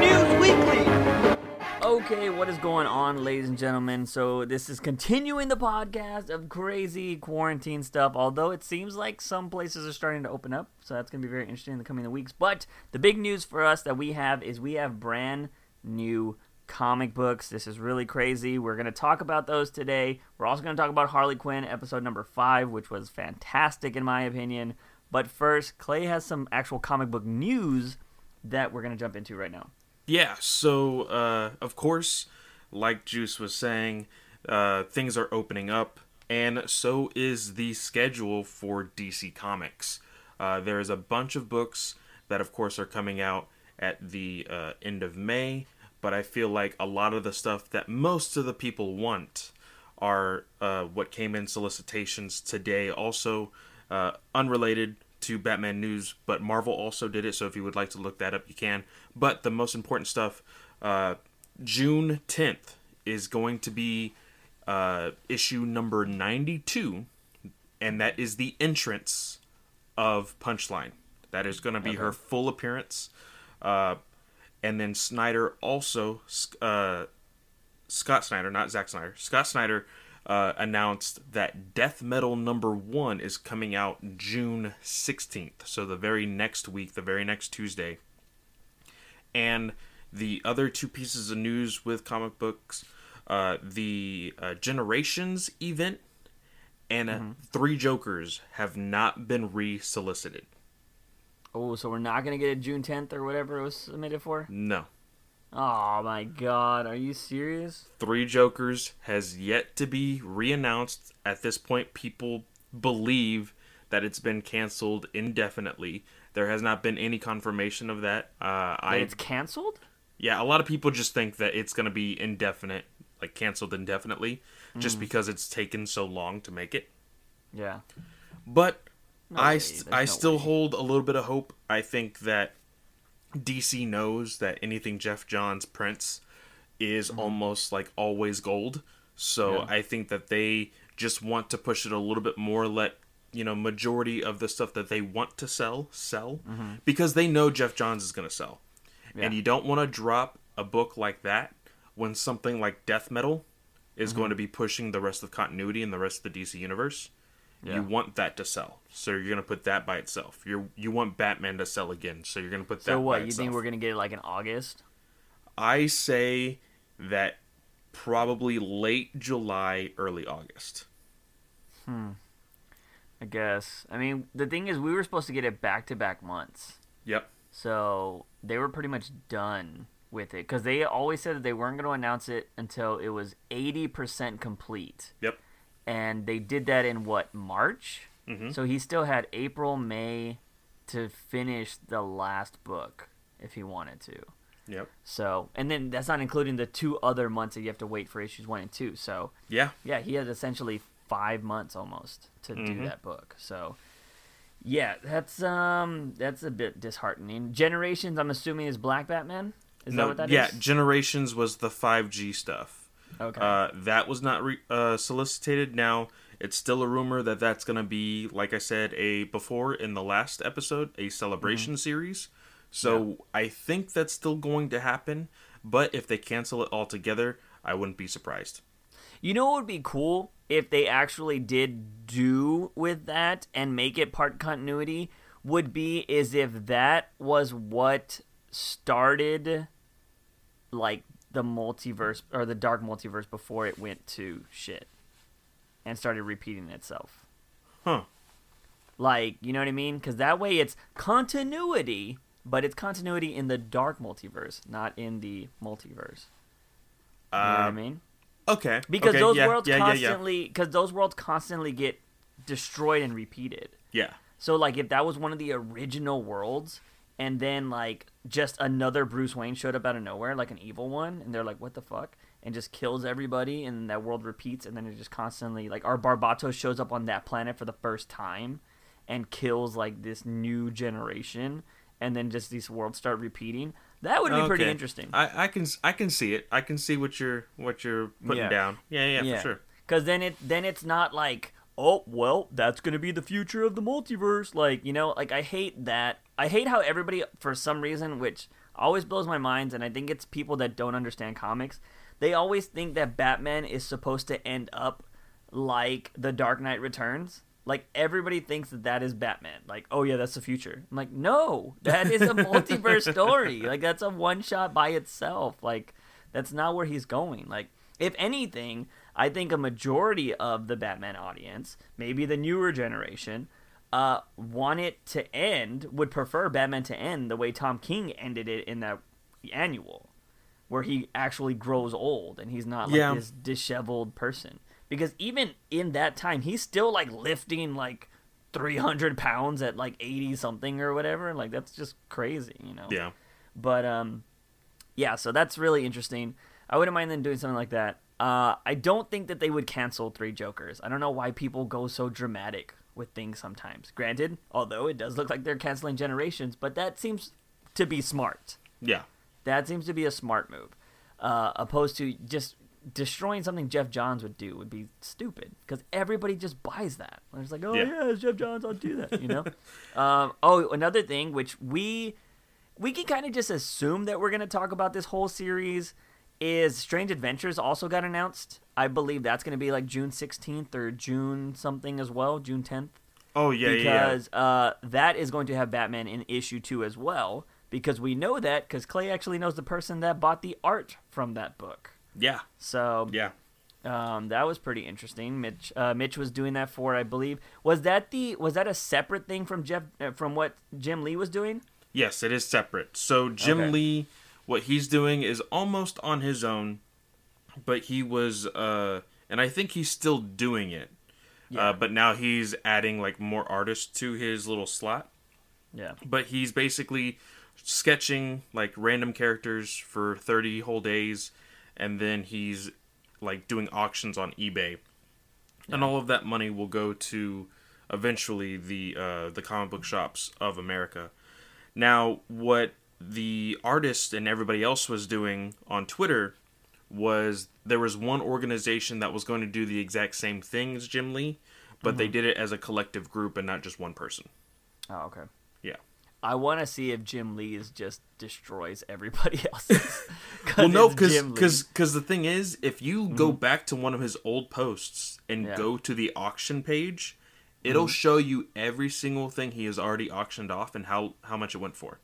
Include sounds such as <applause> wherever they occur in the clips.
News Weekly. Okay, what is going on, ladies and gentlemen? So this is continuing the podcast of crazy quarantine stuff. Although it seems like some places are starting to open up, so that's going to be very interesting in the coming weeks. But the big news for us that we have is we have brand new comic books. This is really crazy. We're going to talk about those today. We're also going to talk about Harley Quinn episode number five, which was fantastic in my opinion. But first, Clay has some actual comic book news that we're going to jump into right now. Yeah, so uh, of course, like Juice was saying, uh, things are opening up, and so is the schedule for DC Comics. Uh, there is a bunch of books that, of course, are coming out at the uh, end of May, but I feel like a lot of the stuff that most of the people want are uh, what came in solicitations today. Also, uh, unrelated to Batman news, but Marvel also did it. So if you would like to look that up, you can. But the most important stuff, uh, June 10th is going to be uh, issue number 92, and that is the entrance of Punchline. That is going to be her full appearance. Uh, and then Snyder also, uh, Scott Snyder, not Zack Snyder, Scott Snyder uh, announced that Death Metal number one is coming out June 16th. So the very next week, the very next Tuesday. And the other two pieces of news with comic books uh, the uh, Generations event and uh, Three Jokers have not been re solicited. Oh, so we're not going to get it June 10th or whatever it was submitted for? No. Oh my god, are you serious? Three Jokers has yet to be re-announced. At this point, people believe that it's been canceled indefinitely. There has not been any confirmation of that. Uh, I it's canceled? yeah, a lot of people just think that it's going to be indefinite, like canceled indefinitely, just because it's taken so long to make it. Yeah. But No I way, st- I no still way. hold a little bit of hope. I think that DC knows that anything Geoff Johns prints is almost like always gold. So Mm-hmm. Yeah. I think that they just want to push it a little bit more. Let you know majority of the stuff that they want to sell sell because they know Geoff Johns is going to sell, Mm-hmm. Yeah. and you don't want to drop a book like that when something like Death Metal is Mm-hmm. going to be pushing the rest of continuity and the rest of the DC universe Yeah. you want that to sell so you're gonna put that by itself you you want batman to sell again so you're gonna put that So what, you itself. think we're going to get it like in August? i say that probably late july early august Hmm. I guess. I mean, the thing is we were supposed to get it back to back months. yep So, they were pretty much done with it cuz they always said that they weren't going to announce it until it was 80% complete. yep and they did that in what March. Mhm. So he still had April, May to finish the last book if he wanted to. yep So, and then that's not including the two other months that you have to wait for issues one and two. So, yeah yeah, he had essentially five months almost to do Mhm. that book. So, yeah, that's um, that's a bit disheartening. Generations, I'm assuming, is Black Batman. Is that no what that is? yeah generations was the 5g stuff Okay. uh, that was not re- uh, solicited. Now it's still a rumor that that's going to be like i said a before in the last episode a celebration series. So i think that's still going to happen but if they cancel it altogether i wouldn't be surprised. You know what would be cool? If they actually did do with that and make it part continuity would be is if that was what started like the multiverse or the dark multiverse before it went to shit and started repeating itself. huh Like, you know what I mean? Cuz that way it's continuity, but it's continuity in the dark multiverse, not in the multiverse. You know what I Uh, mean? okay because okay, those yeah, worlds yeah, yeah, yeah. constantly because those worlds constantly get destroyed and repeated yeah so like if that was one of the original worlds and then like just another bruce wayne showed up out of nowhere like an evil one and they're like what the fuck and just kills everybody and that world repeats and then it just constantly like our Barbatos shows up on that planet for the first time and kills like this new generation and then just these worlds start repeating that would be pretty interesting I, I can I can see it. I can see what you're what you're putting Yeah. down. Yeah, yeah, for sure. Because then it then it's not like oh well that's gonna be the future of the multiverse. Like you know like I hate that I hate how everybody, for some reason, which always blows my mind, and I think it's people that don't understand comics, they always think that Batman is supposed to end up like The Dark Knight Returns. Like everybody thinks that that is Batman. Like, oh yeah, that's the future. I'm like, no, that is a <laughs> multiverse story. Like that's a one shot by itself. Like that's not where he's going. Like if anything, I think a majority of the Batman audience, maybe the newer generation, uh, want it to end, would prefer Batman to end the way Tom King ended it in that annual, where he actually grows old and he's not like Yeah. this disheveled person. Because even in that time, he's still like lifting like 300 pounds at like 80 something or whatever. Like that's just crazy, you know? Yeah. But um, yeah, so that's really interesting. I wouldn't mind them doing something like that. Uh, I don't think that they would cancel Three Jokers. I don't know why people go so dramatic with things sometimes. Granted, although it does look like they're canceling Generations, but that seems to be smart. Yeah. That seems to be a smart move, uh, opposed to just destroying something Geoff Johns would do would be stupid because everybody just buys that. It's like, oh Yeah. yeah, Geoff Johns, I'll do that. You know. <laughs> um, oh, another thing which we we can kind of just assume that we're going to talk about this whole series is Strange Adventures also got announced. I believe that's going to be like June 16th or June something as well, June 10th Oh yeah, yeah, yeah. because uh, that is going to have Batman in issue two as well. Because we know that because Clay actually knows the person that bought the art from that book. Yeah. So Yeah. um, that was pretty interesting. Mitch uh, Mitch was doing that for, I believe, was that the was that a separate thing from Jeff uh, from what Jim Lee was doing? Yes, it is separate. So Jim Okay. Lee, what he's doing is almost on his own, but he was, uh, and I think he's still doing it. Yeah. Uh, but now he's adding like more artists to his little slot. Yeah. But he's basically sketching like random characters for 30 whole days, and then he's like doing auctions on eBay, and all of that money will go to eventually the uh, the comic book shops of America. Now, what the artist and everybody else was doing on Twitter was there was one organization that was going to do the exact same thing as Jim Lee, but they mm-hmm. did it as a collective group and not just one person. Oh, okay. Yeah. I want to see if Jim Lee's just destroys everybody <laughs> else's. <laughs> Well, no, because because the thing is, if you go mm-hmm. back to one of his old posts and Yeah. go to the auction page, it'll mm-hmm. show you every single thing he has already auctioned off and how how much it went for.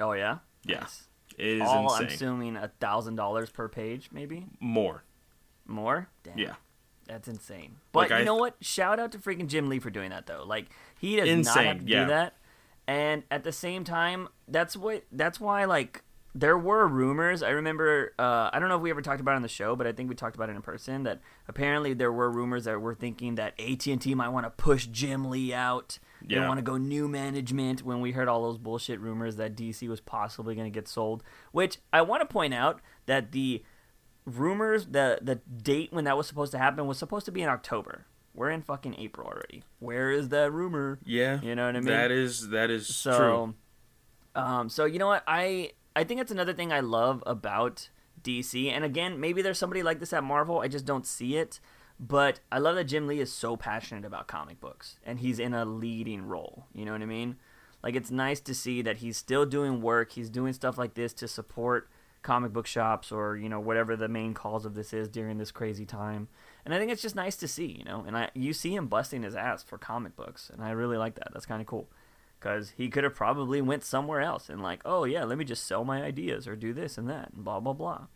Oh yeah, Yeah. Nice. It is All I'm assuming a thousand dollars per page, maybe More, more. Damn. yeah, That's insane. But Like, you I- know what? Shout out to freaking Jim Lee for doing that though. Like he does not have to yeah. do that. And at the same time, that's what that's why like there were rumors. I remember uh, I don't know if we ever talked about it on the show, but I think we talked about it in person that apparently there were rumors that we were thinking that AT&T might want to push Jim Lee out. Yeah. They want to go new management when we heard all those bullshit rumors that DC was possibly going to get sold, which I want to point out that the rumors the the date when that was supposed to happen was supposed to be in October. We're in fucking April already. Where is that rumor? yeah. You know what I mean? That is that is so, true. um, so you know what? I I think that's another thing I love about DC. And again, maybe there's somebody like this at Marvel. I just don't see it. But I love that Jim Lee is so passionate about comic books, and he's in a leading role. You know what I mean? Like it's nice to see that he's still doing work. He's doing stuff like this to support comic book shops or you know whatever the main cause of this is during this crazy time. And I think it's just nice to see, you know. And I you see him busting his ass for comic books, and I really like that. That's kind of cool because he could have probably went somewhere else and like, oh yeah, let me just sell my ideas or do this and that and blah blah blah.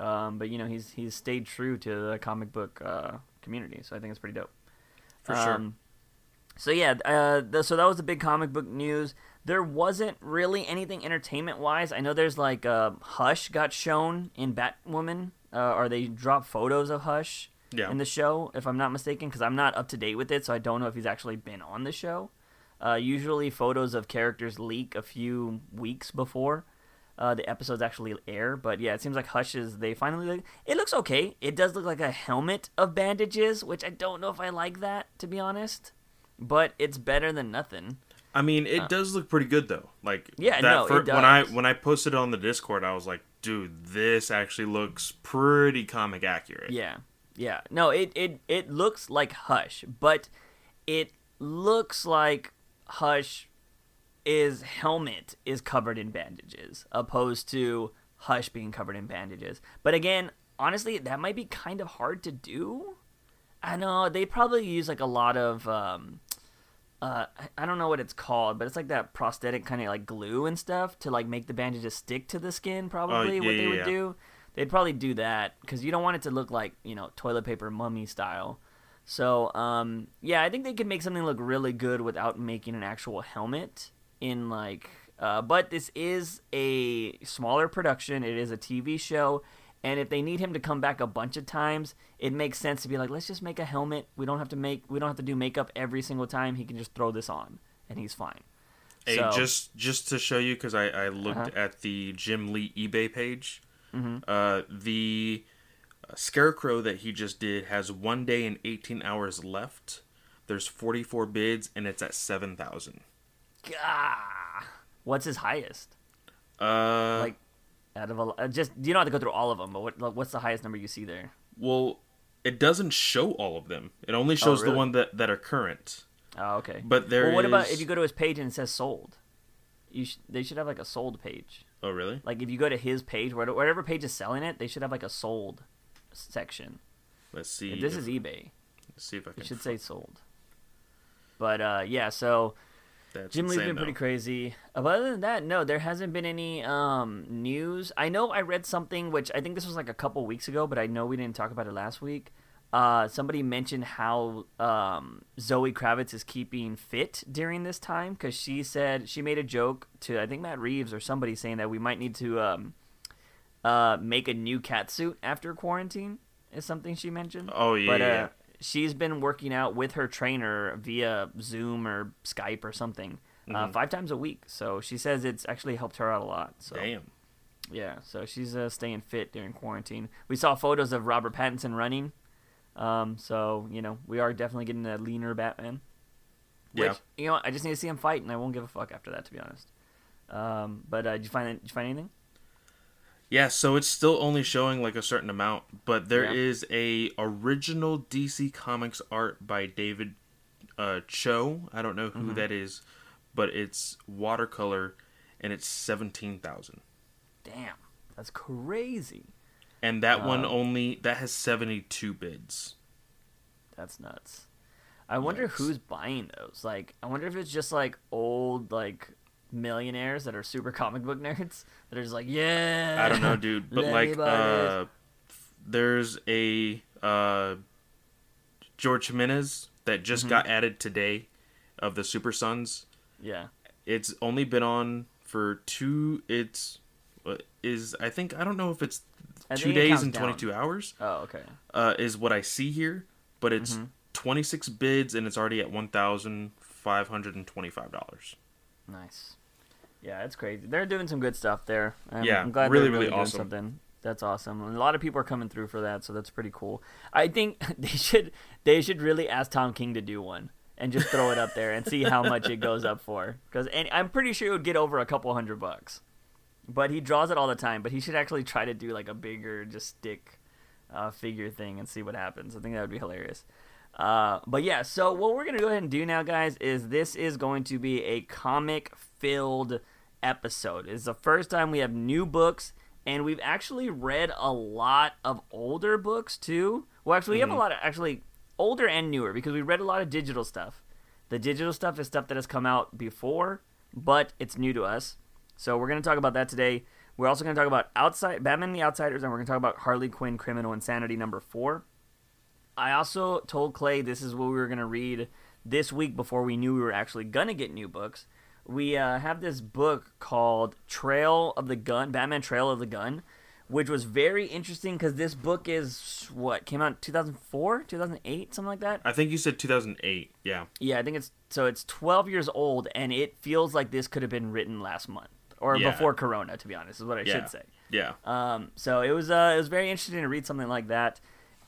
Um, but you know, he's he's stayed true to the comic book uh, community, so I think it's pretty dope. For sure. Um, so yeah, uh, the, so that was the big comic book news. There wasn't really anything entertainment wise. I know there's like uh, Hush got shown in Batwoman, uh, or they dropped photos of Hush Yeah. in the show, if I'm not mistaken, because I'm not up to date with it, so I don't know if he's actually been on the show. Uh, usually, photos of characters leak a few weeks before uh, the episodes actually air. But yeah, it seems like Hush is they finally. It looks okay. It does look like a helmet of bandages, which I don't know if I like that to be honest. But it's better than nothing. I mean, it does look pretty good though. Like Uh. Yeah, no, it when I when I posted it on the Discord, I was like, dude, this actually looks pretty comic accurate. Yeah, yeah. No, it it it looks like Hush, but it looks like Hush. is Helmet is covered in bandages, opposed to Hush being covered in bandages. But again, honestly, that might be kind of hard to do. I know they probably use like a lot of um, uh, I don't know what it's called, but it's like that prosthetic kind of like glue and stuff to like make the bandages stick to the skin. Probably yeah, what they yeah, would yeah. do. They'd probably do that because you don't want it to look like you know toilet paper mummy style. So um, yeah, I think they could make something look really good without making an actual helmet in like. Uh, but this is a smaller production. It is a TV show, and if they need him to come back a bunch of times, it makes sense to be like, let's just make a helmet. We don't have to make. We don't have to do makeup every single time. He can just throw this on, and he's fine. Hey, So- just just to show you, because I, I looked Uh-huh. at the Jim Lee eBay page. Mhm. Uh, the Scarecrow that he just did has one day and 18 hours left. There's 44 bids, and it's at 7,000. Gah. What's his highest? Uh, Like out of a, uh, just you don't have to go through all of them, but what like, what's the highest number you see there? well, it doesn't show all of them. It only shows Oh, really? the one that, that are current. Oh, okay. But there well, what about if you go to his page and it says sold? You sh- they should have like a sold page. Oh, really? Like if you go to his page, whatever page is selling it, they should have like a sold section. Let's see. If this if- is eBay. let's see if I can. It should say sold. But uh, yeah, so that's Jim Lee's been pretty though. crazy. Uh, But other than that, no, there hasn't been any um, news. I know I read something, which I think this was like a couple weeks ago, but I know we didn't talk about it last week. Uh, somebody mentioned how um, Zoe Kravitz is keeping fit during this time because she said she made a joke to I think Matt Reeves or somebody saying that we might need to um, uh, make a new cat suit after quarantine is something she mentioned. Oh, yeah, but uh, she's been working out with her trainer via Zoom or Skype or something Mm-hmm. uh, five times a week. So she says it's actually helped her out a lot. So Damn. yeah, so she's uh, staying fit during quarantine. We saw photos of Robert Pattinson running. Um, so you know we are definitely getting a leaner Batman. Which Yeah. you know I just need to see him fight, and I won't give a fuck after that, to be honest. Um, but uh, did you find did you find anything? Yeah, so it's still only showing like a certain amount, but there Yeah. is a original DC Comics art by David uh, Cho. I don't know who Mm-hmm. that is, but it's watercolor, and it's seventeen thousand. Damn, that's crazy. And that one only that has seventy two bids. That's nuts. I wonder Yikes. who's buying those. Like, I wonder if it's just like old like millionaires that are super comic book nerds <laughs> that are just like, yeah. I don't know, dude, <laughs> but like uh, there's a uh, George Jimenez that just Mm-hmm. got added today of the Super Sons. Yeah. it's only been on for two it's what is i think i don't know if it's I two think it days and 22 hours Oh, okay. uh, is what i see here but it's Mm-hmm. 26 bids and it's already at $1525 Nice. Yeah, it's crazy. They're doing some good stuff there. I'm, Yeah, I'm glad really, they're really doing awesome. something. That's awesome. And a lot of people are coming through for that, so that's pretty cool. I think <laughs> they should they should really ask Tom King to do one and just throw it up there and see how much it goes up for. Because I'm pretty sure it would get over a couple hundred bucks. But he draws it all the time. But he should actually try to do like a bigger, just stick uh, figure thing and see what happens. I think that would be hilarious. Uh, but yeah, so what we're gonna go ahead and do now, guys, is this is going to be a comic-filled episode. It's the first time we have new books, and we've actually read a lot of older books too. Well, actually, we have a mm-hmm. lot of actually older and newer because we read a lot of digital stuff. The digital stuff is stuff that has come out before, but it's new to us. So we're going to talk about that today. We're also going to talk about outside Batman the Outsiders, and we're going to talk about Harley Quinn: Criminal Insanity number four. I also told Clay this is what we were going to read this week before we knew we were actually going to get new books. We uh, have this book called Trail of the Gun, Batman Trail of the Gun, which was very interesting because this book is what came out 2004, 2008, something like that. i think you said 2008 yeah Yeah, I think it's so it's 12 years old, and it feels like this could have been written last month or Yeah. before Corona. To be honest, is what I yeah should say. yeah Um, so it was uh, it was very interesting to read something like that.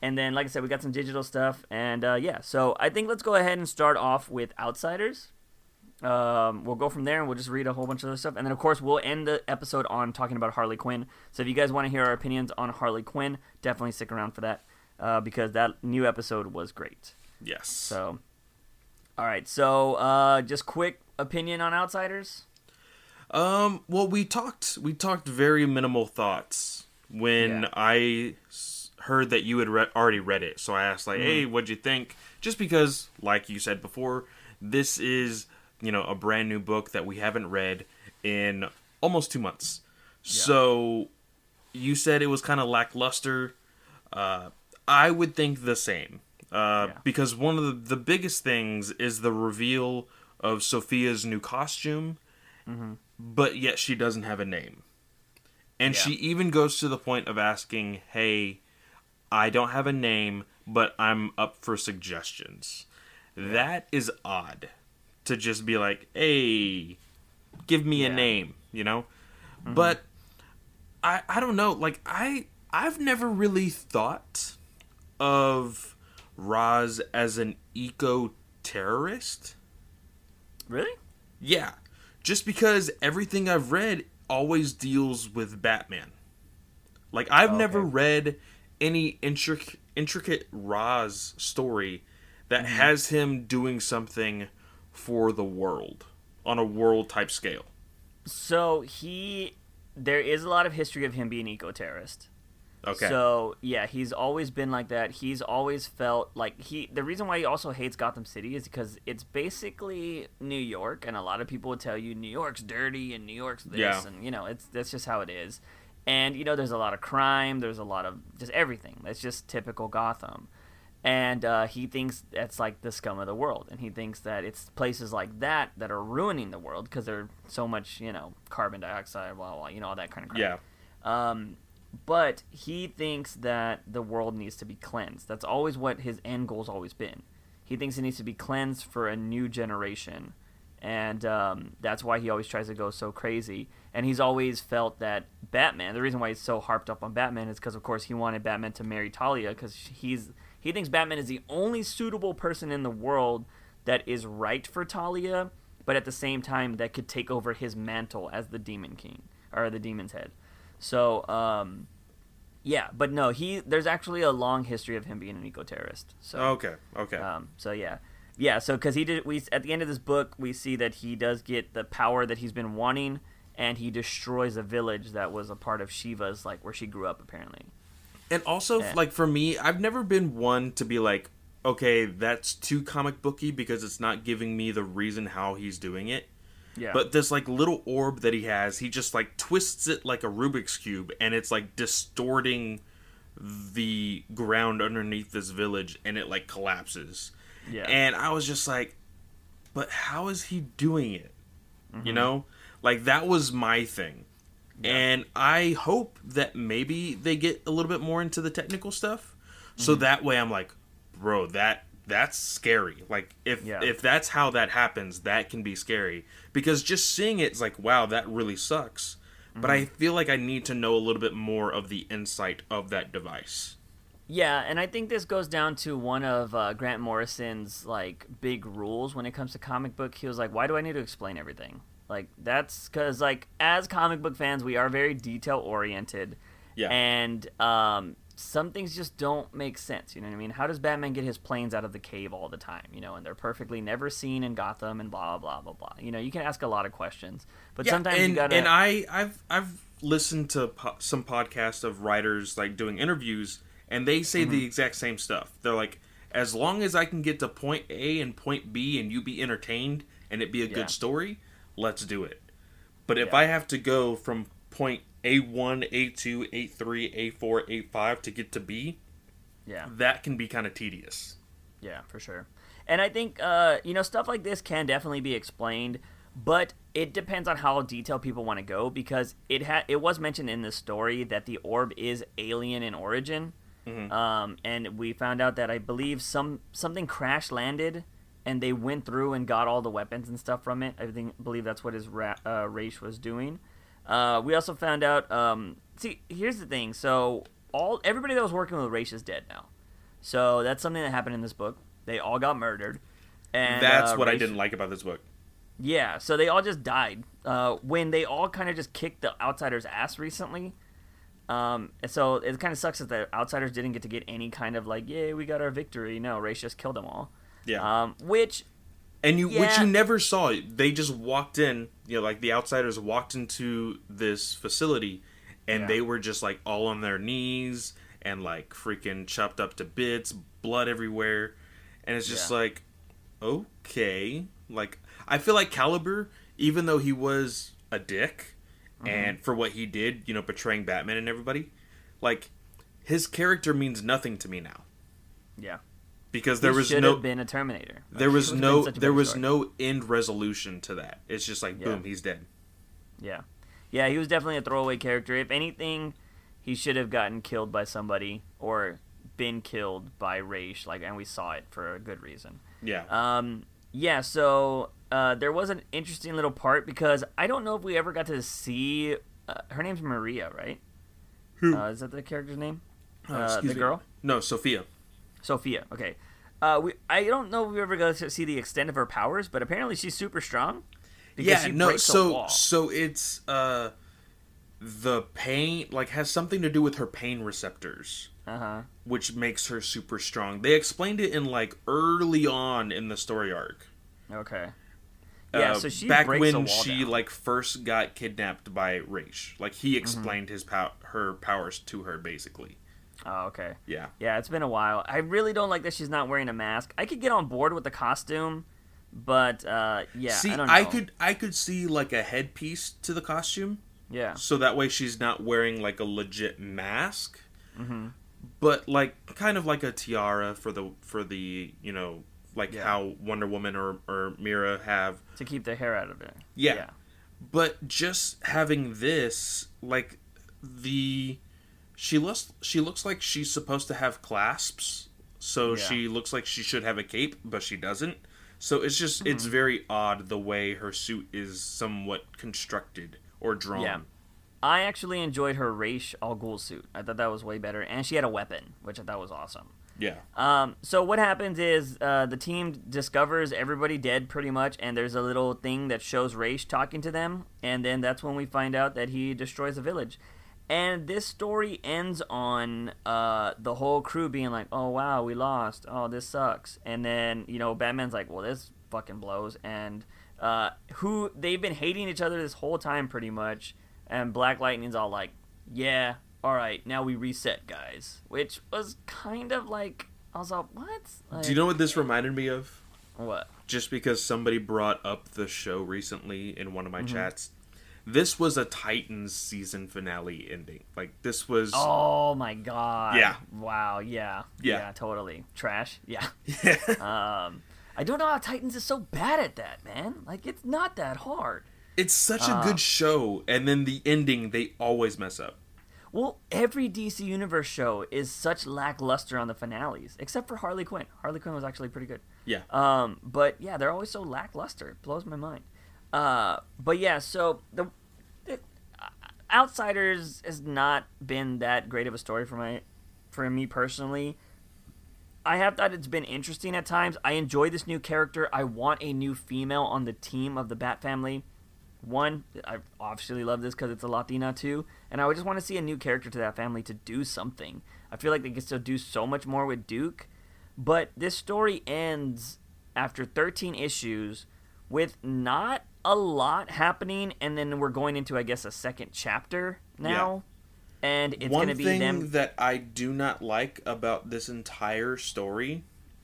And then, like I said, we got some digital stuff, and uh, yeah. So I think let's go ahead and start off with Outsiders. Um, we'll go from there, and we'll just read a whole bunch of other stuff, and then of course we'll end the episode on talking about Harley Quinn. So if you guys want to hear our opinions on Harley Quinn, definitely stick around for that uh, because that new episode was great. yes So, all right. So, uh, just quick opinion on Outsiders. Um, well, we talked we talked very minimal thoughts when Yeah. I heard that you had re- already read it. So I asked like, "Hey, Mm-hmm. what'd you think?" Just because, like you said before, this is you know a brand new book that we haven't read in almost two months. So you said it was kind of lackluster. Uh, I would think the same. Uh, Yeah. Because one of the, the biggest things is the reveal of Sophia's new costume, but yet she doesn't have a name. And Yeah. she even goes to the point of asking, Hey, I don't have a name, but I'm up for suggestions. That is odd to just be like, Hey, give me a name, you know? But I I don't know, like I I've never really thought of Ra's as an eco terrorist. Really? Yeah. Just because everything I've read always deals with Batman. Like I've Oh, never read any intric- intricate Ra's story that Mm-hmm. has him doing something for the world on a world type scale. So he, there is a lot of history of him being eco terrorist. Okay. So yeah, he's always been like that. He's always felt like he. The reason why he also hates Gotham City is because it's basically New York, and a lot of people would tell you New York's dirty and New York's this, Yeah. and you know it's that's just how it is. And you know, there's a lot of crime. There's a lot of just everything. That's just typical Gotham. And uh, he thinks that's like the scum of the world, and he thinks that it's places like that that are ruining the world because there's so much, you know, carbon dioxide, blah blah, you know, all that kind of crap. yeah. Um, but he thinks that the world needs to be cleansed. That's always what his end goal's always been. He thinks it needs to be cleansed for a new generation, and um, that's why he always tries to go so crazy. And he's always felt that Batman. The reason why he's so harped up on Batman is because, of course, he wanted Batman to marry Talia because he's he thinks Batman is the only suitable person in the world that is right for Talia, but at the same time that could take over his mantle as the Demon King or the Demon's Head. So, um, yeah, but no, he there's actually a long history of him being an eco terrorist. So, Okay. Okay. um, so yeah, yeah. So because he did, we at the end of this book we see that he does get the power that he's been wanting, and he destroys a village that was a part of Shiva's, like where she grew up apparently. And also, Yeah. like for me, I've never been one to be like, okay, that's too comic booky because it's not giving me the reason how he's doing it. Yeah, But this like little orb that he has, he just like twists it like a Rubik's cube, and it's like distorting the ground underneath this village, and it like collapses. yeah, And I was just like, but how is he doing it? Mm-hmm. You know, like that was my thing. And I hope that maybe they get a little bit more into the technical stuff, so Mm-hmm. that way I'm like, bro, that that's scary. Like if Yeah. if that's how that happens, that can be scary because just seeing it is like, wow, that really sucks. But I Mm-hmm. feel like I need to know a little bit more of the insight of that device. Yeah, and I think this goes down to one of uh, Grant Morrison's like big rules when it comes to comic book. He was like, "Why do I need to explain everything?" Like that's because like as comic book fans, we are very detail oriented, Yeah. and um, some things just don't make sense. You know what I mean? How does Batman get his planes out of the cave all the time? You know, and they're perfectly never seen in Gotham, and blah blah blah blah. You know, you can ask a lot of questions, but sometimes and, you gotta. and I I've I've listened to po- some podcasts of writers like doing interviews, and they say Mm-hmm. the exact same stuff. They're like, as long as I can get to point A and point B, and you be entertained, and it be a Yeah. good story, let's do it. But if Yeah. I have to go from point A one, A two, A three, A four, A five to get to B, yeah. that can be kind of tedious. Yeah, for sure. And I think uh, you know stuff like this can definitely be explained, but it depends on how detailed people want to go because it had it was mentioned in the story that the orb is alien in origin, um, and we found out that I believe some something crash landed and they went through and got all the weapons and stuff from it. I think believe that's what his ra- uh, Ra's was doing. Uh, we also found out. Um, see, here's the thing. So all everybody that was working with Ra's is dead now. So that's something that happened in this book. They all got murdered. And That's uh, what I didn't like about this book. Yeah, so they all just died uh, when they all kind of just kicked the outsiders' ass recently. Um, and so it kind of sucks that the outsiders didn't get to get any kind of like, yay, we got our victory. No, Ra's just killed them all. Yeah. Um, which and you which you never saw. They just walked in, you know, like the outsiders walked into this facility, and Yeah. they were just like all on their knees and like freaking chopped up to bits, blood everywhere, and it's just Yeah. like, okay, like I feel like Caliber, even though he was a dick, Mm-hmm. and for what he did, you know, betraying Batman and everybody, like his character means nothing to me now Yeah. Because there He was no been a Terminator. there was no been such a there was story. no end resolution to that. It's just like Yeah. boom, he's dead. Yeah. Yeah, he was definitely a throwaway character. If anything, he should have gotten killed by somebody or been killed by Ra's, like and we saw it for a good reason. Yeah. Um yeah, so uh, there was an interesting little part because I don't know if we ever got to see uh, her name's Maria, right? Who? Uh, is that the character's name? Oh, uh, the me. girl? No, Sophia. Sophia. Okay. Uh, we I don't know if we ever got to see the extent of her powers, but apparently she's super strong. because Yeah, she no. So wall. so it's uh the pain like has something to do with her pain receptors, Uh-huh. which makes her super strong. They explained it in like early on in the story arc. Okay. Yeah, Uh, so she back breaks a when she down. like first got kidnapped by Ra's, like he Mm-hmm. explained his pow- her powers to her basically. Oh, okay. Yeah. Yeah, it's been a while. I really don't like that she's not wearing a mask. I could get on board with the costume, but uh, yeah, see, I don't know. I could I could see like a headpiece to the costume, Yeah. so that way she's not wearing like a legit mask, Mm-hmm. but like kind of like a tiara for the for the you know like Yeah. how Wonder Woman or or Mera have. To keep the hair out of it. Yeah. Yeah. But just having this, like the she looks she looks like she's supposed to have clasps, so Yeah. she looks like she should have a cape, but she doesn't. So it's just it's Mm-hmm. very odd the way her suit is somewhat constructed or drawn. Yeah. I actually enjoyed her Ra's Al Ghul suit. I thought that was way better, and she had a weapon, which I thought was awesome. Yeah. Um, so what happens is uh, the team discovers everybody dead pretty much, and there's a little thing that shows Raish talking to them, and then that's when we find out that he destroys a village. And this story ends on uh, the whole crew being like, "Oh wow, we lost. Oh, this sucks." And then you know, Batman's like, "Well, this fucking blows." And uh, who they've been hating each other this whole time, pretty much. And Black Lightning's all like, "Yeah, all right, now we reset, guys," which was kind of like I was like, "What?" Like, Do you know what this reminded me of? what? Just because somebody brought up the show recently in one of Mm-hmm. my chats. This was a Titans season finale ending. Like this was Oh my god! Yeah. Wow. Yeah. Yeah. totally. Trash. Yeah. <laughs> Yeah. Um, I don't know how Titans is so bad at that, man. Like it's not that hard. It's such a Uh, good show, and then the ending they always mess up. Well, every DC Universe show is such lackluster on the finales, except for Harley Quinn. Harley Quinn was actually pretty good. Yeah. Um, but yeah, they're always so lackluster. It blows my mind. Uh, but yeah, so the, the uh, Outsiders has not been that great of a story for my for me personally. I have thought it's been interesting at times. I enjoy this new character. I want a new female on the team of the Bat family. One, I obviously love this because it's a Latina too, and I would just want to see a new character to that family to do something. I feel like they can still do so much more with Duke, but this story ends after 13 issues with not a lot happening, and then we're going into, I guess, a second chapter now, and it's going to be thing them. that I do not like about this entire story,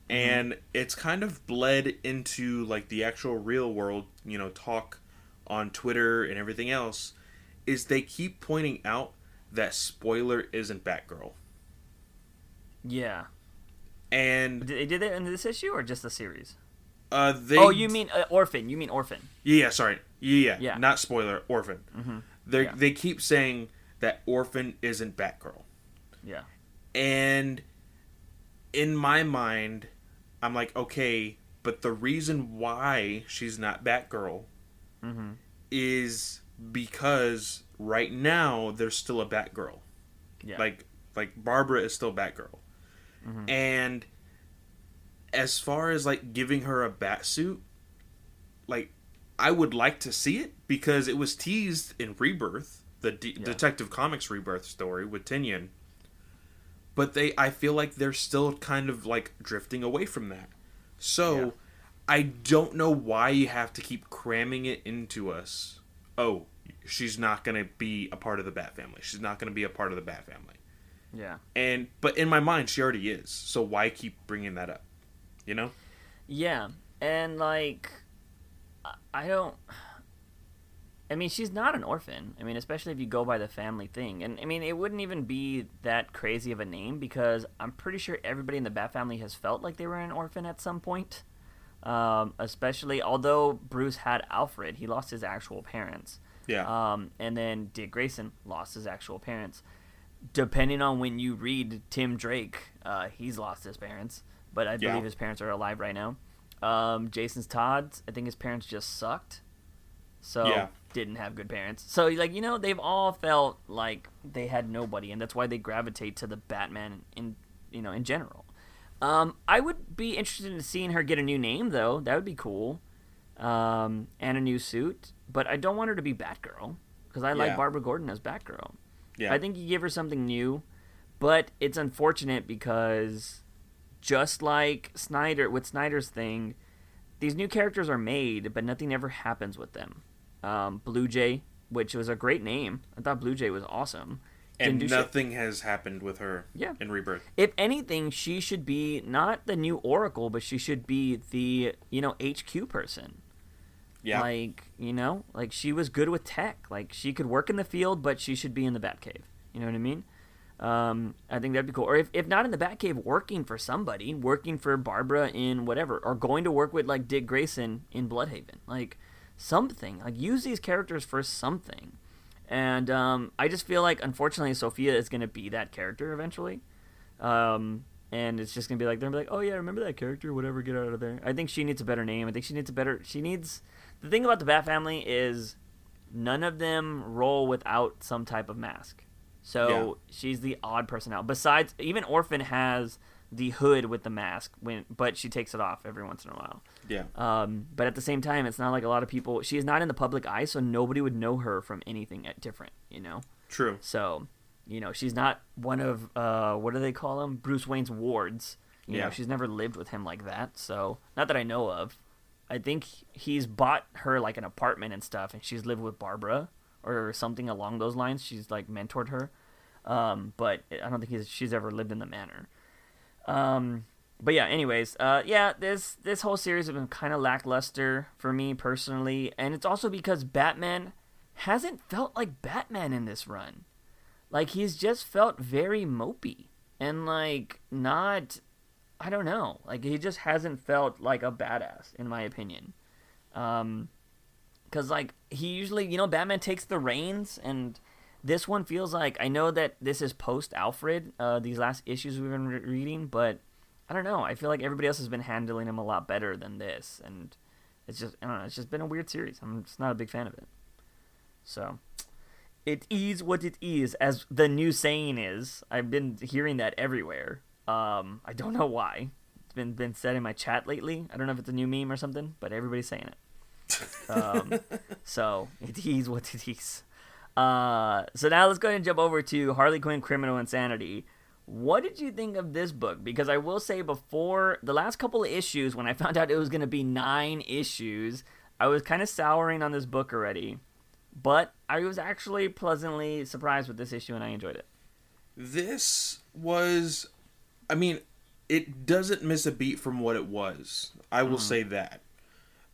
Mm-hmm. and it's kind of bled into like the actual real world, you know, talk on Twitter and everything else, is they keep pointing out that spoiler isn't Batgirl, Yeah, and did they did that in this issue or just the series? Uh, they. oh, you mean uh, Orphan? You mean Orphan? Yeah, sorry. Yeah, Yeah. not spoiler. Orphan. Mhm. They Yeah. they keep saying that Orphan isn't Batgirl. Yeah. And in my mind, I'm like, okay, but the reason why she's not Batgirl Mm-hmm. is because right now there's still a Batgirl. Yeah. Like like Barbara is still Batgirl. Mhm. And as far as like giving her a bat suit, like I would like to see it because it was teased in Rebirth, the D- Yeah. Detective Comics Rebirth story with Tynion. But they I feel like they're still kind of like drifting away from that. So Yeah. I don't know why you have to keep cramming it into us. Oh, she's not going to be a part of the Bat family. She's not going to be a part of the Bat family. Yeah. And but in my mind she already is. So why keep bringing that up? You know? Yeah. And like I don't I mean, she's not an orphan. I mean, especially if you go by the family thing. And I mean, it wouldn't even be that crazy of a name because I'm pretty sure everybody in the Bat family has felt like they were an orphan at some point. Um, especially, although Bruce had Alfred, he lost his actual parents. Yeah. Um, and then Dick Grayson lost his actual parents. Depending on when you read Tim Drake, uh, he's lost his parents, but I Yeah. believe his parents are alive right now. Um, Jason's Todd, I think his parents just sucked, so Yeah. didn't have good parents. So like you know they've all felt like they had nobody, and that's why they gravitate to the Batman in you know in general. Um, I would be interested in seeing her get a new name though. That would be cool, um, and a new suit. But I don't want her to be Batgirl because I like Barbara Gordon as Batgirl. Yeah. I think you give her something new, but it's unfortunate because just like Snyder with Snyder's thing, these new characters are made, but nothing ever happens with them. Um, Blue Jay, which was a great name, I thought Blue Jay was awesome. and do shit. nothing has happened with her Yeah. in Rebirth. If anything, she should be not the new Oracle, but she should be the you know HQ person. Yeah. Like, you know, like she was good with tech. Like she could work in the field, but she should be in the Batcave. You know what I mean? Um, I think that'd be cool. Or if, if not in the Batcave, working for somebody, working for Barbara in whatever, or going to work with like Dick Grayson in Blüdhaven. Like something. Like use these characters for something. And um, I just feel like, unfortunately, Sophia is to be that character eventually. Um, and it's just gonna be like they're gonna be like, oh yeah, remember that character? Whatever, get out of there. I think she needs a better name. I think she needs a better. She needs. The thing about the Bat Family is, none of them roll without some type of mask. So Yeah. she's the odd person out. Besides, even Orphan has the hood with the mask when, but she takes it off every once in a while. Yeah. Um, but at the same time, it's not like a lot of people. She is not in the public eye, so nobody would know her from anything at different. You know. True. So, you know, she's not one of uh, what do they call him? Bruce Wayne's wards. You Yeah. know, she's never lived with him like that. So, not that I know of. I think he's bought her like an apartment and stuff, and she's lived with Barbara or something along those lines. She's like mentored her, um, but I don't think he's, she's ever lived in the manor. Um, but yeah, anyways, uh, yeah, this this whole series has been kind of lackluster for me personally, and it's also because Batman hasn't felt like Batman in this run. Like he's just felt very mopey and like not I don't know. Like he just hasn't felt like a badass in my opinion. Um cuz like he usually, you know, Batman takes the reins and this one feels like I know that this is post Alfred, uh these last issues we've been re- reading, but I don't know. I feel like everybody else has been handling him a lot better than this and it's just I don't know, it's just been a weird series. I'm just not a big fan of it. So, it is what it is, as the new saying is. I've been hearing that everywhere. Um, I don't know why. It's been been said in my chat lately. I don't know if it's a new meme or something, but everybody's saying it. Um, <laughs> so it is what it is. Uh, so now let's go ahead and jump over to Harley Quinn: Criminal Insanity. What did you think of this book? Because I will say, before the last couple of issues, when I <laughs> found out it was going to be nine issues, I was kind of souring on this book already. But I was actually pleasantly surprised with this issue, and I enjoyed it. This was, I mean, it doesn't miss a beat from what it was. I will say that.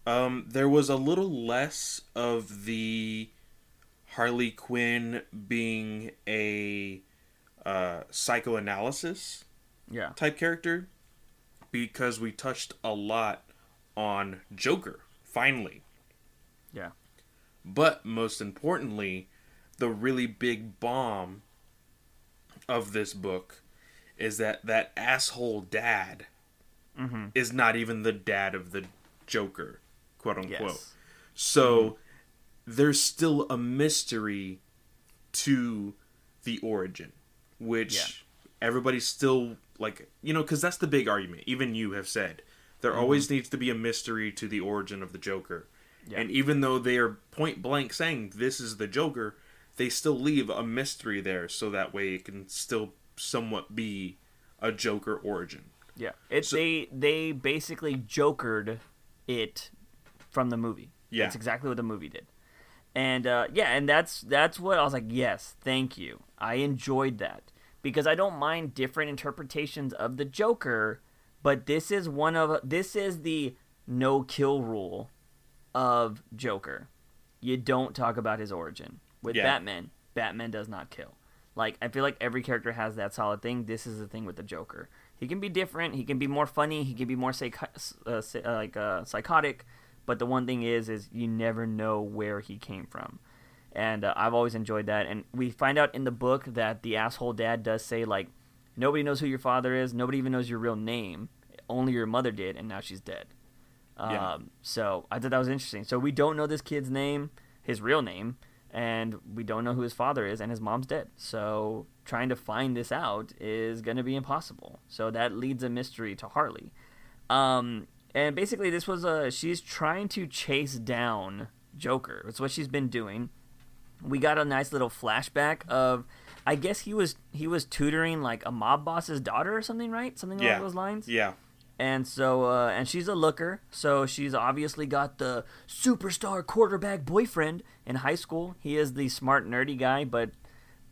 Um, there was a little less of the Harley Quinn being a uh, psychoanalysis Yeah. type character because we touched a lot on Joker, finally. Yeah. But most importantly, the really big bomb of this book is that that asshole dad Mm-hmm. is not even the dad of the Joker, quote unquote. Yes. So there's still a mystery to the origin, which Yeah. everybody's still like, you know, because that's the big argument. Even you have said there Mm-hmm. always needs to be a mystery to the origin of the Joker. Yeah. And even though they are point blank saying this is the Joker, they still leave a mystery there so that way it can still somewhat be a Joker origin. Yeah. It's So- they they basically jokered it from the movie. Yeah. That's exactly what the movie did. And uh, yeah, and that's that's what I was like. Yes, thank you. I enjoyed that because I don't mind different interpretations of the Joker, but this is one of this is the no kill rule of Joker. You don't talk about his origin. With Yeah. Batman, Batman does not kill. Like I feel like every character has that solid thing. This is the thing with the Joker. He can be different. He can be more funny. He can be more psych- uh, uh, like uh, psychotic. But the one thing is, is you never know where he came from, and uh, I've always enjoyed that. And we find out in the book that the asshole dad does say like, nobody knows who your father is. Nobody even knows your real name. Only your mother did, and now she's dead. Yeah. Um, so I thought that was interesting. So we don't know this kid's name, his real name, and we don't know who his father is, and his mom's dead. So trying to find this out is going to be impossible. So that leads a mystery to Harley. Um, and basically, this was a she's trying to chase down Joker. It's what she's been doing. We got a nice little flashback of, I guess he was he was tutoring like a mob boss's daughter or something, right? Something Yeah. along those lines. Yeah. And so, uh, and she's a looker, so she's obviously got the superstar quarterback boyfriend in high school. He is the smart, nerdy guy, but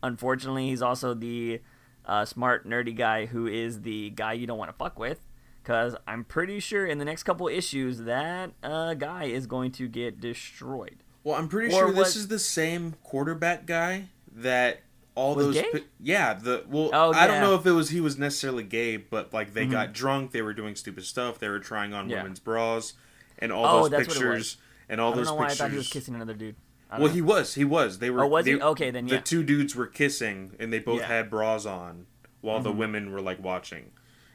unfortunately, he's also the uh, smart, nerdy guy who is the guy you don't want to fuck with. Because I'm pretty sure in the next couple issues, that uh, guy is going to get destroyed. Well, I'm pretty Or sure this is the same quarterback guy that all Was those. pi- yeah, the well, Oh, I don't know if it was he was necessarily gay, but like they Mhm. got drunk, they were doing stupid stuff, they were trying on Yeah. women's bras, and all Oh, those that's what it pictures was. and all I don't those know why I thought he was kissing another dude. Well, know. he was. He was. They were. Oh, was they- he? Okay, then, The yeah. two dudes were kissing, and they both Yeah. had bras on, while the Mhm. women were like watching.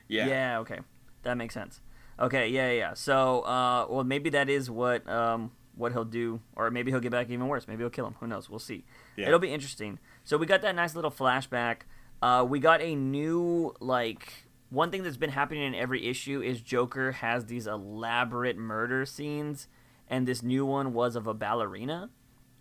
Yeah. Yeah. okay, that makes sense. Okay, yeah, yeah. So, uh, well, maybe that is what um what he'll do, or maybe he'll get back even worse. Maybe he'll kill him. Who knows? We'll see. Yeah. It'll be interesting. So we got that nice little flashback. Uh, we got a new like one thing that's been happening in every issue is Joker has these elaborate murder scenes, and this new one was of a ballerina.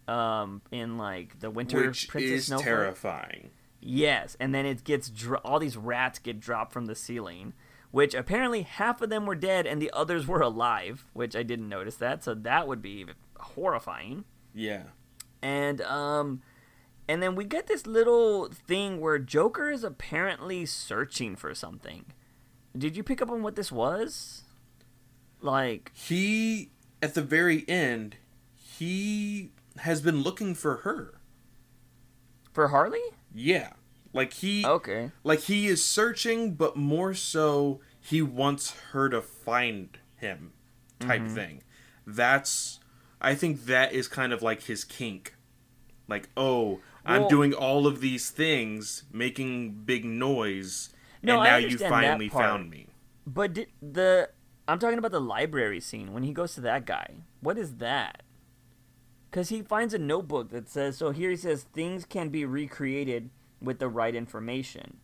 Um, in like the Winter Which Princess is Snowflake. terrifying. Yes, and then it gets dro- all these rats get dropped from the ceiling, which apparently half of them were dead and the others were alive, which I didn't notice that, so that would be horrifying. Yeah. And um and then we get this little thing where Joker is apparently searching for something. Did you pick up on what this was? Like He at the very end, he has been looking for her. for Harley? Yeah. Like he Okay. like he is searching but more so he wants her to find him type Mm-hmm. thing. That's I think that is kind of like his kink. Like, oh, I'm Well- doing all of these things, making big noise, No, and now you finally found me. But did the I'm talking about the library scene when he goes to that guy. What is that? Because he finds a notebook that says so. Here he says things can be recreated with the right information.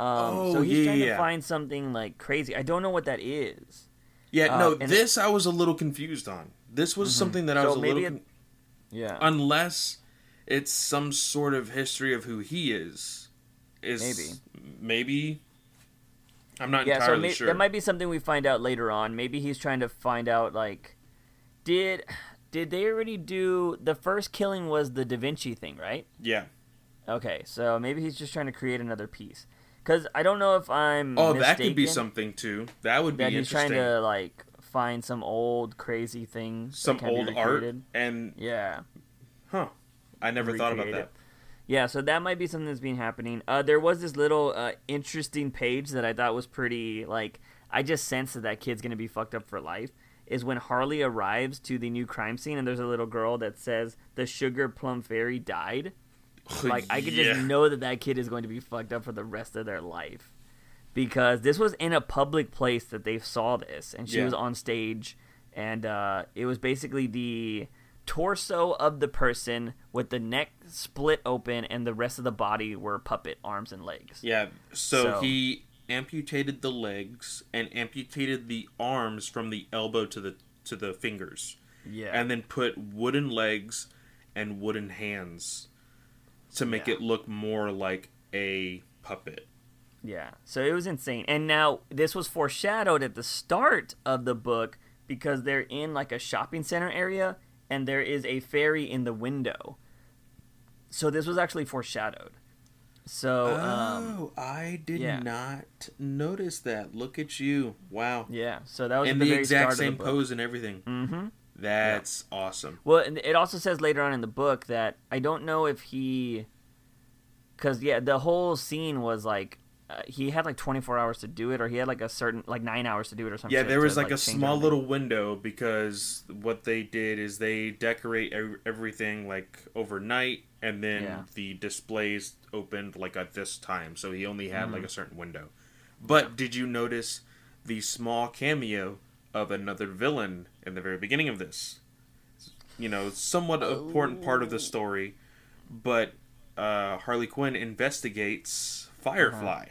Um, so Oh, he's yeah, trying to find something like crazy. I don't know what that is. Yeah, Uh, no, this I was a little confused on. This was something that I So was a little it- Yeah. unless it's some sort of history of who he is. Is Maybe. maybe I'm not yeah. So entirely may- sure. that might be something we find out later on. Maybe he's trying to find out like, did did they already do the first killing was the Da Vinci thing, right? yeah. Okay, so maybe he's just trying to create another piece. Because I don't know if I'm. Oh, that could be something too. That would be That he's trying to like find some old crazy thing. Some old art and Yeah. huh. I never thought about recreate that. it. Yeah, so that might be something that's been happening. Uh, there was this little uh, interesting page that I thought was pretty like I just sensed that that kid's gonna be fucked up for life. Is when Harley arrives to the new crime scene and there's a little girl that says the sugar plum fairy died. <laughs> Like I could Yeah. just know that that kid is going to be fucked up for the rest of their life because this was in a public place that they saw this, and she Yeah. was on stage, and uh, it was basically the torso of the person with the neck split open, and the rest of the body were puppet arms and legs. Yeah. So, So- he amputated the legs and amputated the arms from the elbow to the to the fingers, Yeah, and then put wooden legs and wooden hands to make Yeah. it look more like a puppet. Yeah, so it was insane. And now this was foreshadowed at the start of the book because they're in like a shopping center area and there is a fairy in the window. So this was actually foreshadowed. So um, oh, I did yeah. not notice that. Look at you! Wow. yeah, so that was And the, the, exact start same of the book. pose and everything. Mm-hmm. That's awesome. Well, and it also says later on in the book that I don't know if he, because yeah, the whole scene was like uh, he had like 24 hours to do it, or he had like a certain like nine hours to do it, or something. Yeah, there was like, a small everything. little window because what they did is they decorate ev- everything like overnight, and then Yeah. the displays opened like at this time, so he only had Mm-hmm. like a certain window. But did you notice the small cameo of another villain in the very beginning of this? You know, somewhat important part of the story, but uh, Harley Quinn investigates Firefly.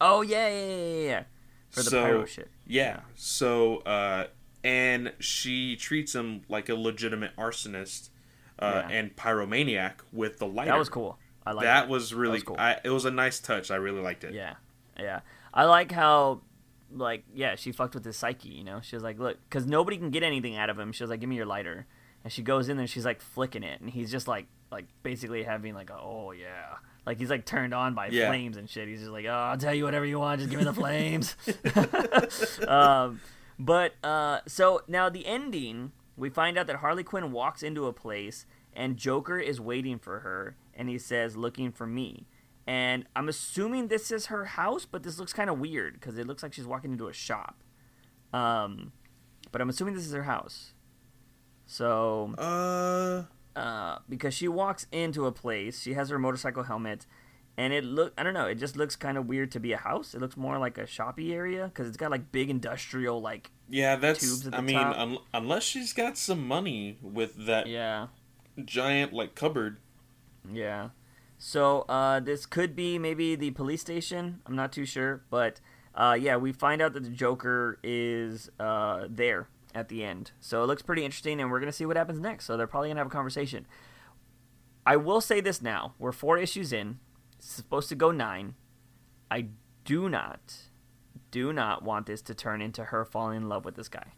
Oh yeah, yeah, yeah, yeah, yeah. For the So- pyro shit. Yeah. So, uh, and she treats him like a legitimate arsonist uh, Yeah. and pyromaniac with the lighter. That was cool. I like that that. was really was cool. I, it was a nice touch. I really liked it. Yeah, yeah. I like how, like, yeah, she fucked with his psyche. You know, she was like, look, because nobody can get anything out of him. She was like, give me your lighter, and she goes in there. and She's like flicking it, and he's just like, like basically having like, a, oh yeah, like he's like turned on by Yeah. flames and shit. He's just like, oh, I'll tell you whatever you want, just give me the <laughs> flames. <laughs> um, but uh, so now the ending, we find out that Harley Quinn walks into a place and Joker is waiting for her, and he says, "Looking for me." And I'm assuming this is her house, but this looks kind of weird because it looks like she's walking into a shop. Um, but I'm assuming this is her house. So, Uh, uh, because she walks into a place, she has her motorcycle helmet, and it look I don't know, it just looks kind of weird to be a house. It looks more like a shoppy area because it's got like big industrial like yeah, that's. I mean, un- unless she's got some money with that yeah giant like cupboard. Yeah. So uh, this could be maybe the police station. I'm not too sure, but uh, yeah, we find out that the Joker is uh, there at the end. So it looks pretty interesting, and we're gonna see what happens next. So they're probably gonna have a conversation. I will say this now: we're four issues in. It's supposed to go nine. I do not, do not want this to turn into her falling in love with this guy.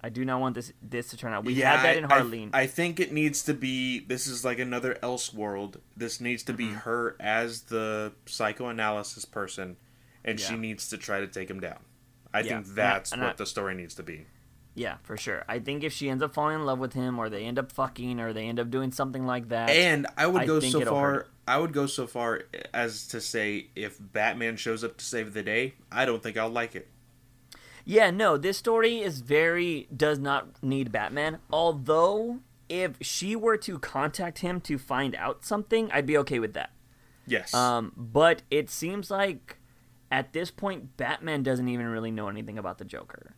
I do not want this this to turn out. We yeah, had that in I- Harleen. I, think it needs to be. This is like another Elseworld. This needs to be Mm-hmm. her as the psychoanalysis person, and she needs to try to take him down. I Yeah, think and I- that's and what I- the story needs to be. Yeah, for sure. I think if she ends up falling in love with him, or they end up fucking, or they end up doing something like that, And I would I go so far. hurt. I would go so far as to say if Batman shows up to save the day, I don't think I'll like it. Yeah, no, this story is very does not need Batman. Although, if she were to contact him to find out something, I'd be okay with that. Yes. Um, but it seems like at this point, Batman doesn't even really know anything about the Joker.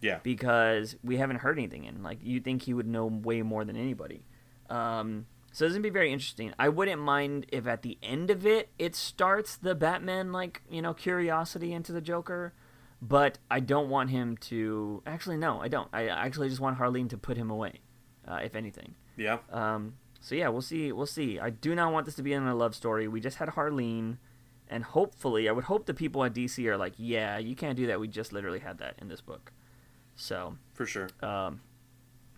yeah. because we haven't heard anything in. Like you think he would know way more than anybody. Um, so it's gonna be very interesting. I wouldn't mind if at the end of it it starts the Batman like you know curiosity into the Joker, but I don't want him to. Actually, no, I don't. I actually just want Harleen to put him away, uh, if anything. Yeah. Um, so yeah, we'll see. We'll see. I do not want this to be in a love story. We just had Harleen, and hopefully, I would hope the people at DC are like, yeah, you can't do that. We just literally had that in this book. So For sure. um,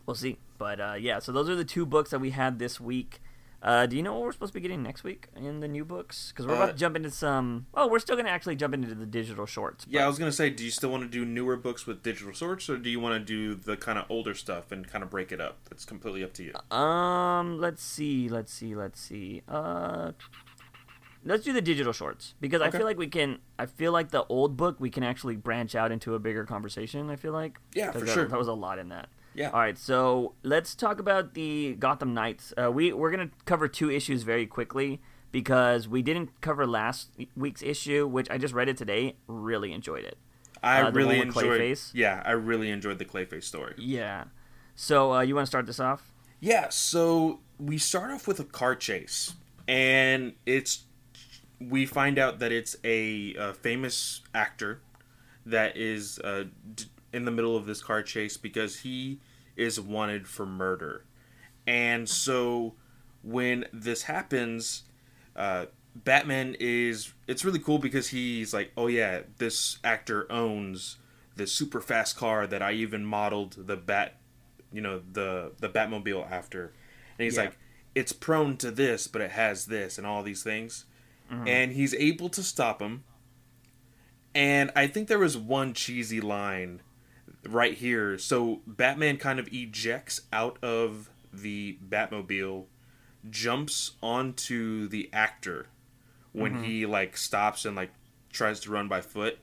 we'll see. But uh, yeah, so those are the two books that we had this week. Uh, do you know what we're supposed to be getting next week in the new books? Because we're about Uh, to jump into some. Oh, we're still gonna actually jump into the digital shorts. Yeah, I was gonna say, do you still want to do newer books with digital shorts, or do you want to do the kind of older stuff and kind of break it up? That's completely up to you. Um, let's see, let's see, let's see. Uh, let's do the digital shorts because I feel like we can. I feel like the old book we can actually branch out into a bigger conversation. I feel like. Yeah, for that, sure. That was a lot in that. Yeah. All right, so let's talk about the Gotham Knights. Uh, we we're gonna cover two issues very quickly because we didn't cover last week's issue, which I just read it today. Really enjoyed it. I Uh, really enjoyed. Clayface? Yeah, I really enjoyed the Clayface story. Yeah. So uh, you want to start this off? Yeah, so we start off with a car chase, and it's we find out that it's a, uh famous actor that is uh, d- in the middle of this car chase because he is wanted for murder, and so when this happens, uh, Batman is it's really cool because he's like, oh yeah, this actor owns this super fast car that I even modeled the bat, you know, the the Batmobile after. And he's Yeah. like, it's prone to this, but it has this and all these things. Mm-hmm. And he's able to stop him. And I think there was one cheesy line right here. So Batman kind of ejects out of the Batmobile, jumps onto the actor when Mm-hmm. he like stops and like tries to run by foot,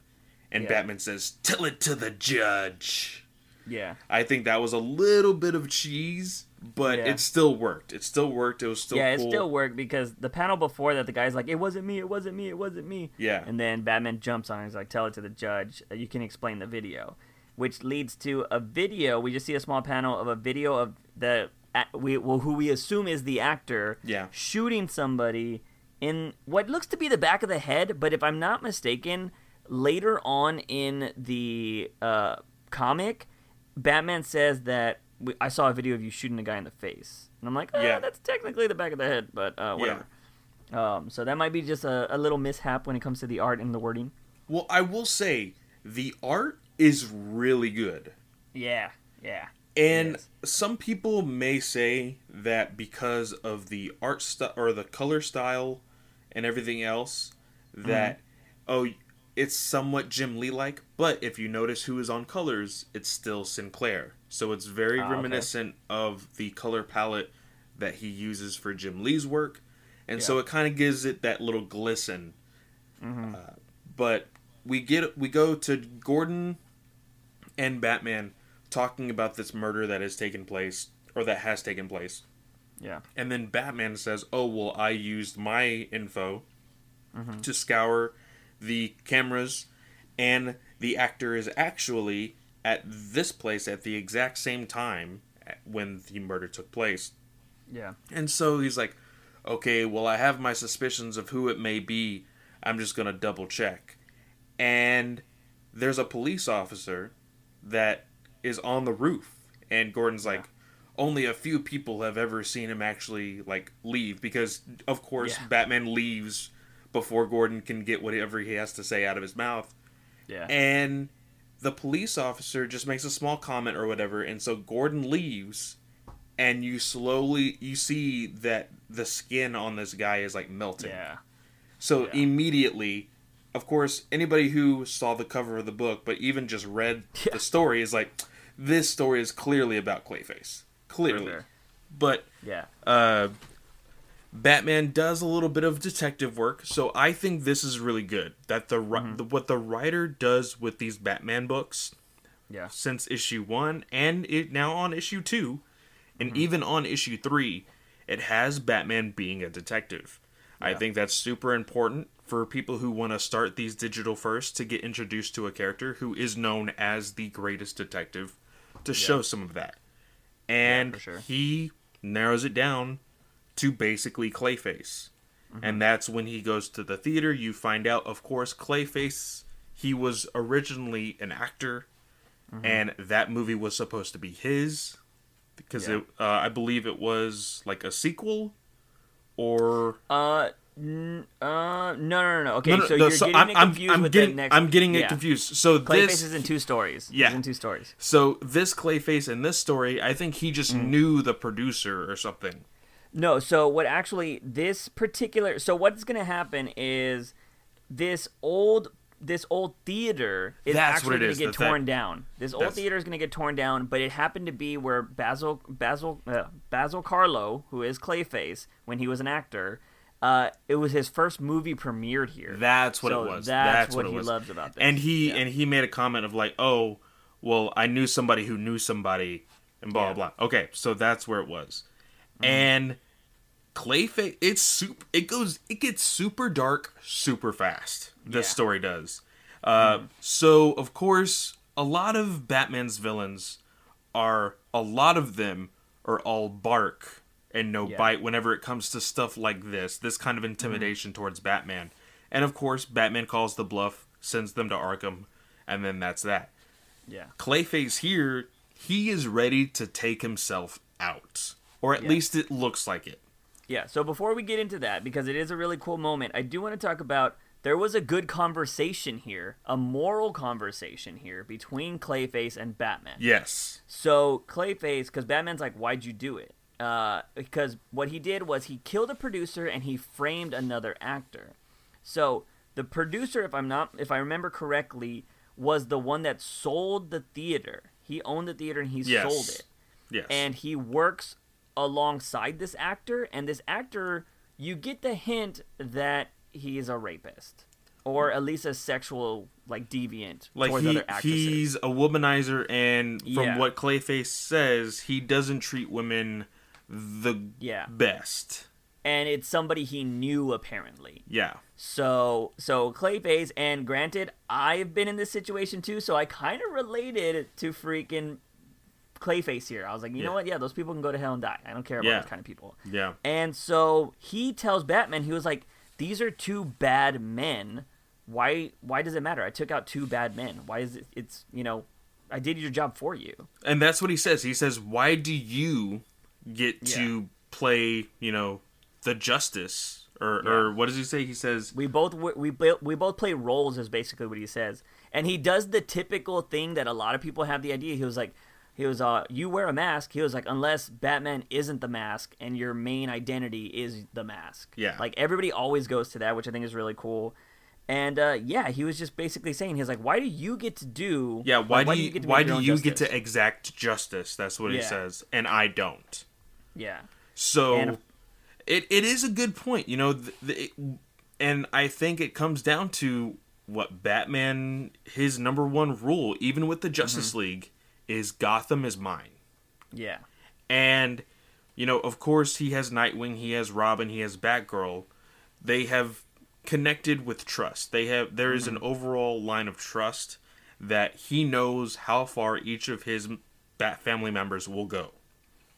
and Yeah. Batman says, "Tell it to the judge." Yeah. I think that was a little bit of cheese, but Yeah. it still worked. It still worked. It was still yeah, cool. it still worked because the panel before that, the guy's like, "It wasn't me. It wasn't me. It wasn't me." Yeah. And then Batman jumps on. it. He's like, "Tell it to the judge. You can explain the video," which leads to a video. We just see a small panel of a video of the we well, who we assume is the actor. Yeah. Shooting somebody in what looks to be the back of the head, but if I'm not mistaken, later on in the uh, comic, Batman says that we, I saw a video of you shooting a guy in the face, and I'm like, oh, Yeah. that's technically the back of the head, but uh, whatever. Um, so that might be just a, a little mishap when it comes to the art and the wording. Well, I will say the art is really good. Yeah, yeah, And some people may say that because of the art style or the color style and everything else, that oh, it's somewhat Jim Lee like. But if you notice who is on colors, it's still Sinclair. So it's very okay. reminiscent of the color palette that he uses for Jim Lee's work, and so it kind of gives it that little glisten. Mm-hmm. Uh, but we get we go to Gordon and Batman talking about this murder that has taken place or that has taken place. yeah, And then Batman says, "Oh well, I used my info Mm-hmm. to scour the cameras, and the actor is actually at this place at the exact same time when the murder took place." yeah, And so he's like, "Okay, well, I have my suspicions of who it may be. I'm just gonna double check." And there's a police officer that is on the roof, and Gordon's like, "Only a few people have ever seen him actually like leave because, of course, Yeah. Batman leaves before Gordon can get whatever he has to say out of his mouth." yeah, And the police officer just makes a small comment or whatever, and so Gordon leaves, and you slowly you see that the skin on this guy is like melting. yeah, So Yeah. immediately, of course, anybody who saw the cover of the book, but even just read <laughs> Yeah. the story, is like, this story is clearly about Clayface. Clearly, sure. but yeah, uh, Batman does a little bit of detective work, so I think this is really good. That the, ri- the what the writer does with these Batman books yeah, since issue one and it now on issue two, and even on issue three, it has Batman being a detective. I think that's super important for people who want to start these digital first to get introduced to a character who is known as the greatest detective to show some of that. And for sure. he narrows it down to basically Clayface. And that's when he goes to the theater. You find out, of course, Clayface, he was originally an actor, and that movie was supposed to be his. Because Yeah. it, uh, I believe it was like a sequel, or Uh, n- uh, no, no, no, no. Okay, No, no, so you're so getting I'm, it I'm, confused I'm with getting, the next. I'm getting it yeah. confused. So Clayface this, is in two stories. Yeah. He's in two stories. so this Clayface in this story, I think he just Mm. knew the producer or something. No, so what actually this particular so what's gonna happen is this old this old theater is That's actually gonna get that- that- torn down. This old theater is gonna get torn down, but it happened to be where Basil Basil uh, Basil Karlo, who is Clayface, when he was an actor, uh, it was his first movie premiered here. That's what So it was. That's, That's what, what he loves about this. and he Yeah. and he made a comment of like, "Oh, well, I knew somebody who knew somebody," and blah Yeah. blah blah. Okay, so that's where it was, Mm-hmm. and Clayface, it's super. It goes, it gets super dark, super fast. This Yeah. Mm-hmm. story does. Uh, So of course, a lot of Batman's villains are a lot of them are all bark and no Yeah. Mm-hmm. bite whenever it comes to stuff like this, this kind of intimidation towards Batman. And of course, Batman calls the bluff, sends them to Arkham, and then that's that. yeah. Clayface here, he is ready to take himself out. Or at Yeah. least it looks like it. Yeah, so before we get into that, because it is a really cool moment, I do want to talk about there was a good conversation here, a moral conversation here between Clayface and Batman. Yes. So Clayface, because Batman's like, "Why'd you do it?" Uh, because what he did was he killed a producer and he framed another actor. So the producer, if I'm not, if I remember correctly, was the one that sold the theater. He owned the theater and he Yes. sold it Yes. and he works alongside this actor and this actor you get the hint that he is a rapist or at least a sexual like deviant like towards he, other actresses he's a womanizer and from Yeah. what Clayface says, he doesn't treat women the Yeah. best. and it's somebody he knew apparently Yeah. so so clayface and granted i've been in this situation too so i kind of related to freaking clayface here i was like you Yeah. know what yeah those people can go to hell and die i don't care about Yeah. those kind of people Yeah. And so he tells Batman, he was like, "These are two bad men. Why? Why does it matter? I took out two bad men. Why is it? It's you know, I did your job for you. And that's what he says. He says, "Why do you get to play, you know, the justice or Yeah. or what does he say? He says, We both we we both play roles, is basically what he says. And he does the typical thing that a lot of people have the idea. He was like." He was, uh, you wear a mask. He was like, unless Batman isn't the mask and your main identity is the mask. Yeah. Like everybody always goes to that, which I think is really cool. And uh, yeah, he was just basically saying, he's like, why do you get to do? "Yeah, why, like, do you, get to why do you get to exact justice?" That's what he says, and I don't. Yeah. So And- it, it is a good point, you know, th the, it, and I think it comes down to what Batman his number one rule, even with the Justice Mm-hmm. League, is Gotham is mine. Yeah. And you know, of course, he has Nightwing, he has Robin, he has Batgirl. They have connected with trust. They have there is Mm-hmm. an overall line of trust that he knows how far each of his Bat family members will go.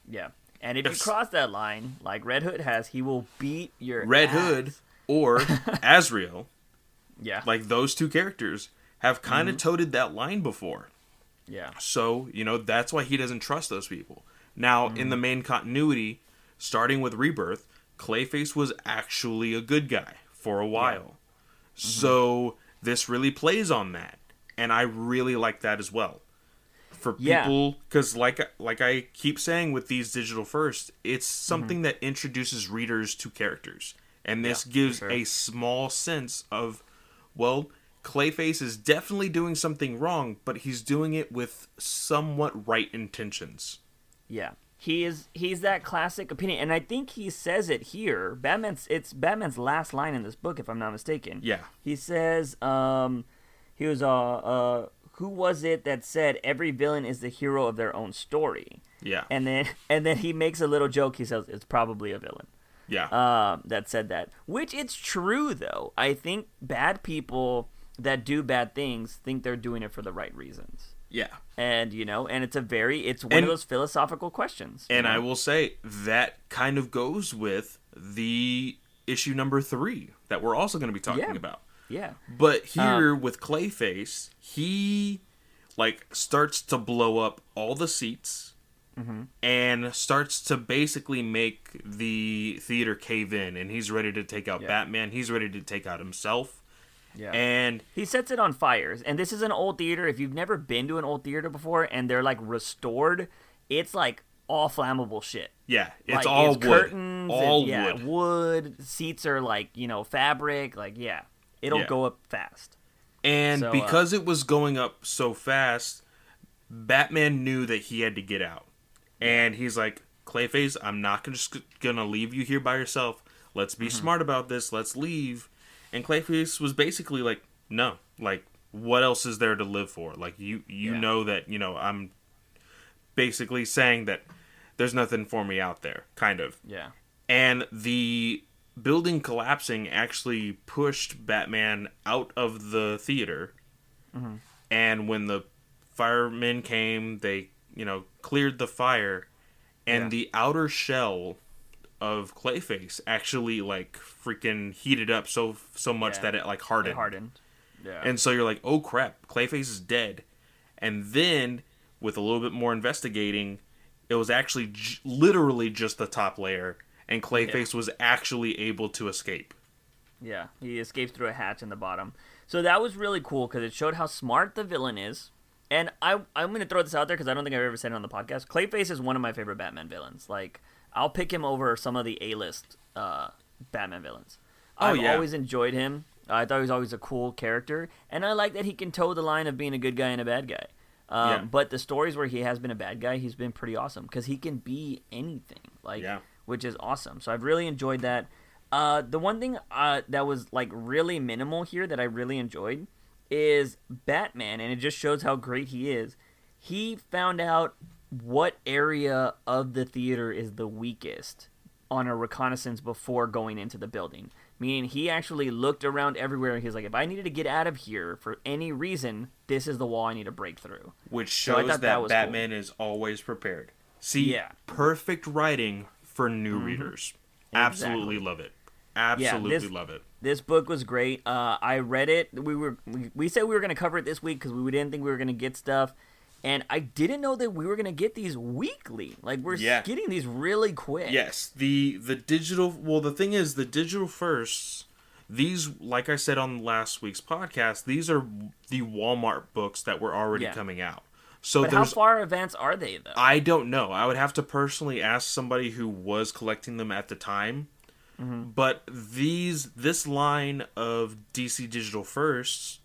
Yeah. And if If- you cross that line, like Red Hood has, he will beat your Red ass. Hood or <laughs> Azrael, Yeah. like those two characters, have kind Mm-hmm. of toted that line before. yeah. So, you know, that's why he doesn't trust those people. Now, in Mm-hmm. the main continuity, starting with Rebirth, Clayface was actually a good guy for a while. Mm-hmm. So, this really plays on that. And I really like that as well. For people cuz like like I keep saying with these digital first, it's Mm-hmm. something that introduces readers to characters. And this Yeah, gives sure. a small sense of well, Clayface is definitely doing something wrong, but he's doing it with somewhat right intentions. Yeah. He is he's that classic opinion and I think he says it here. Batman's it's Batman's last line in this book if I'm not mistaken. Yeah. He says um he was uh uh who was it that said every villain is the hero of their own story? Yeah. And then <laughs> and then he makes a little joke. He says it's probably a villain. yeah. um, that said that. Which it's true though. I think bad people that do bad things think they're doing it for the right reasons. yeah. And you know, and it's a very it's one And- of those philosophical questions. And I will say that kind of goes with the issue number 3 that we're also going to be talking Yeah. about. Yeah, But um, here with Clayface, he like starts to blow up all the seats mm-hmm. and starts to basically make the theater cave in and he's ready to take out Yeah. Batman, he's ready to take out himself. yeah. And he sets it on fires. And this is an old theater. If you've never been to an old theater before and they're like restored, it's like all flammable shit. yeah, it's like, all it's wood. curtains, all and, yeah, wood. wood. Seats are like you know fabric. Like yeah, it'll Yeah. go up fast. And So, uh, because it was going up so fast, Batman knew that he had to get out. And he's like, Clayface, I'm not gonna- just gonna leave you here by yourself. Let's be Mm-hmm. smart about this. Let's leave. And Clayface was basically like, no, like, what else is there to live for? Like, you you Yeah. know that you know I'm basically saying that there's nothing for me out there, kind of Yeah. and the building collapsing actually pushed Batman out of the theater. Mm-hmm. And when the firemen came, they you know cleared the fire, and Yeah. the outer shell of Clayface actually like freaking heated up so so much Yeah. that it like It hardened. hardened. Yeah. And so you're like, oh crap, Clayface is dead. And then, with a little bit more investigating, it was actually j- literally just the top layer, and Clayface was actually able to escape. Yeah, he escapes through a hatch in the bottom. So that was really cool because it showed how smart the villain is. And I, I'm going to throw this out there because I don't think I've ever said it on the podcast. Clayface is one of my favorite Batman villains. Like, I'll pick him over some of the A-list uh, Batman villains. Oh, I've yeah. always enjoyed him. I thought he was always a cool character, and I like that he can toe the line of being a good guy and a bad guy. Um, Yeah. But the stories where he has been a bad guy, he's been pretty awesome because he can be anything, like, Yeah. Which is awesome. So I've really enjoyed that. Uh, the one thing uh, that was like really minimal here that I really enjoyed is Batman, and it just shows how great he is. He found out what area of the theater is the weakest on a reconnaissance before going into the building. Meaning he actually looked around everywhere and he's like, if I needed to get out of here for any reason, this is the wall I need to break through. which shows thought that, that was cool. Batman is always prepared. See, Yeah. Perfect writing for new readers. Absolutely love it. Absolutely this- love it. This book was great. Uh, I read it. We were we, we said we were going to cover it this week because we didn't think we were going to get stuff, and I didn't know that we were going to get these weekly. Like we're Yeah. getting these really quick. Yes, the the digital. Well, the thing is, the digital firsts. These, like I said on last week's podcast, these are the Walmart books that were already Yeah. coming out. So But how far advanced are they though? I don't know. I would have to personally ask somebody who was collecting them at the time. Mm-hmm. But these this line of DC Digital Firsts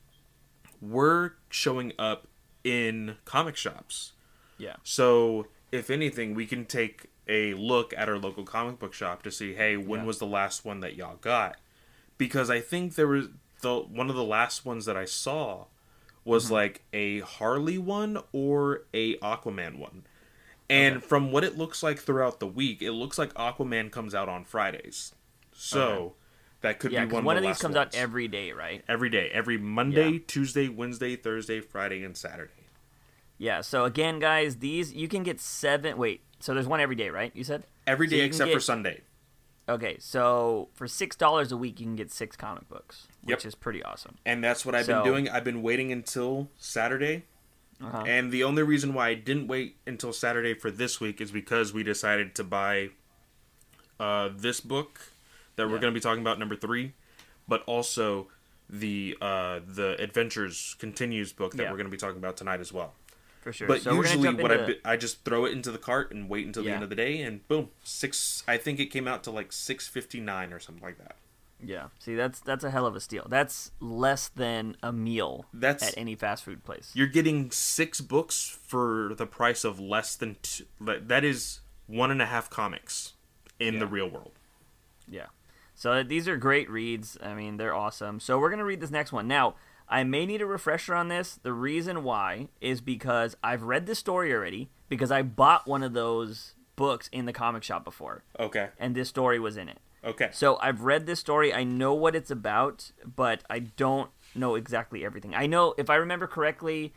were showing up in comic shops. yeah. So, if anything, we can take a look at our local comic book shop to see, hey, when Yeah. was the last one that y'all got? Because I think there was the one of the last ones that I saw was Mm-hmm. like a Harley one or a Aquaman one. And Okay. from what it looks like throughout the week, it looks like Aquaman comes out on Fridays. So Okay. that could Yeah, be one, one of, of the these comes ones. out every day, right? every day, every Monday, Yeah. Tuesday, Wednesday, Thursday, Friday, and Saturday. Yeah. So again, guys, these you can get seven. Wait. So there's one every day, right? You said. every day So day you can except for Sunday. Okay. So for six dollars a week, you can get six comic books, which is pretty awesome. And that's what I've So- been doing. I've been waiting until Saturday. Uh-huh. And the only reason why I didn't wait until Saturday for this week is because we decided to buy uh, this book that we're going to be talking about, number three, but also the uh, the Adventures Continues book that Yeah. we're going to be talking about tonight as well. For sure. But so usually, what I into- bi- I just throw it into the cart and wait until the Yeah. end of the day, and boom, six. I think it came out to like six fifty nine or something like that. Yeah. See, that's that's a hell of a steal. That's less than a meal That's at any fast food place. you're getting six books for the price of less than two, that is one and a half comics in the real world Yeah. So these are great reads. I mean, they're awesome. So we're gonna read this next one now. I may need a refresher on this. The reason why is because I've read this story already because I bought one of those books in the comic shop before, okay and this story was in it. Okay So I've read this story. I know what it's about, but I don't know exactly everything. I know, if I remember correctly,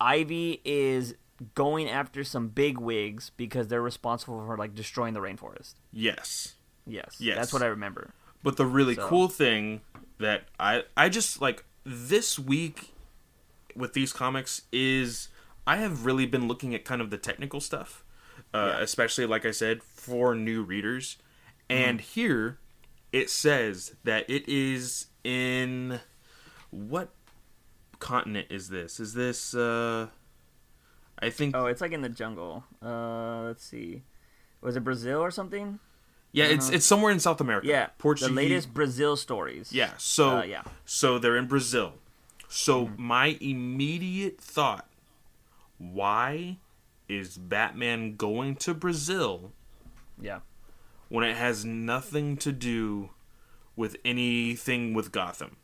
Ivy is going after some big wigs because they're responsible for like destroying the rainforest. yes Yes, Yes. that's what I remember. but the really So- cool thing that i i just like this week with these comics is i have really been looking at kind of the technical stuff uh, Yeah. especially like i said for new readers and here it says that it is in what continent is this is this uh i think Oh, it's like in the jungle. Uh, let's see. Was it Brazil or something? yeah it's it's somewhere in south america Yeah, portuguese the latest Brazil stories. yeah so Uh, yeah. Mm-hmm. so they're in brazil so my immediate thought why is batman going to brazil Yeah. When it has nothing to do with anything with gotham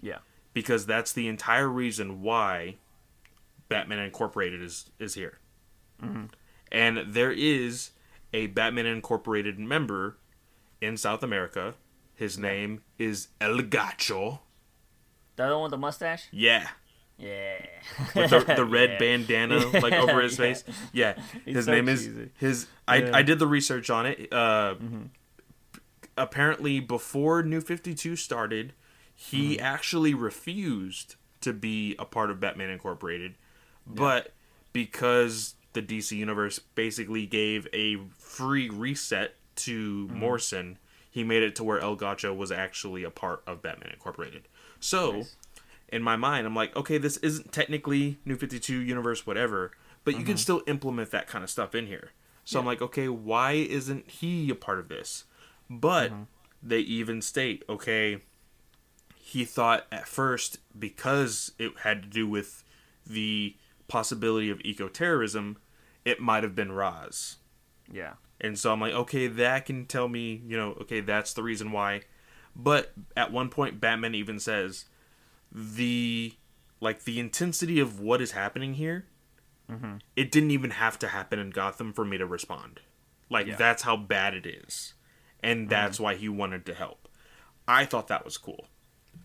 Yeah. because that's the entire reason why Batman Incorporated is is here. Mm-hmm. And there is a Batman Incorporated member in South America. His name is El Gaucho. The other one with the mustache? Yeah. Yeah. With the, the <laughs> red Yeah. bandana like over his <laughs> Yeah. face. Yeah. He's His so name cheesy. is his I Yeah. Mm-hmm. I did the research on it. Uh apparently before New 52 started, he Mm-hmm. actually refused to be a part of Batman Incorporated, but because the DC universe basically gave a free reset to Mm-hmm. Morrison, he made it to where El Gaucho was actually a part of Batman Incorporated. So, Nice. In my mind, I'm like, okay, this isn't technically New 52 universe, whatever, but you can mm-hmm. still implement that kind of stuff in here. So I'm like, okay, why isn't he a part of this? But mm-hmm. they even state, okay, he thought at first because it had to do with the possibility of eco terrorism, it might have been Ra's. Yeah. And so I'm like, okay, that can tell me, you know, okay, that's the reason why. But at one point, Batman even says the like the intensity of what is happening here. Mm-hmm. It didn't even have to happen in Gotham for me to respond. Like Yeah. that's how bad it is, and mm-hmm. that's why he wanted to help. I thought that was cool.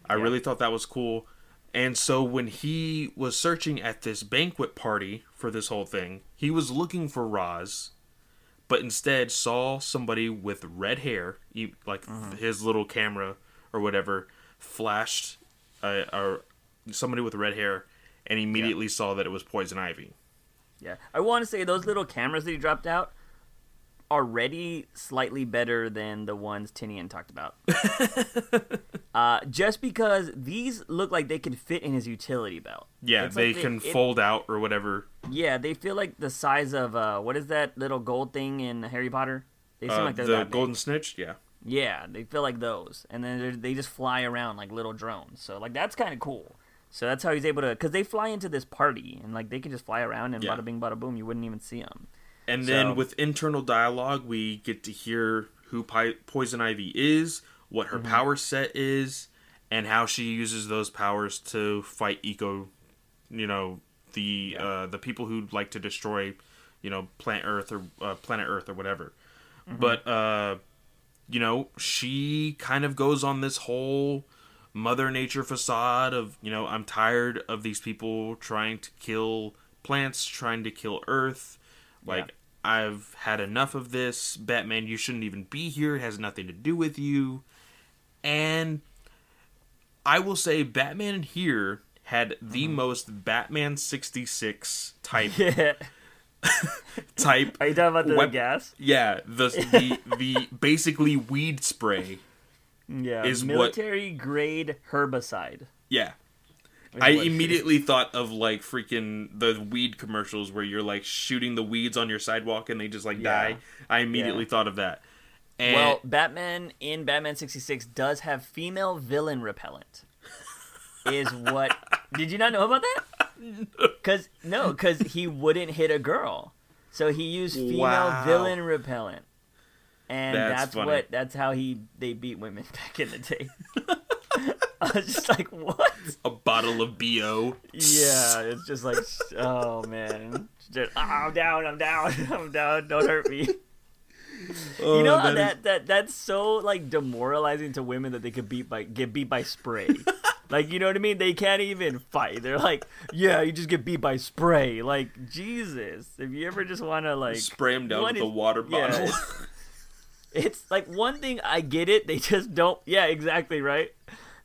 I Yeah. really thought that was cool. And so when he was searching at this banquet party for this whole thing, he was looking for Ra's, but instead saw somebody with red hair, like mm-hmm. his little camera or whatever, flashed uh, or somebody with red hair, and immediately saw that it was Poison Ivy. Yeah. I want to say those little cameras that he dropped out are already slightly better than the ones Tynion talked about. <laughs> uh, just because these look like they could fit in his utility belt. Yeah, It's they like can it- fold out or whatever. Yeah, they feel like the size of uh, what is that little gold thing in Harry Potter? They seem Uh, like they're the that big. Golden Snitch, yeah. Yeah, they feel like those, and then they're- just fly around like little drones. So like that's kind of cool. So that's how he's able to, because they fly into this party and like they can just fly around and Yeah. bada bing bada boom, you wouldn't even see them. And then with internal dialogue, we get to hear who Pi- Poison Ivy is, what Mm-hmm. her power set is, and how she uses those powers to fight eco, you know, the Yeah. uh, the people who like to destroy, you know, planet Earth or uh, planet Earth or whatever. Mm-hmm. But uh, you know, she kind of goes on this whole mother nature facade of you know i'm tired of these people trying to kill plants trying to kill earth. Like i've had enough of this. Batman you shouldn't even be here. It has nothing to do with you. And i will say batman here had the mm-hmm. most batman 66 type <laughs> Yeah. <laughs> type Are you talking about the Wep- gas? yeah the the the basically weed spray Yeah. is what- military grade herbicide. yeah I what immediately thought of like freaking the weed commercials where you're like shooting the weeds on your sidewalk and they just like Yeah. die. I immediately Yeah. thought of that. And Well, Batman in Batman 66 does have female villain repellent. Is what Did you not know about that? Cuz no, cuz he wouldn't hit a girl. So he used female Wow. villain repellent. And That's that's, what that's how he they beat women <laughs> back in the day. <laughs> I was just like, "What?" a bottle of bo. Yeah, it's just like, <laughs> oh man, just, "Ah, I'm down, I'm down, I'm down. Don't hurt me. Oh, you know that that, is- that, that's so like demoralizing to women that they could beat by get beat by spray. Like you know what I mean? They can't even fight. They're like, yeah, you just get beat by spray. Like Jesus, if you ever just want to like spray him down what with a is- water yeah, bottle. it's- <laughs> it's like one thing I get it. They just don't. Yeah, exactly right.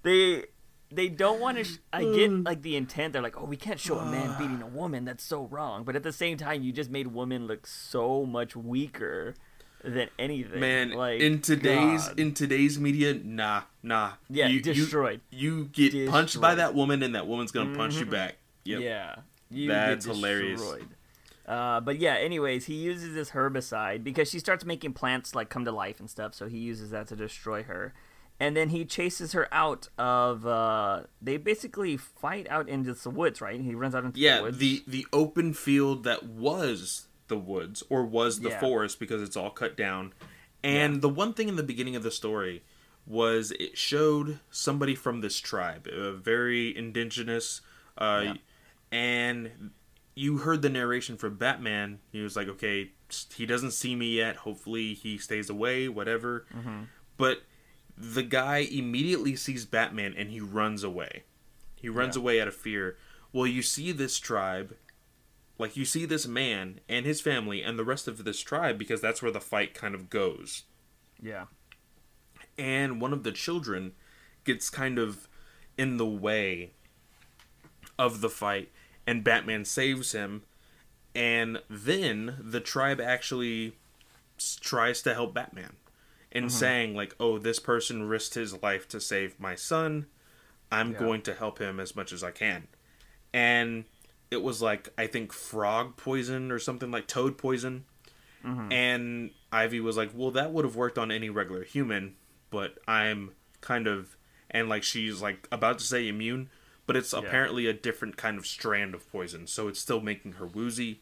They they don't want to. Sh- I get mm. like the intent. They're like, oh, we can't show a man <sighs> beating a woman. That's so wrong. But at the same time, you just made women look so much weaker than anything. Man, like in today's God. in today's media, nah, nah. Yeah, you, you- destroyed. You, get punched by that woman, and that woman's gonna punch you back. Yep. Yeah, you That's hilarious. Uh, but yeah, anyways, he uses this herbicide because she starts making plants like come to life and stuff. So he uses that to destroy her, and then he chases her out of. Uh, they basically fight out into the woods, right? He runs out into the Yeah, the the open field that was the woods or was the Yeah. forest because it's all cut down. And the one thing in the beginning of the story was it showed somebody from this tribe, a very indigenous, uh, Yeah. and you heard the narration from Batman. He was like, "Okay, he doesn't see me yet. Hopefully, he stays away. Whatever." Mm-hmm. But the guy immediately sees Batman and he runs away. He runs Yeah. away out of fear. Well, you see this tribe, like you see this man and his family and the rest of this tribe because that's where the fight kind of goes. yeah, And one of the children gets kind of in the way of the fight and Batman saves him. And then the tribe actually tries to help Batman. in Mm-hmm. saying like, "Oh, this person risked his life to save my son. I'm Yeah. going to help him as much as I can." And it was like I think frog poison or something like toad poison. Mm-hmm. And Ivy was like, "Well, that would have worked on any regular human, but I'm kind of and like she's like about to say immune, but it's apparently a different kind of strand of poison, so it's still making her woozy."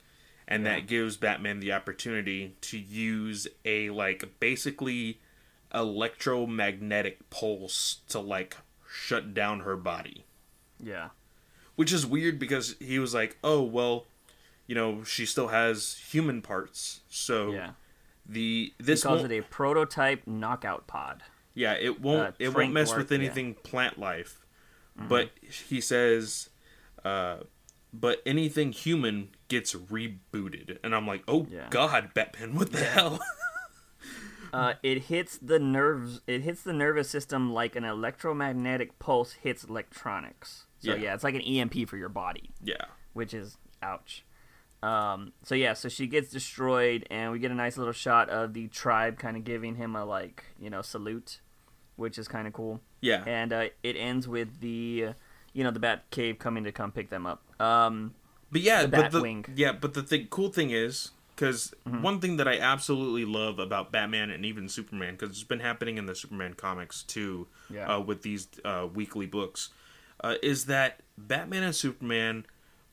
And that gives Batman the opportunity to use a like basically electromagnetic pulse to like shut down her body Yeah. Which is weird because he was like, "Oh well, you know, she still has human parts, so Yeah. the He this calls won't, it a prototype knockout pod. yeah, it won't uh, it won't mess work, with yeah. Mm-hmm. anything plant life, but he says, uh, but anything human gets rebooted, and I'm like, oh Yeah. god, Batman, what the hell? <laughs> Uh, it hits the nerves. It hits the nervous system like an electromagnetic pulse hits electronics. So Yeah. yeah, it's like an EMP for your body, yeah, which is ouch. Um, so yeah, so she gets destroyed, and we get a nice little shot of the tribe kind of giving him a like you know salute, which is kind of cool. yeah, And uh, it ends with the you know the Bat Cave coming to come pick them up. Um, But yeah, The but the yeah, but the thing, cool thing is because Mm-hmm. one thing that I absolutely love about Batman and even Superman because it's been happening in the Superman comics too, Yeah. uh, with these uh, weekly books, uh, is that Batman and Superman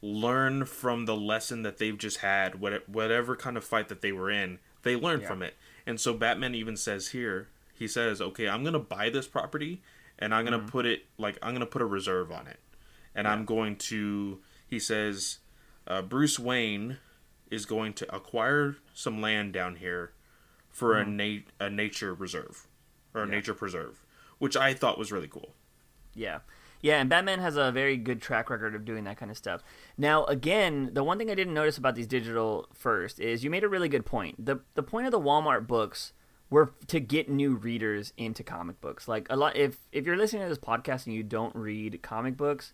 learn from the lesson that they've just had, what- whatever kind of fight that they were in, they learn Yeah. from it, and so Batman even says here, he says, "Okay, I'm gonna buy this property, and I'm gonna Mm-hmm. put it like I'm gonna put a reserve on it." and I'm going to. He says, uh, Bruce Wayne is going to acquire some land down here for a na- a nature reserve or a Mm-hmm. Yeah. nature preserve, which I thought was really cool. Yeah. Yeah, and Batman has a very good track record of doing that kind of stuff. Now, again, the one thing I didn't notice about these digital first is you made a really good point. The the point of the Walmart books were to get new readers into comic books. Like a lot if if you're listening to this podcast and you don't read comic books,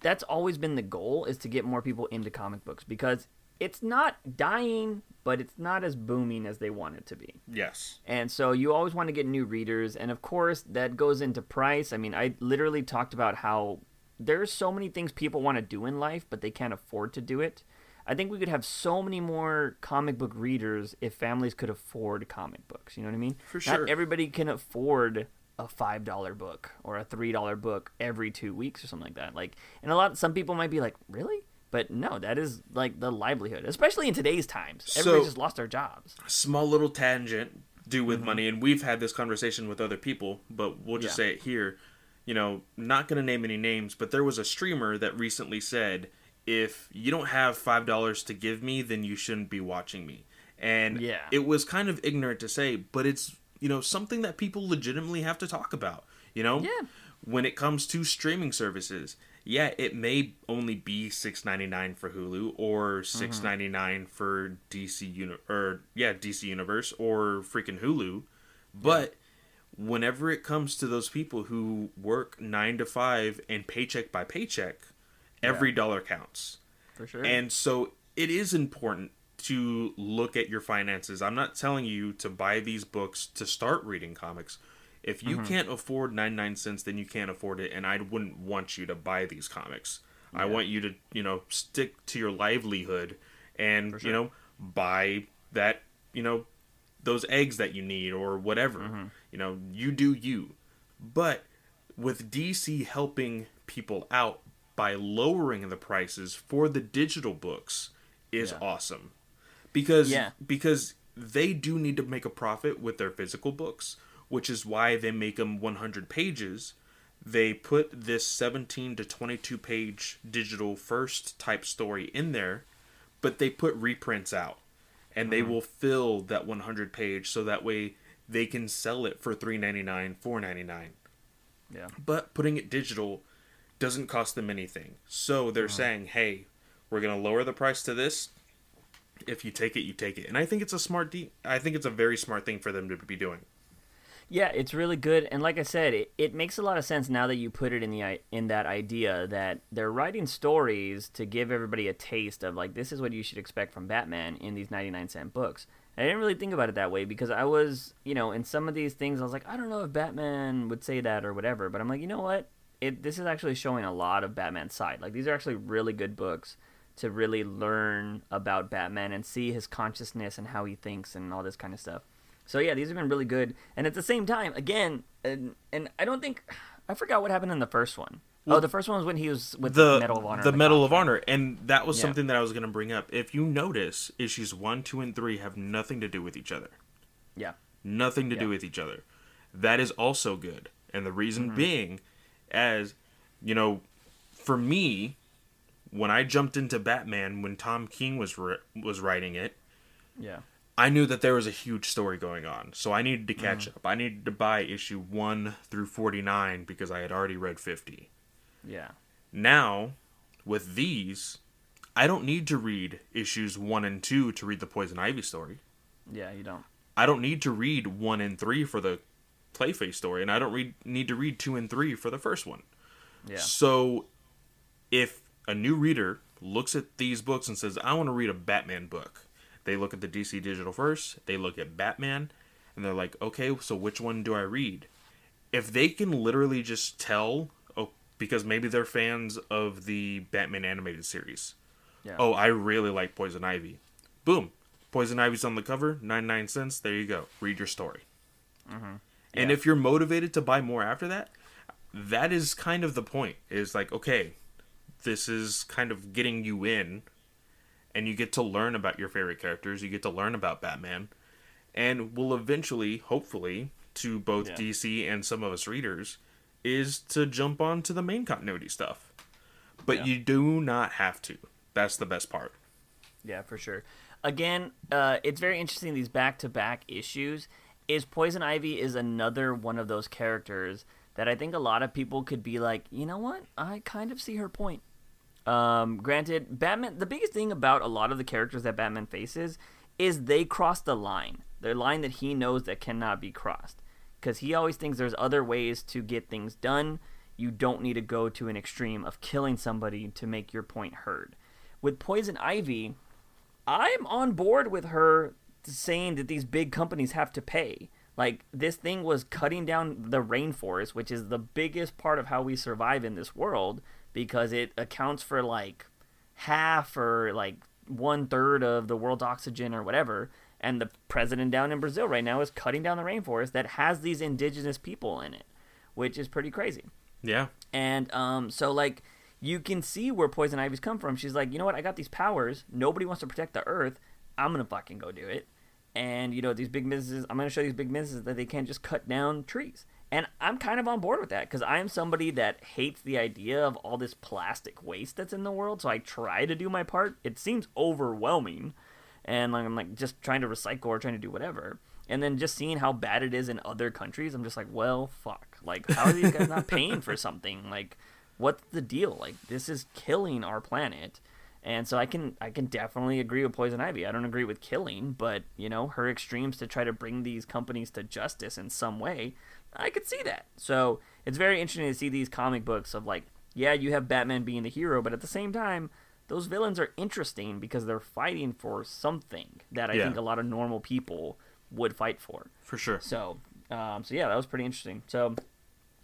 that's always been the goal is to get more people into comic books because it's not dying, but it's not as booming as they want it to be. Yes. And so you always want to get new readers. And of course, that goes into price. I mean, I literally talked about how there's so many things people want to do in life, but they can't afford to do it. I think we could have so many more comic book readers if families could afford comic books. You know what I mean? For sure. Not everybody can afford a five dollar book or a three dollar book every two weeks or something like that. Like, and a lot, some people might be like, really? But no, that is like the livelihood, especially in today's times. So- Everybody's just lost their jobs. Small little tangent do with mm-hmm. money, and we've had this conversation with other people, but we'll just Yeah. say it here. You know, not going to name any names, but there was a streamer that recently said, if you don't have $5 to give me, then you shouldn't be watching me. And Yeah. it was kind of ignorant to say, but it's, you know, something that people legitimately have to talk about. You know? Yeah. When it comes to streaming services, yeah, it may only be six ninety nine for Hulu or mm-hmm. six ninety nine for DC Uni- or yeah DC Universe or freaking Hulu, but whenever it comes to those people who work nine to five and paycheck by paycheck, every dollar counts. For sure. And so it is important to look at your finances. I'm not telling you to buy these books to start reading comics. If you mm-hmm. can't afford 99 cents, then you can't afford it and I wouldn't want you to buy these comics. I want you to, you know, stick to your livelihood and, sure. you know, buy that, you know, those eggs that you need or whatever. Mm-hmm. You know, you do you. But with DC helping people out by lowering the prices for the digital books is Yeah. awesome. Because Yeah. because they do need to make a profit with their physical books, which is why they make them 100 pages. They put this 17 to 22 page digital first type story in there, but they put reprints out and they mm-hmm. will fill that 100 page so that way they can sell it for 3.99 4.99 yeah. but putting it digital doesn't cost them anything. So they're mm-hmm. saying hey we're going to lower the price to this. If you take it you take it. And i think it's a smart de- i think it's a very smart thing for them to be doing Yeah, it's really good, and like I said, it, it makes a lot of sense now that you put it in the in that idea that they're writing stories to give everybody a taste of like this is what you should expect from Batman in these ninety nine cent books, I didn't really think about it that way because I was, you know, in some of these things, I was like, I don't know if Batman would say that or whatever. But I'm like, you know what? It this is actually showing a lot of Batman's side. Like these are actually really good books to really learn about Batman and see his consciousness and how he thinks and all this kind of stuff. So yeah, these have been really good. And at the same time, again, and, and I don't think I forgot what happened in the first one. oh, the first one was when he was with the, the Medal of Honor. The on Medal of Honor, and that was Yeah. something that I was going to bring up. If you notice, issues one, two, and three have nothing to do with each other. Yeah. Nothing to Yeah. do with each other. That is also good, and the reason Mm-hmm. being, as you know, for me, when I jumped into Batman when Tom King was ri- was writing it, Yeah. I knew that there was a huge story going on, so I needed to catch Mm-hmm. up. I needed to buy issue one through forty nine because I had already read fifty. Yeah. Now, with these, I don't need to read issues one and two to read the Poison Ivy story. Yeah, you don't. I don't need to read one and three for the Clayface story, and I don't read need to read two and three for the first one. Yeah. So, if a new reader looks at these books and says, "I want to read a Batman book," they look at the DC Digital first. They look at Batman, and they're like, "Okay, so which one do I read?" If they can literally just tell, oh, because maybe they're fans of the Batman animated series. Yeah. Oh, I really like Poison Ivy. Boom, Poison Ivy's on the cover, ninety nine cents. There you go. Read your story. And Mm-hmm. Yeah. if you're motivated to buy more after that, that is kind of the point. Is like, okay, this is kind of getting you in, and you get to learn about your favorite characters. You get to learn about Batman, and will eventually, hopefully, to both Yeah. DC and some of us readers, is to jump on to the main continuity stuff. But Yeah. you do not have to. That's the best part. Yeah, for sure. Again, uh, it's very interesting these back-to-back issues. Is Poison Ivy is another one of those characters that I think a lot of people could be like, you know what? I kind of see her point. Um, granted, Batman. The biggest thing about a lot of the characters that Batman faces is they cross the line. The line that he knows that cannot be crossed, because he always thinks there's other ways to get things done. You don't need to go to an extreme of killing somebody to make your point heard. With Poison Ivy, I'm on board with her saying that these big companies have to pay. Like this thing was cutting down the rainforest, which is the biggest part of how we survive in this world because it accounts for like half or like one third of the world's oxygen or whatever. And the president down in Brazil right now is cutting down the rainforest that has these indigenous people in it, which is pretty crazy. Yeah. And um, so like you can see where Poison Ivy's come from. She's like, you know what? I got these powers. Nobody wants to protect the Earth. I'm gonna fucking go do it. And you know these big businesses. I'm gonna show these big businesses that they can't just cut down trees. And I'm kind of on board with that because I am somebody that hates the idea of all this plastic waste that's in the world. So I try to do my part. It seems overwhelming, and I'm like just trying to recycle or trying to do whatever. And then just seeing how bad it is in other countries, I'm just like, well, fuck. Like, how are these guys not <laughs> paying for something? Like, what's the deal? Like, this is killing our planet. And so I can I can definitely agree with Poison Ivy. I don't agree with killing, but you know her extremes to try to bring these companies to justice in some way, I could see that. So it's very interesting to see these comic books of like, yeah, you have Batman being the hero, but at the same time, those villains are interesting because they're fighting for something that I Yeah. think a lot of normal people would fight for. For sure. So, um, so yeah, that was pretty interesting. So,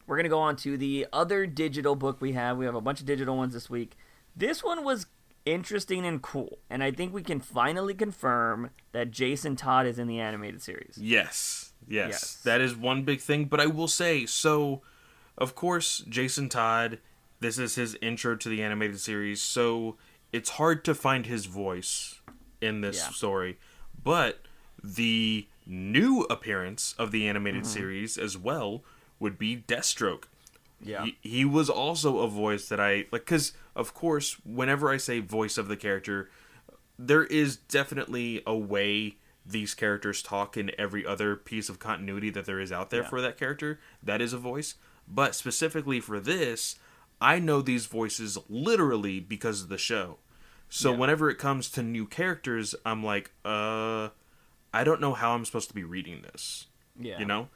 we're gonna go on to the other digital book we have. We have a bunch of digital ones this week. This one was interesting and cool, and I think we can finally confirm that Jason Todd is in the animated series. Yes, yes, Yes. that is one big thing. But I will say, so of course, Jason Todd, this is his intro to the animated series, so it's hard to find his voice in this Yeah. story. But the new appearance of the animated Mm-hmm. series as well would be Deathstroke. Yeah, He, he was also a voice that I like because of course whenever I say voice of the character, there is definitely a way these characters talk in every other piece of continuity that there is out there Yeah. for that character. That is a voice, but specifically for this, I know these voices literally because of the show. So Yeah. whenever it comes to new characters, I'm like, uh, I don't know how I'm supposed to be reading this yeah, you know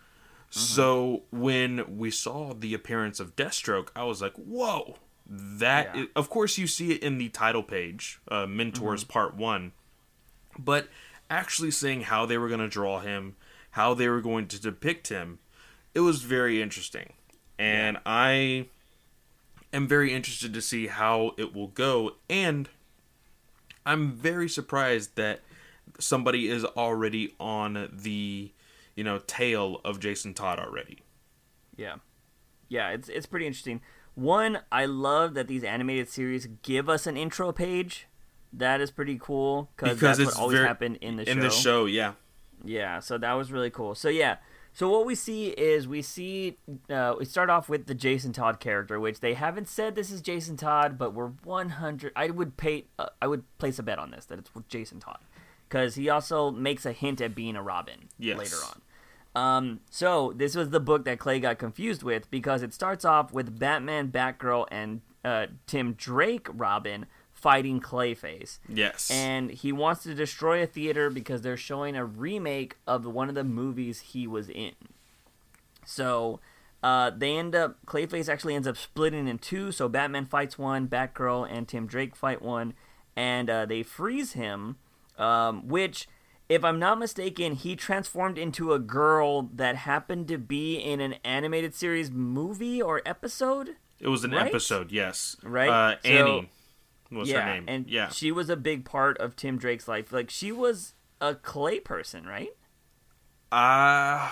so when we saw the appearance of deathstroke i was like whoa that Yeah. i- of course you see it in the title page uh, mentors part one but actually seeing how they were going to draw him, how they were going to depict him, it was very interesting. And yeah. I am very interested to see how it will go. And I'm very surprised that somebody is already on the, you know, tail of Jason Todd already. Yeah. Yeah, it's it's pretty interesting. One, I love that these animated series give us an intro page. That is pretty cool because that's what always very, happened in the show. In the show, yeah. Yeah, so that was really cool. So yeah, so what we see is we see uh, we start off with the Jason Todd character, which they haven't said this is Jason Todd, but we're 100. I would pay. Uh, I would place a bet on this that it's Jason Todd, because he also makes a hint at being a Robin yes. later on. Um, so this was the book that Clay got confused with because it starts off with Batman, Batgirl, and uh, Tim Drake Robin fighting Clayface. Yes. And he wants to destroy a theater because they're showing a remake of one of the movies he was in. So uh, they end up Clayface actually ends up splitting in two. So Batman fights one, Batgirl and Tim Drake fight one, and uh, they freeze him. Um, which, if I'm not mistaken, he transformed into a girl that happened to be in an animated series movie or episode. It was an right? episode, yes. Right. Uh, Annie. So, What's yeah, her name? And yeah. she was a big part of Tim Drake's life. Like she was a clay person, right? Uh...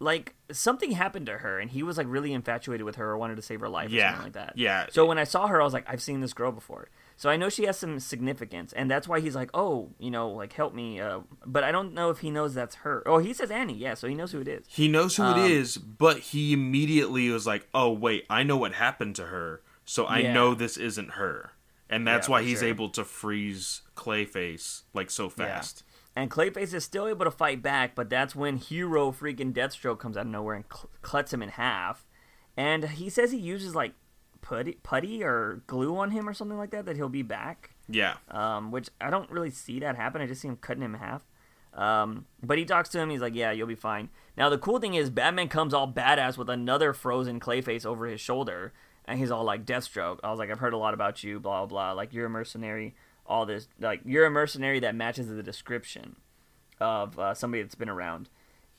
Like something happened to her, and he was like really infatuated with her, or wanted to save her life, or yeah. something like that. Yeah. So when I saw her, I was like, I've seen this girl before. So I know she has some significance, and that's why he's like, oh, you know, like help me. Uh, but I don't know if he knows that's her. Oh, he says Annie, yeah, so he knows who it is. He knows who um, it is, but he immediately was like, oh wait, I know what happened to her so I yeah. know this isn't her. And that's yeah, why he's sure. able to freeze Clayface like so fast. Yeah. And Clayface is still able to fight back, but that's when Hero freaking Deathstroke comes out of nowhere and cl- cuts him in half. And he says he uses like putty, putty or glue on him or something like that that he'll be back. Yeah. Um, which I don't really see that happen. I just see him cutting him in half. Um, but he talks to him. He's like, "Yeah, you'll be fine." Now the cool thing is, Batman comes all badass with another frozen Clayface over his shoulder, and he's all like Deathstroke. I was like, I've heard a lot about you, blah blah. Like you're a mercenary. All this, like you're a mercenary that matches the description of uh, somebody that's been around.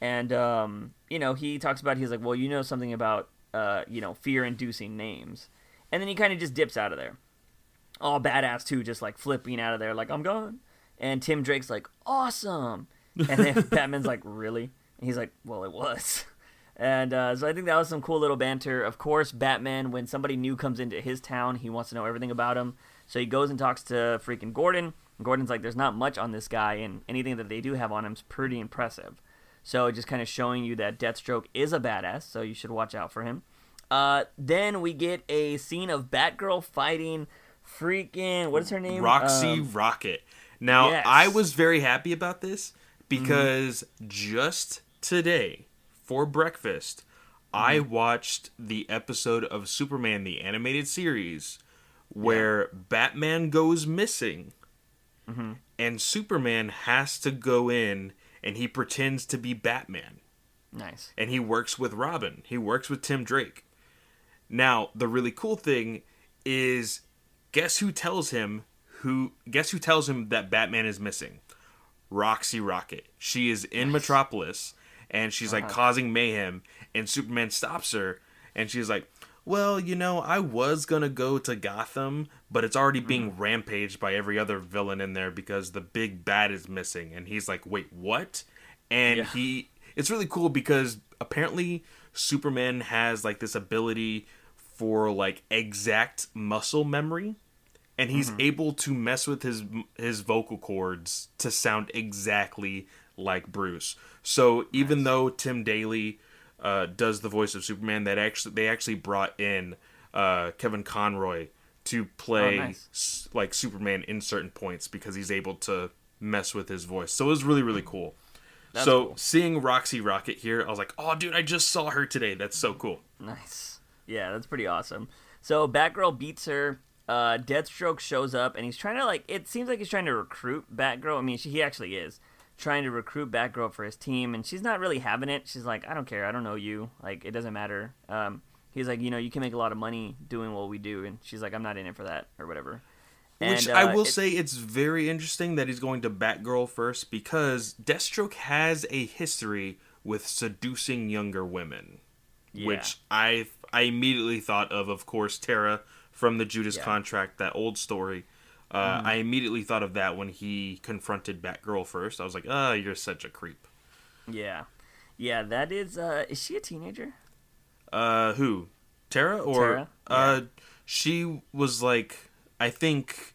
And um, you know, he talks about he's like, well, you know something about uh, you know fear-inducing names, and then he kind of just dips out of there, all badass too, just like flipping out of there, like I'm gone. And Tim Drake's like, awesome, and then <laughs> Batman's like, really? And he's like, well, it was. And uh, so I think that was some cool little banter. Of course, Batman, when somebody new comes into his town, he wants to know everything about him. So he goes and talks to freaking Gordon. Gordon's like, there's not much on this guy, and anything that they do have on him is pretty impressive. So just kind of showing you that Deathstroke is a badass, so you should watch out for him. Uh, then we get a scene of Batgirl fighting freaking what is her name? Roxy um, Rocket. Now yes. I was very happy about this because mm-hmm. just today for breakfast, mm-hmm. I watched the episode of Superman the animated series where yeah. Batman goes missing. Mm-hmm. And Superman has to go in and he pretends to be Batman. Nice. And he works with Robin. He works with Tim Drake. Now, the really cool thing is guess who tells him who guess who tells him that Batman is missing? Roxy Rocket. She is in nice. Metropolis and she's like uh-huh. causing mayhem and Superman stops her and she's like well, you know, I was gonna go to Gotham, but it's already being mm. rampaged by every other villain in there because the big bad is missing. And he's like, wait, what? And yeah. he, it's really cool because apparently Superman has like this ability for like exact muscle memory, and he's mm-hmm. able to mess with his his vocal cords to sound exactly like Bruce. So even nice. though Tim Daly uh, does the voice of Superman, that actually they actually brought in uh, Kevin Conroy to play oh, nice. like Superman in certain points because he's able to mess with his voice. So it was really really cool. That's so cool. seeing Roxy Rocket here, I was like, "Oh, dude, I just saw her today. That's so cool." Nice. Yeah, that's pretty awesome. So Batgirl beats her. Uh, Deathstroke shows up and he's trying to like. It seems like he's trying to recruit Batgirl. I mean, she, he actually is trying to recruit Batgirl for his team, and she's not really having it. She's like, I don't care, I don't know you, like it doesn't matter. Um, he's like, you know, you can make a lot of money doing what we do, and she's like, I'm not in it for that or whatever. Which And, I uh, will it- say it's very interesting that he's going to Batgirl first because Deathstroke has a history with seducing younger women, Yeah. which I I immediately thought of, of course, Terra from the Judas Yeah. Contract, that old story. Uh, I immediately thought of that when he confronted Batgirl first. I was like, "Ah, you're such a creep." Yeah, yeah. That is. Uh, is she a teenager? Uh, who? Terra or Terra, uh, she was like, I think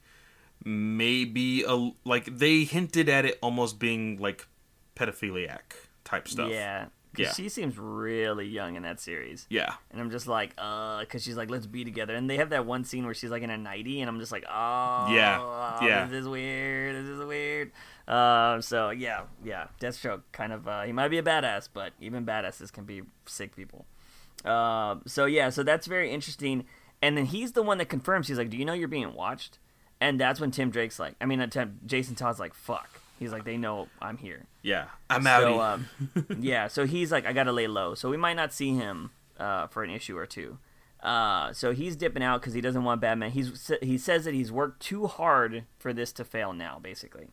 maybe a like they hinted at it almost being like pedophiliac type stuff. Yeah. Yeah. she seems really young in that series. Yeah. And I'm just like, uh, because she's like, let's be together. And they have that one scene where she's like in a nightie, and I'm just like, oh, Yeah, yeah. this is weird. This is weird. Uh, so yeah, yeah, Deathstroke kind of, uh, he might be a badass, but even badasses can be sick people. Uh, so yeah, so that's very interesting. And then he's the one that confirms. He's like, do you know you're being watched? And that's when Tim Drake's like, I mean, uh, Tim, Jason Todd's like, fuck. He's like, they know I'm here. Yeah. I'm out. So, um, <laughs> yeah, so he's like, I gotta lay low. So we might not see him uh, for an issue or two. Uh, so he's dipping out because he doesn't want Batman. He's he says that he's worked too hard for this to fail now, basically.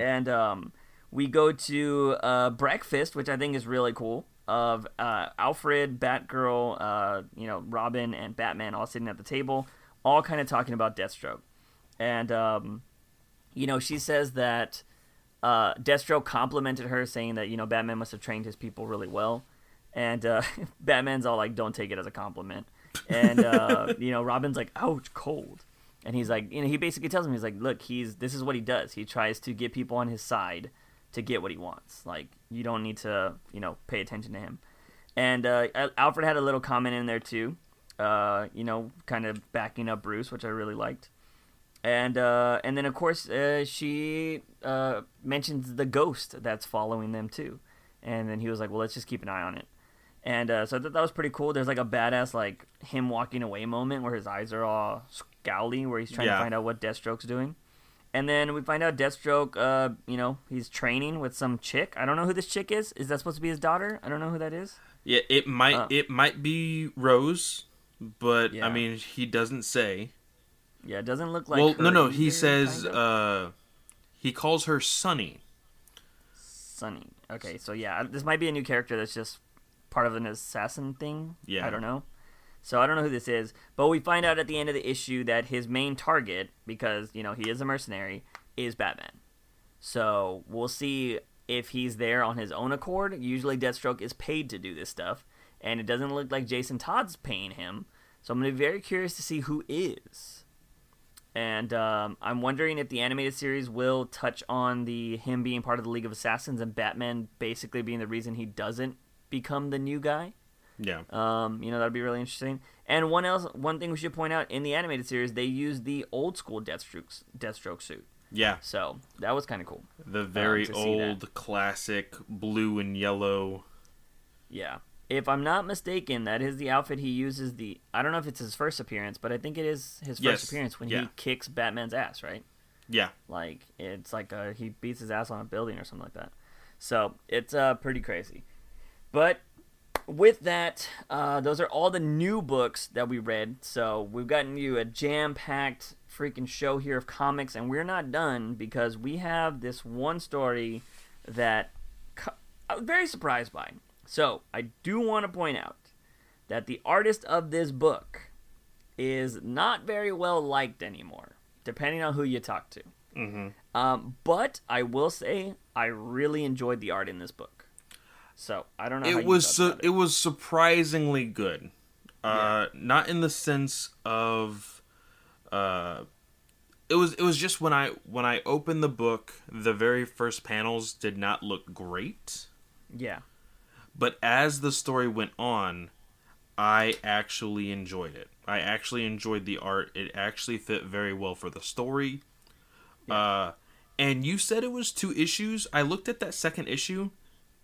And um, we go to uh, breakfast, which I think is really cool. Of uh, Alfred, Batgirl, uh, you know, Robin, and Batman all sitting at the table, all kind of talking about Deathstroke. And um, you know, she says that uh, Deathstroke complimented her, saying that you know Batman must have trained his people really well, and uh, <laughs> Batman's all like, "Don't take it as a compliment," and uh, <laughs> you know Robin's like, "Ouch, cold," and he's like, you know, he basically tells him, he's like, "Look, he's this is what he does. He tries to get people on his side to get what he wants. Like you don't need to, you know, pay attention to him." And uh, Alfred had a little comment in there too, uh, you know, kind of backing up Bruce, which I really liked and uh, and then of course uh, she uh, mentions the ghost that's following them too, and then he was like, "Well, let's just keep an eye on it." And uh, so I thought that was pretty cool. There's like a badass like him walking away moment where his eyes are all scowly, where he's trying Yeah. to find out what Deathstroke's doing. And then we find out Deathstroke, uh, you know, he's training with some chick. I don't know who this chick is. Is that supposed to be his daughter? I don't know who that is. yeah, it might Uh. it might be Rose, but Yeah. I mean he doesn't say. Yeah, it doesn't look like. well, no, no, he either, says kind of. uh he calls her Sunny. Sunny. Okay, so yeah, this might be a new character that's just part of an assassin thing. Yeah. I don't know. So I don't know who this is, but we find out at the end of the issue that his main target, because you know he is a mercenary, is Batman. So we'll see if he's there on his own accord. Usually, Deathstroke is paid to do this stuff, and it doesn't look like Jason Todd's paying him. So I'm gonna be very curious to see who is. And um, I'm wondering if the animated series will touch on the him being part of the League of Assassins and Batman basically being the reason he doesn't become the new guy. Yeah. Um, you know that'd be really interesting. And one else, one thing we should point out in the animated series, they used the old school Deathstroke Deathstroke suit, Yeah. so that was kind of cool. The very to see that. old classic blue and yellow. Yeah. If I'm not mistaken, that is the outfit he uses. The I don't know if it's his first appearance, but I think it is his first Yes. appearance when Yeah. he kicks Batman's ass, right? Yeah. Like it's like uh he beats his ass on a building or something like that. So it's uh pretty crazy. But with that, uh, those are all the new books that we read. So we've gotten you a jam-packed freaking show here of comics, and we're not done because we have this one story that co- I was very surprised by. So I do want to point out that the artist of this book is not very well liked anymore, depending on who you talk to. Mm-hmm. Um, but I will say I really enjoyed the art in this book. So I don't know. it was su- about it. was surprisingly good. Uh, Yeah. not in the sense of uh, it was it was just when I when I opened the book, the very first panels did not look great, Yeah, but as the story went on, I actually enjoyed it. I actually enjoyed the art. It actually fit very well for the story. Uh, and you said it was two issues. I looked at that second issue.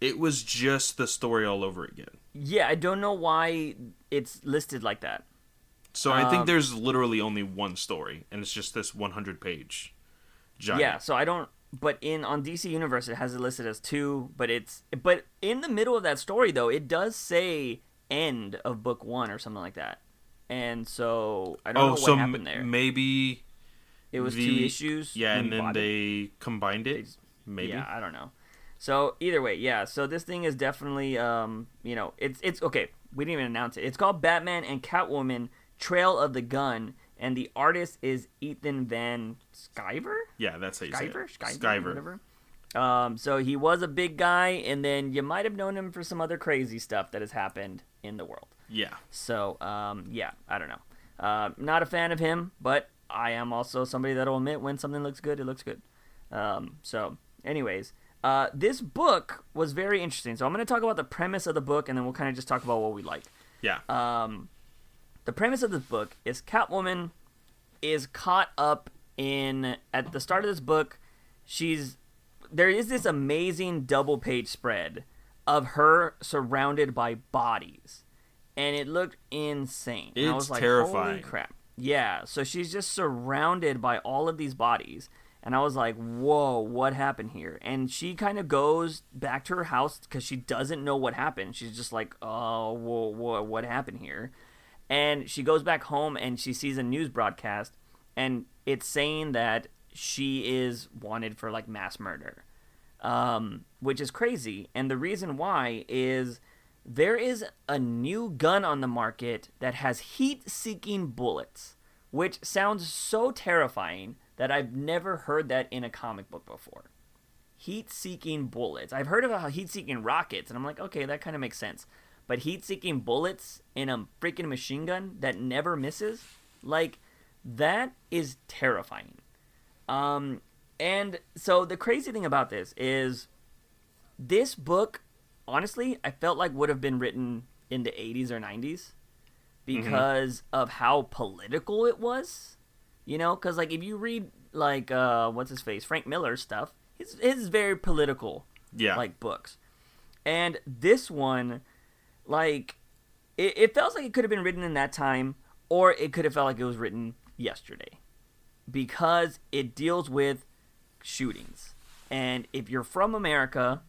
It was just the story all over again. yeah. I don't know why it's listed like that. So I think Um, there's literally only one story, and it's just this 100 page giant. Yeah, so I don't. But in on DC Universe, it has it listed as two. But it's but in the middle of that story though, it does say end of book one or something like that. And so I don't know Oh, what so m- happened there. maybe It was two issues. Yeah, and then bought it. they combined it. just- maybe. Yeah, I don't know. So either way, yeah. So this thing is definitely, um, you know, it's it's okay. We didn't even announce it. It's called Batman and Catwoman: Trail of the Gun, and the artist is Ethan Van Sciver. Yeah, that's how you say Skyver, it. Skyver, Skyver. whatever. Um, so he was a big guy, and then you might have known him for some other crazy stuff that has happened in the world. Yeah. So, um, yeah, I don't know. Uh, not a fan of him, but I am also somebody that'll admit when something looks good, it looks good. Um, so, anyways, uh, this book was very interesting. So I'm going to talk about the premise of the book, and then we'll kind of just talk about what we like. Yeah. Um, the premise of this book is Catwoman is caught up in at the start of this book. She's there is this amazing double page spread of her surrounded by bodies, and it looked insane. And I It's was like, terrifying. Holy crap! Yeah, so she's just surrounded by all of these bodies. And I was like, whoa, what happened here? And she kind of goes back to her house because she doesn't know what happened. She's just like, oh, whoa, whoa, what happened here? And she goes back home and she sees a news broadcast, and it's saying that she is wanted for like mass murder, um, which is crazy. And the reason why is there is a new gun on the market that has heat seeking bullets, which sounds so terrifying that I've never heard that in a comic book before. Heat seeking bullets. I've heard about heat seeking rockets, and I'm like, okay, that kind of makes sense. But heat seeking bullets in a freaking machine gun that never misses? Like, that is terrifying. Um, and so the crazy thing about this is this book, honestly, I felt like would have been written in the 80s or 90s because of how political it was. You know, because like if you read like uh, what's his face, Frank Miller's stuff, his his very political Yeah. like books. And this one, like, it, it felt like it could have been written in that time, or it could have felt like it was written yesterday, because it deals with shootings. And if you're from America,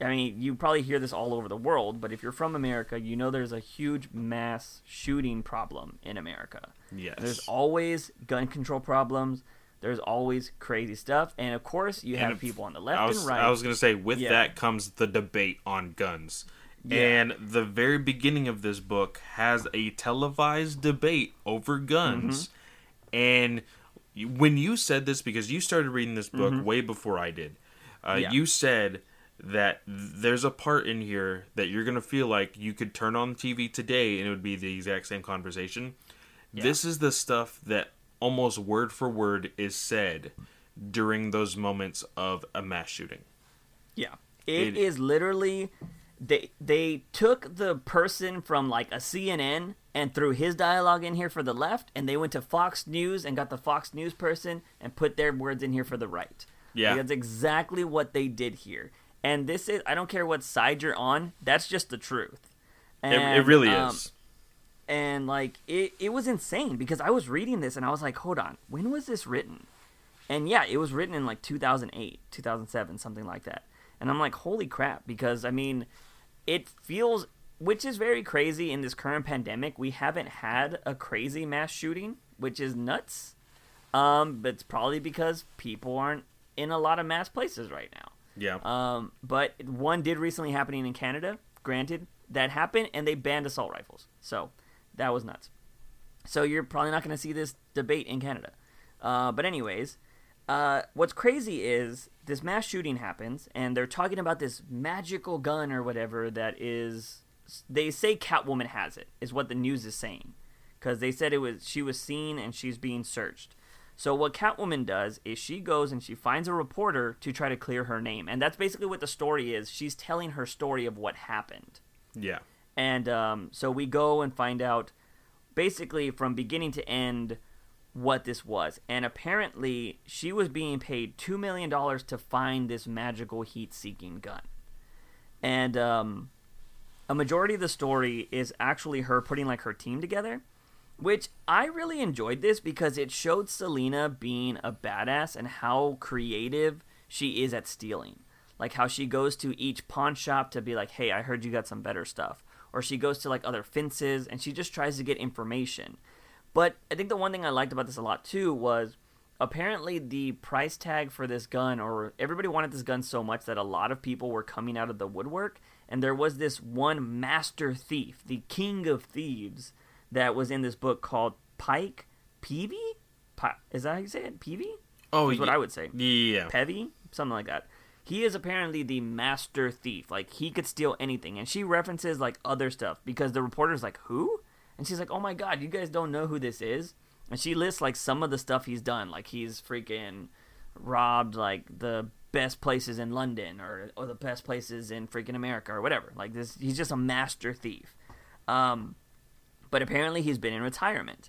I mean, you probably hear this all over the world, but if you're from America, you know there's a huge mass shooting problem in America. yes. There's always gun control problems. There's always crazy stuff, and of course, you And have people on the left was, and right. I was gonna say with Yeah. that comes the debate on guns. Yeah. And the very beginning of this book has a televised debate over guns. Mm-hmm. And when you said this, because you started reading this book way before I did, uh, Mm-hmm. Yeah. you said that there's a part in here that you're gonna feel like you could turn on TV today and it would be the exact same conversation. This is the stuff that almost word for word is said during those moments of a mass shooting. Yeah. it It- is literally they they took the person from like a CNN and threw his dialogue in here for the left and they went to Fox News and got the Fox News person and put their words in here for the right. Yeah. Like, that's exactly what they did here. And this is I don't care what side you're on, that's just the truth. It, it really um, is. and like it, it was insane because I was reading this and I was like, hold on, when was this written? And yeah, it was written in like 2008, 2007, something like that. And I'm like, holy crap, because I mean, it feels, which is very crazy in this current pandemic. We haven't had a crazy mass shooting, which is nuts. Um, but it's probably because people aren't in a lot of mass places right now. Yeah. Um, but one did recently happening in Canada. Granted, that happened, and they banned assault rifles. So that was nuts. So you're probably not going to see this debate in Canada. Uh, but anyways, uh, what's crazy is this mass shooting happens, and they're talking about this magical gun or whatever that is. They say Catwoman has it, is what the news is saying, because they said it was she was seen and she's being searched. So what Catwoman does is she goes and she finds a reporter to try to clear her name, and that's basically what the story is. She's telling her story of what happened. yeah. And um, so we go and find out basically from beginning to end what this was. And apparently, she was being paid $2 million to find this magical heat seeking gun. And um, a majority of the story is actually her putting like her team together. Which I really enjoyed this because it showed Selina being a badass and how creative she is at stealing. Like how she goes to each pawn shop to be like, hey, I heard you got some better stuff. Or she goes to like other fences and she just tries to get information. But I think the one thing I liked about this a lot too was apparently the price tag for this gun, or everybody wanted this gun so much that a lot of people were coming out of the woodwork, and there was this one master thief, the king of thieves, that was in this book called Pike Peavy. Pi- is that how you say it? Peavy? Oh, is what yeah. I would say. Yeah. Pevy, something like that. He is apparently the master thief. Like he could steal anything, and she references like other stuff because the reporter's like, "Who?" And she's like, "Oh my god, you guys don't know who this is." And she lists like some of the stuff he's done, like he's freaking robbed like the best places in London or or the best places in freaking America or whatever. Like this, he's just a master thief. Um, but apparently he's been in retirement.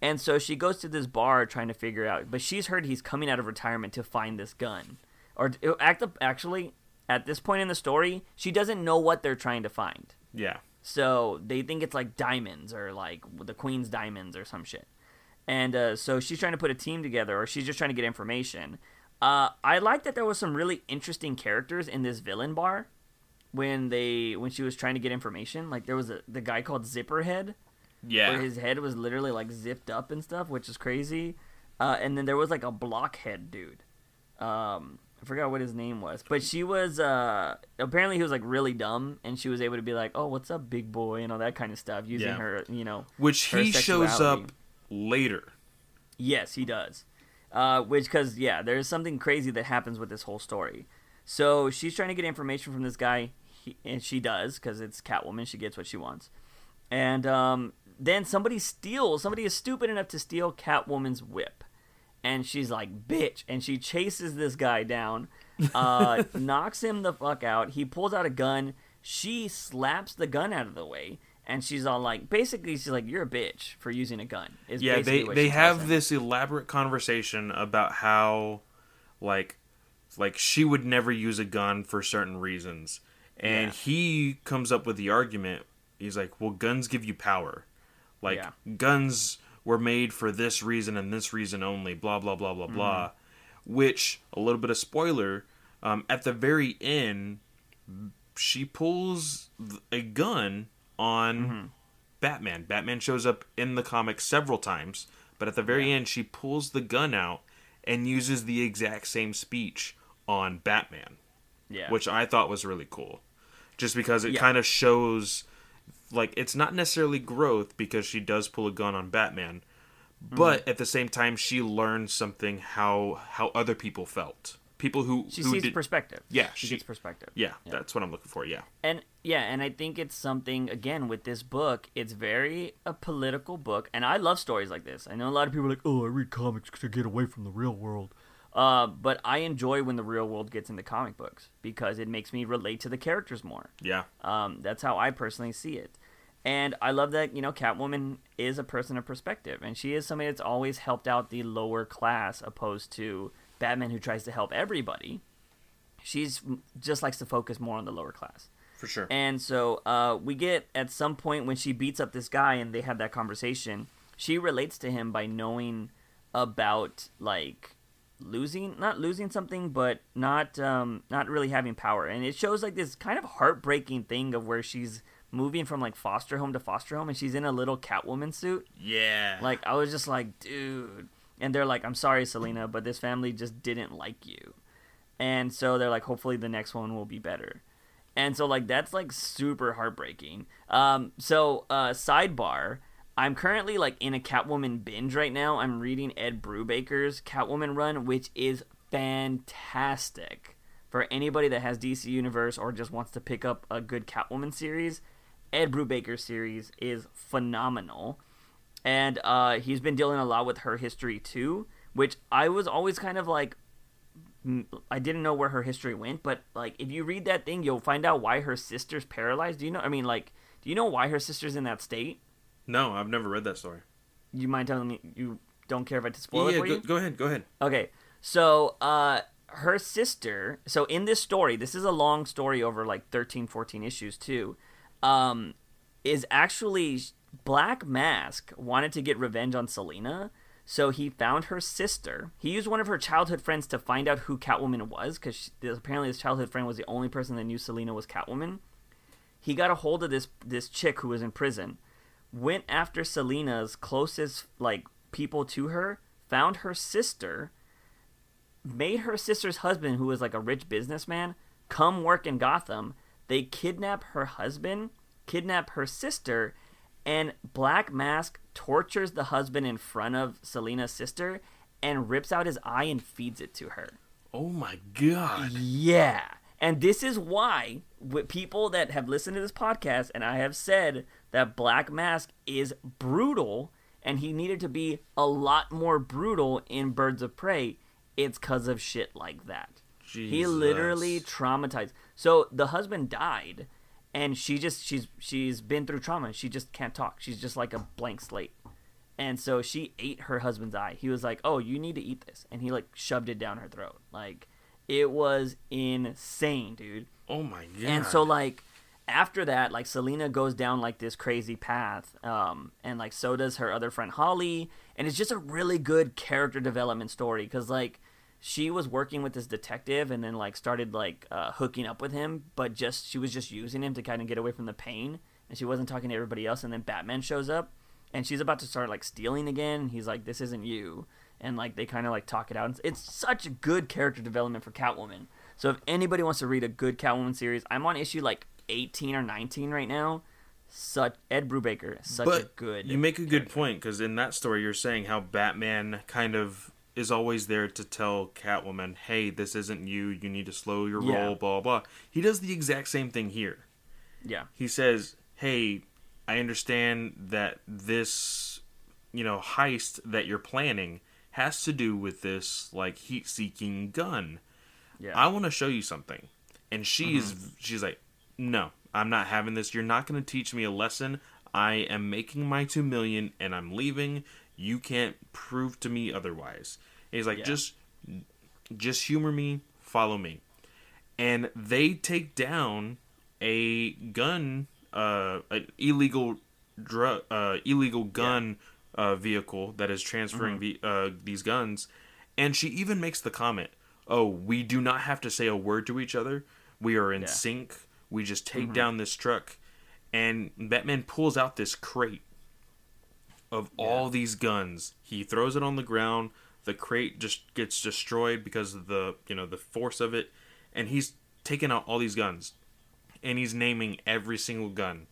And so she goes to this bar trying to figure out, but she's heard he's coming out of retirement to find this gun. Or act actually, at this point in the story, she doesn't know what they're trying to find. Yeah. So they think it's like diamonds or like the queen's diamonds or some shit. And uh, so she's trying to put a team together, or she's just trying to get information. Uh, I like that there was some really interesting characters in this villain bar when they when she was trying to get information. Like there was a, the guy called Zipperhead, Yeah. where his head was literally like zipped up and stuff, which is crazy. Uh, and then there was like a blockhead dude. Um, I forgot what his name was, but she was uh, apparently he was like really dumb, and she was able to be like, "Oh, what's up, big boy?" and all that kind of stuff using Yeah. her, you know. Which he shows up later. Yes, he does. Uh, which, because yeah, there's something crazy that happens with this whole story. So she's trying to get information from this guy, he, and she does because it's Catwoman. She gets what she wants, and um, then somebody steals. Somebody is stupid enough to steal Catwoman's whip, and she's like, "Bitch!" And she chases this guy down, uh, <laughs> knocks him the fuck out. He pulls out a gun. She slaps the gun out of the way. And she's all like, basically, she's like, "You're a bitch for using a gun." is Yeah, they they have this elaborate conversation about how like like she would never use a gun for certain reasons. And Yeah. he comes up with the argument. He's like, "Well, guns give you power. Like Yeah. guns were made for this reason and this reason only, blah blah blah blah Mm-hmm. blah." Which a little bit of spoiler, um, at the very end she pulls a gun on Mm-hmm. Batman. Batman shows up in the comic several times, but at the very end, she pulls the gun out and uses the exact same speech on Batman, Yeah. which I thought was really cool. Just because it Yeah. kind of shows, like, it's not necessarily growth because she does pull a gun on Batman, but Mm-hmm. at the same time, she learns something how how other people felt. People who she who sees did, perspective. Yeah, she, she- gets perspective. yeah, that's what I'm looking for. Yeah, And yeah, and I think it's something again with this book. It's very a political book, and I love stories like this. I know a lot of people are like, "Oh, I read comics to get away from the real world," uh, but I enjoy when the real world gets into comic books because it makes me relate to the characters more. yeah, Um, that's how I personally see it. And I love that, you know, Catwoman is a person of perspective, and she is somebody that's always helped out the lower class opposed to Batman who tries to help everybody. She's just likes to focus more on the lower class. for sure. And so uh, we get at some point when she beats up this guy and they have that conversation, she relates to him by knowing about like losing not losing something but not um not really having power and it shows like this kind of heartbreaking thing of where she's moving from like foster home to foster home and she's in a little catwoman suit yeah, like I was just like, dude. And they're like, I'm sorry, Selina, but this family just didn't like you. And so they're like, hopefully the next one will be better. And so like that's like super heartbreaking. Um, so uh, sidebar, I'm currently like in a Catwoman binge right now. I'm reading Ed Brubaker's Catwoman run, which is fantastic for anybody that has DC Universe or just wants to pick up a good Catwoman series. Ed Brubaker's series is phenomenal and uh, he's been dealing a lot with her history too, which I was always kind of like, I didn't know where her history went, but like if you read that thing, you'll find out why her sister's paralyzed. Do you know? I mean, like, do you know why her sister's in that state? No, I've never read that story. You mind telling me? You don't care if I spoil it for go, you? go ahead, go ahead. Okay, so uh, her sister. So in this story, this is a long story over like 13, 14 issues too. Um, is actually Black Mask wanted to get revenge on Selina, so he found her sister. He used one of her childhood friends to find out who Catwoman was, because apparently his childhood friend was the only person that knew Selina was Catwoman. He got a hold of this this chick who was in prison, went after Selina's closest like people to her, found her sister, made her sister's husband, who was like a rich businessman, come work in Gotham. They kidnap her husband, kidnap her sister, and Black Mask tortures the husband in front of Selina's sister and rips out his eye and feeds it to her. Oh my god. Yeah. And this is why with people that have listened to this podcast and I have said that Black Mask is brutal and he needed to be a lot more brutal in Birds of Prey, it's cuz of shit like that. He literally traumatized. So the husband died and she just she's she's been through trauma. She just can't talk. She's just like a blank slate. And so she ate her husband's eye. He was like, "Oh, you need to eat this." And he like shoved it down her throat. Like it was insane, dude. Oh my god. And so like after that, like Selina goes down like this crazy path, um, and like so does her other friend Holly, and it's just a really good character development story because like she was working with this detective and then like started like uh, hooking up with him, but just she was just using him to kind of get away from the pain, and she wasn't talking to everybody else. And then Batman shows up, and she's about to start like stealing again. And he's like, "This isn't you," and like they kind of like talk it out. It's such a good character development for Catwoman. So if anybody wants to read a good Catwoman series, I'm on issue like 18 or 19 right now. Such Ed Brubaker, such a good. you make a good point because in that story you're saying how Batman kind of is always there to tell Catwoman, "Hey, this isn't you. You need to slow your Yeah. roll." Blah blah. He does the exact same thing here. Yeah, He says, "Hey, I understand that this, you know, heist that you're planning has to do with this like heat-seeking gun. yeah, I want to show you something." And she's mm-hmm. she's like, "No, I'm not having this. You're not going to teach me a lesson. I am making my 2 million and I'm leaving. You can't prove to me otherwise." And he's like, Yeah. "Just just humor me, follow me." And they take down a gun uh an illegal drug uh illegal gun uh vehicle that is transferring the uh these guns and she even makes the comment oh we do not have to say a word to each other we are in Yeah. sync we just take mm-hmm. down this truck and batman pulls out this crate of all these guns. He throws it on the ground. The crate just gets destroyed because of the you know the force of it. And he's taking out all these guns. And he's naming every single gun.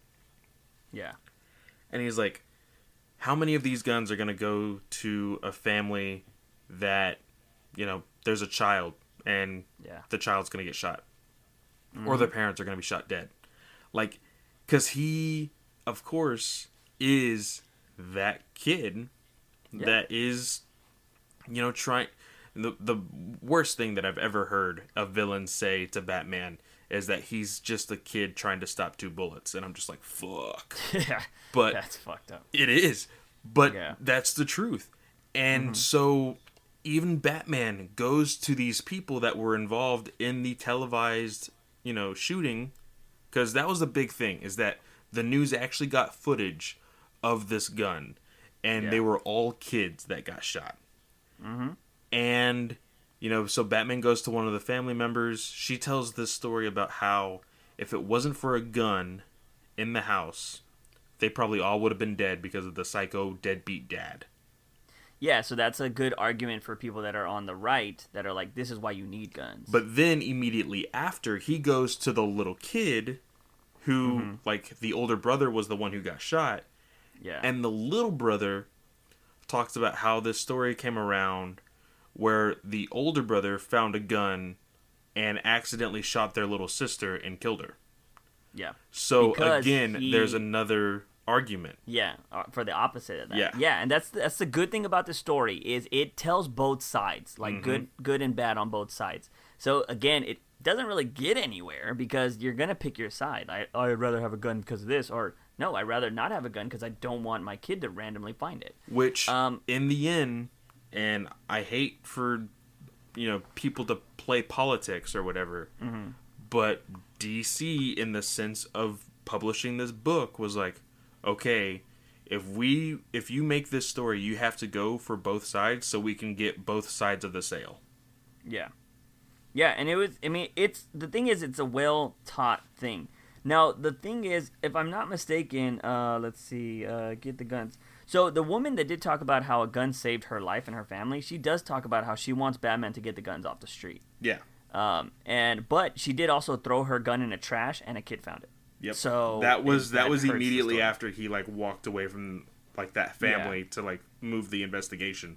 Yeah, and he's like how many of these guns are going to go to a family that you know there's a child and yeah, the child's going to get shot or mm-hmm. their parents are going to be shot dead like cuz he of course is that kid Yeah. that is you know trying the the worst thing that I've ever heard a villain say to Batman is that he's just a kid trying to stop two bullets and I'm just like fuck <laughs> yeah. but That's fucked up. it is, but Yeah. that's the truth. And mm-hmm. so even Batman goes to these people that were involved in the televised, you know, shooting cuz that was the big thing is that the news actually got footage of this gun and Yeah. they were all kids that got shot. Mhm. And you know, so Batman goes to one of the family members. She tells this story about how if it wasn't for a gun in the house, they probably all would have been dead because of the psycho deadbeat dad. Yeah, so that's a good argument for people that are on the right that are like, this is why you need guns. But then immediately after, he goes to the little kid who, mm-hmm. like, the older brother was the one who got shot. yeah, And the little brother talks about how this story came around where the older brother found a gun and accidentally shot their little sister and killed her. yeah, So Because again, he- there's another argument. yeah, uh, for the opposite of that. Yeah. yeah, and that's that's the good thing about the story is it tells both sides, like good, good and bad on both sides. So again, it doesn't really get anywhere because you're gonna pick your side. I I'd rather have a gun because of this, or no, I'd rather not have a gun because I don't want my kid to randomly find it. Which Um, in the end, and I hate for you know people to play politics or whatever, Mm-hmm. but DC in the sense of publishing this book was like, okay, if we if you make this story, you have to go for both sides so we can get both sides of the sale. Yeah. Yeah, and it was I mean, it's the thing is it's a well taught thing. Now the thing is, if I'm not mistaken, uh, let's see, uh, get the guns. So the woman that did talk about how a gun saved her life and her family, she does talk about how she wants Batman to get the guns off the street. Yeah. Um, and but she did also throw her gun in a trash, and a kid found it. Yep. So that was it- that was immediately after he like walked away from like that family to like move the investigation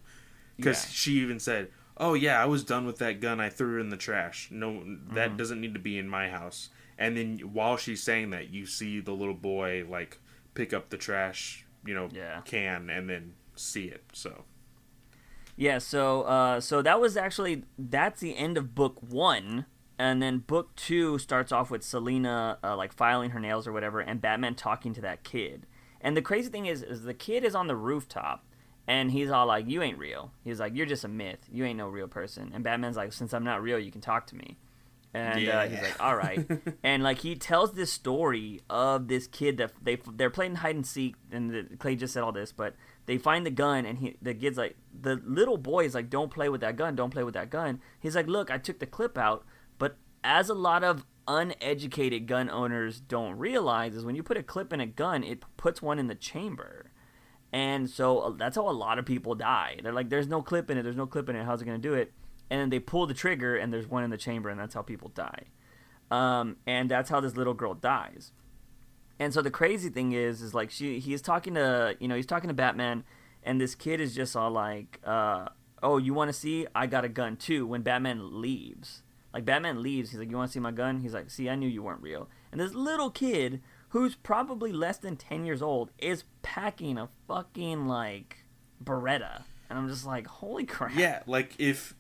because Yeah. she even said, "Oh yeah, I was done with that gun. I threw it in the trash. No, that doesn't need to be in my house." And then while she's saying that, you see the little boy like pick up the trash, you know, Yeah. can and then see it. So Yeah, so uh, so that was actually that's the end of book one, and then book two starts off with Selina uh, like filing her nails or whatever, and Batman talking to that kid. And the crazy thing is, is the kid is on the rooftop, and he's all like, "You ain't real." He's like, "You're just a myth. You ain't no real person." And Batman's like, "Since I'm not real, you can talk to me." And uh, he's like, "All right." <laughs> and like he tells this story of this kid that they they're playing hide and seek, and the, Clay just said all this, but they find the gun, and he the kid's like, the little boy is like, "Don't play with that gun. Don't play with that gun." He's like, "Look, I took the clip out, as a lot of uneducated gun owners don't realize is when you put a clip in a gun, it puts one in the chamber." And so uh, that's how a lot of people die. They're like, "There's no clip in it. There's no clip in it. How's it gonna do it?" And then they pull the trigger, and there's one in the chamber, and that's how people die. Um, and that's how this little girl dies. And so the crazy thing is, is like she he's talking to you know he's talking to Batman, and this kid is just all like, uh, "Oh, you want to see? I got a gun too." When Batman leaves, like Batman leaves, he's like, "You want to see my gun?" He's like, "See, I knew you weren't real." And this little kid, who's probably less than ten years old, is packing a fucking like Beretta, and I'm just like, "Holy crap!" yeah, like if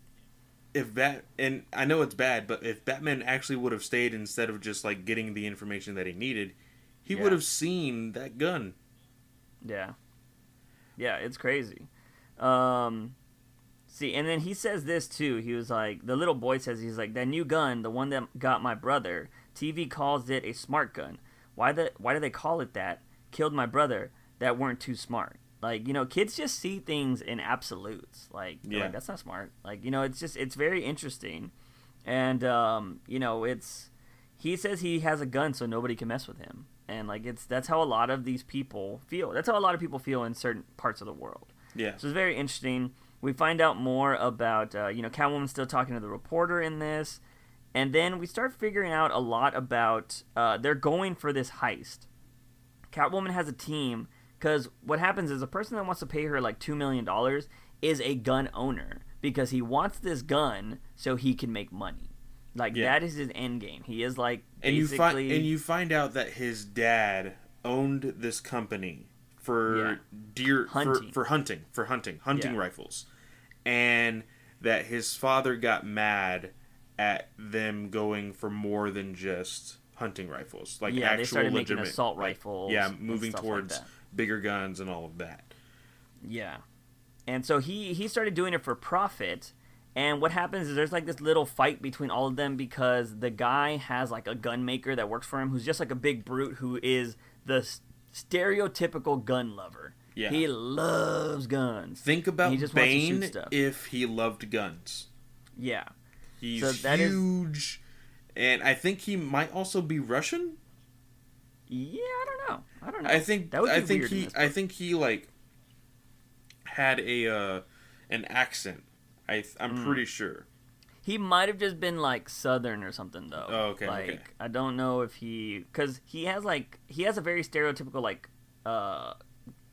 if Bat and I know it's bad, but if Batman actually would have stayed instead of just like getting the information that he needed, he Yeah. would have seen that gun. Yeah. Yeah, it's crazy. Um see, and then he says this too. He was like the little boy says he's like that new gun, the one that got my brother. TV calls it a smart gun. Why the why do they call it that? Killed my brother that weren't too smart. Like, you know, kids just see things in absolutes. Like, Yeah. like that's not smart. Like, you know, it's just it's very interesting. And um, you know, it's he says he has a gun so nobody can mess with him and like it's that's how a lot of these people feel that's how a lot of people feel in certain parts of the world Yeah. so it's very interesting we find out more about uh, you know catwoman still talking to the reporter in this and then we start figuring out a lot about uh, they're going for this heist. Catwoman has a team because what happens is a person that wants to pay her like $2 million is a gun owner because he wants this gun so he can make money. Like Yeah. that is his end game he is like and you find and you find out that his dad owned this company for Yeah. deer Hunting. For, for hunting for hunting hunting Yeah. rifles and that his father got mad at them going for more than just hunting rifles like yeah, actual they started making legitimate assault like, rifles. yeah moving stuff like towards bigger guns and all of that Yeah, and so he he started doing it for profit. And what happens is there's like this little fight between all of them because the guy has like a gun maker that works for him who's just like a big brute who is the stereotypical gun lover. Yeah. he loves guns. think about He just wants to shoot Bane stuff. if he loved guns Yeah, he's So that is- huge and I think he might also be Russian yeah. I don't know. I don't know. I think that would be I think he I think he like had a uh, an accent. I I'm Mm. pretty sure. He might have just been like southern or something though. Oh, okay, Like okay. I don't know if he cuz he has like he has a very stereotypical like uh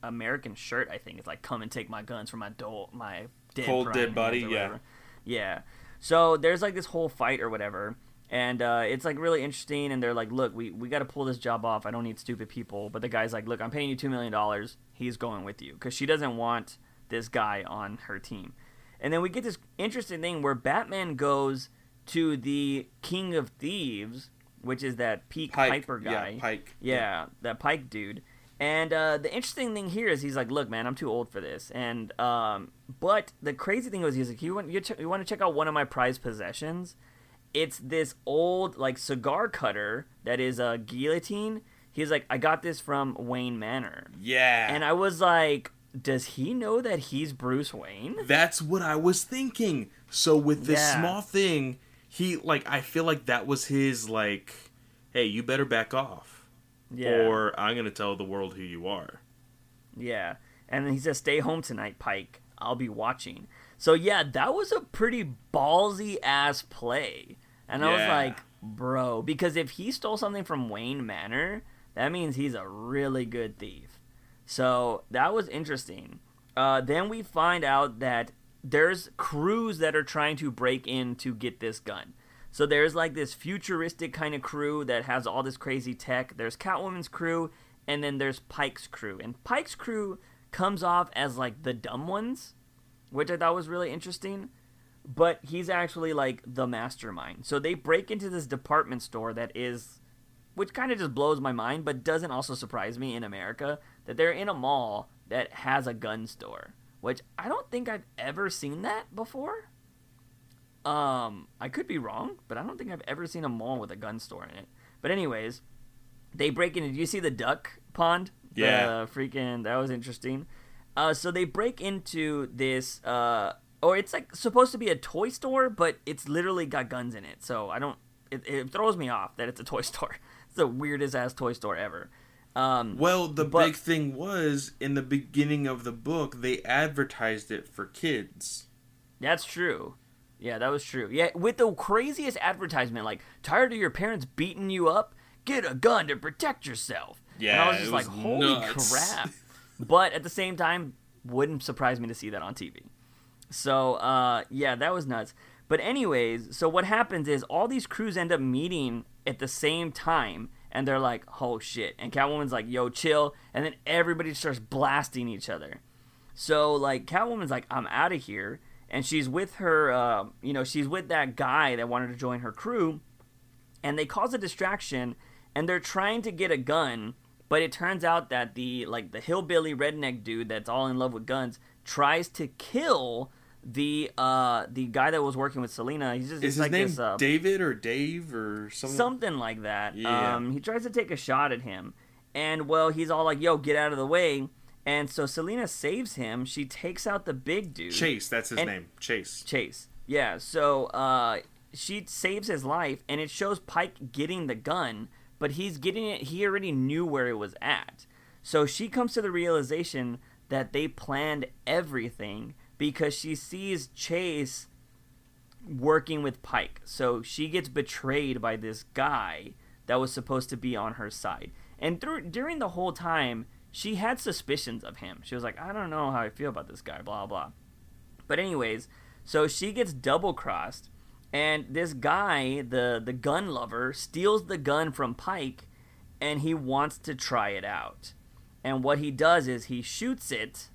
American shirt I think. It's like come and take my guns from my do- my dead Cold, dead body, yeah. whatever. Yeah. So there's like this whole fight or whatever. And uh, it's like really interesting, and they're like, "Look, we, we got to pull this job off. I don't need stupid people." But the guy's like, "Look, I'm paying you two million dollars. He's going with you because she doesn't want this guy on her team." And then we get this interesting thing where Batman goes to the King of Thieves, which is that Peak Pike, Piper guy. yeah, Pike. Yeah, that Pike dude. And uh, the interesting thing here is he's like, "Look, man, I'm too old for this." And um, but the crazy thing was he's like, "You want you, ch- you want to check out one of my prized possessions?" It's this old like cigar cutter that is a guillotine. He's like, "I got this from Wayne Manor," Yeah, and I was like, "Does he know that he's Bruce Wayne?" that's what I was thinking. So with this Yeah. small thing, he like I feel like that was his like "Hey, you better back off, Yeah. or I'm gonna tell the world who you are." Yeah. And then he says, Stay home tonight, Pike. I'll be watching. So, yeah, that was a pretty ballsy ass play. And I was like, Bro, because if he stole something from Wayne Manor, that means he's a really good thief. So, that was interesting. Uh, then we find out that there's crews that are trying to break in to get this gun. So there's like this futuristic kind of crew that has all this crazy tech. There's Catwoman's crew, and then there's Pike's crew. And Pike's crew comes off as like the dumb ones, which I thought was really interesting. But he's actually like the mastermind. So they break into this department store that is, which kind of just blows my mind, but doesn't also surprise me in America that they're in a mall that has a gun store, which I don't think I've ever seen that before. Um, I could be wrong, but I don't think I've ever seen a mall with a gun store in it. But anyways, they break into. Do you see the duck pond? Yeah. The freaking that was interesting. Uh, so they break into this. Uh, or it's like supposed to be a toy store, but it's literally got guns in it. So I don't. It, it throws me off that it's a toy <laughs> store. It's the weirdest ass toy store ever. Um, Well, the But- big thing was in the beginning of the book they advertised it for kids. That's true. Yeah, that was true. Yeah, with the craziest advertisement, like tired of your parents beating you up, get a gun to protect yourself. and I was just like, holy nuts. crap. <laughs> but at the same time, wouldn't surprise me to see that on TV. So, uh, yeah, that was nuts. But anyways, so what happens is all these crews end up meeting at the same time, and they're like, "Oh shit!" And Catwoman's like, "Yo, chill," and then everybody starts blasting each other. So like Catwoman's like, I'm out of here, and she's with her, uh, you know, she's with that guy that wanted to join her crew, and they cause a distraction, and they're trying to get a gun, but it turns out that the like the hillbilly redneck dude that's all in love with guns tries to kill the uh the guy that was working with Selina. He's just Is he's his like name this uh, David or Dave or something? something like that. Yeah. Um, he tries to take a shot at him, and well, he's all like, "Yo, get out of the way!" And so Selina saves him. She takes out the big dude, Chase, that's his And- name. Chase. Chase. Yeah. So uh, she saves his life, and it shows Pike getting the gun, but he's getting it. He already knew where it was at. So she comes to the realization that they planned everything because she sees Chase working with Pike. So she gets betrayed by this guy that was supposed to be on her side. And during the whole time, she had suspicions of him. She was like, I don't know how I feel about this guy, blah, blah. But, anyways, so she gets double crossed, and this guy, the, the gun lover, steals the gun from Pike, and he wants to try it out. And what he does is he shoots it,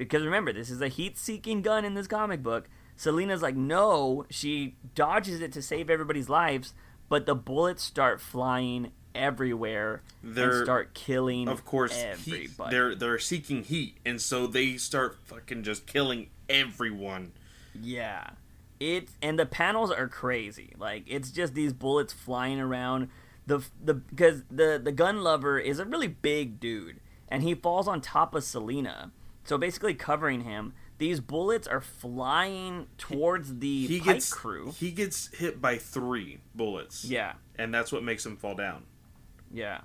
because remember, this is a heat seeking gun in this comic book. Selina's like, no. She dodges it to save everybody's lives, but the bullets start flying everywhere They're- and start killing Of course, heat, they're they're seeking heat, and so they start fucking just killing everyone. Yeah. It and the panels are crazy. Like it's just these bullets flying around. The the because the the gun lover is a really big dude and he falls on top of Selina. So basically covering him. These bullets are flying towards the He gets crew. he gets hit by three bullets. Yeah. and that's what makes him fall down. Yeah.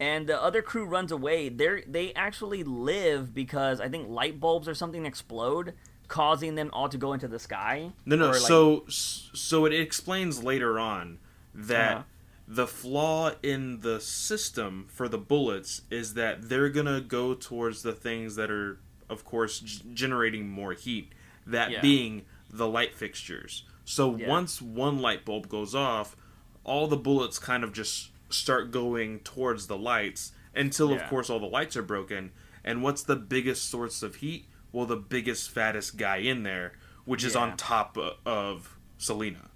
And the other crew runs away. They they actually live because I think light bulbs or something explode, causing them all to go into the sky. No, no. Like- so so it explains later on that Uh-huh. the flaw in the system for the bullets is that they're gonna go towards the things that are, of course, g- generating more heat. That Yeah. being the light fixtures. So Yeah. once one light bulb goes off, all the bullets kind of just start going towards the lights until, Yeah. of course, all the lights are broken. And what's the biggest source of heat? Well, the biggest, fattest guy in there, which is on top o- of Selina.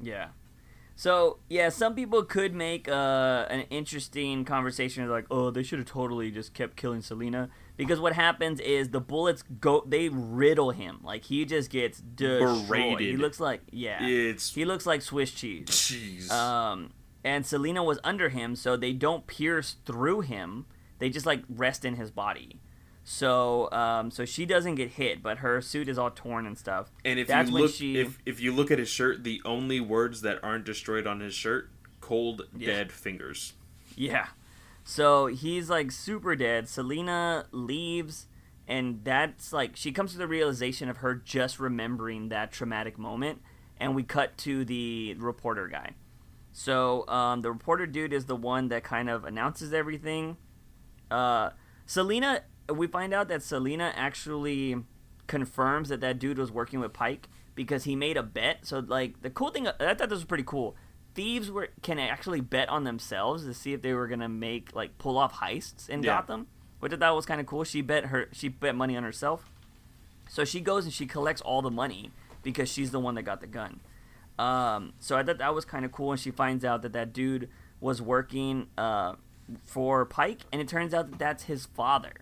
Yeah. So yeah, some people could make uh, an interesting conversation like, oh, they should have totally just kept killing Selina because what happens is the bullets go, they riddle him like he just gets destroyed. He looks like yeah, It's he looks like Swiss cheese. jeez. Um, and Selina was under him, so they don't pierce through him. They just like rest in his body. So, um, so she doesn't get hit, but her suit is all torn and stuff. and if that's you look, she- if if you look at his shirt, the only words that aren't destroyed on his shirt, cold, Yeah. dead fingers. Yeah. So he's like super dead. Selina leaves, and that's like she comes to the realization of her just remembering that traumatic moment. And we cut to the reporter guy. So um, the reporter dude is the one that kind of announces everything. Uh, Selina, we find out that Selina actually confirms that that dude was working with Pike because he made a bet. So like the cool thing, I thought this was pretty cool. Thieves were can actually bet on themselves to see if they were gonna make like pull off heists in Yeah. Gotham, which I thought was kind of cool. She bet her she bet money on herself, so she goes and she collects all the money because she's the one that got the gun. Um, so I thought that was kind of cool, and she finds out that that dude was working uh, for Pike, and it turns out that that's his father.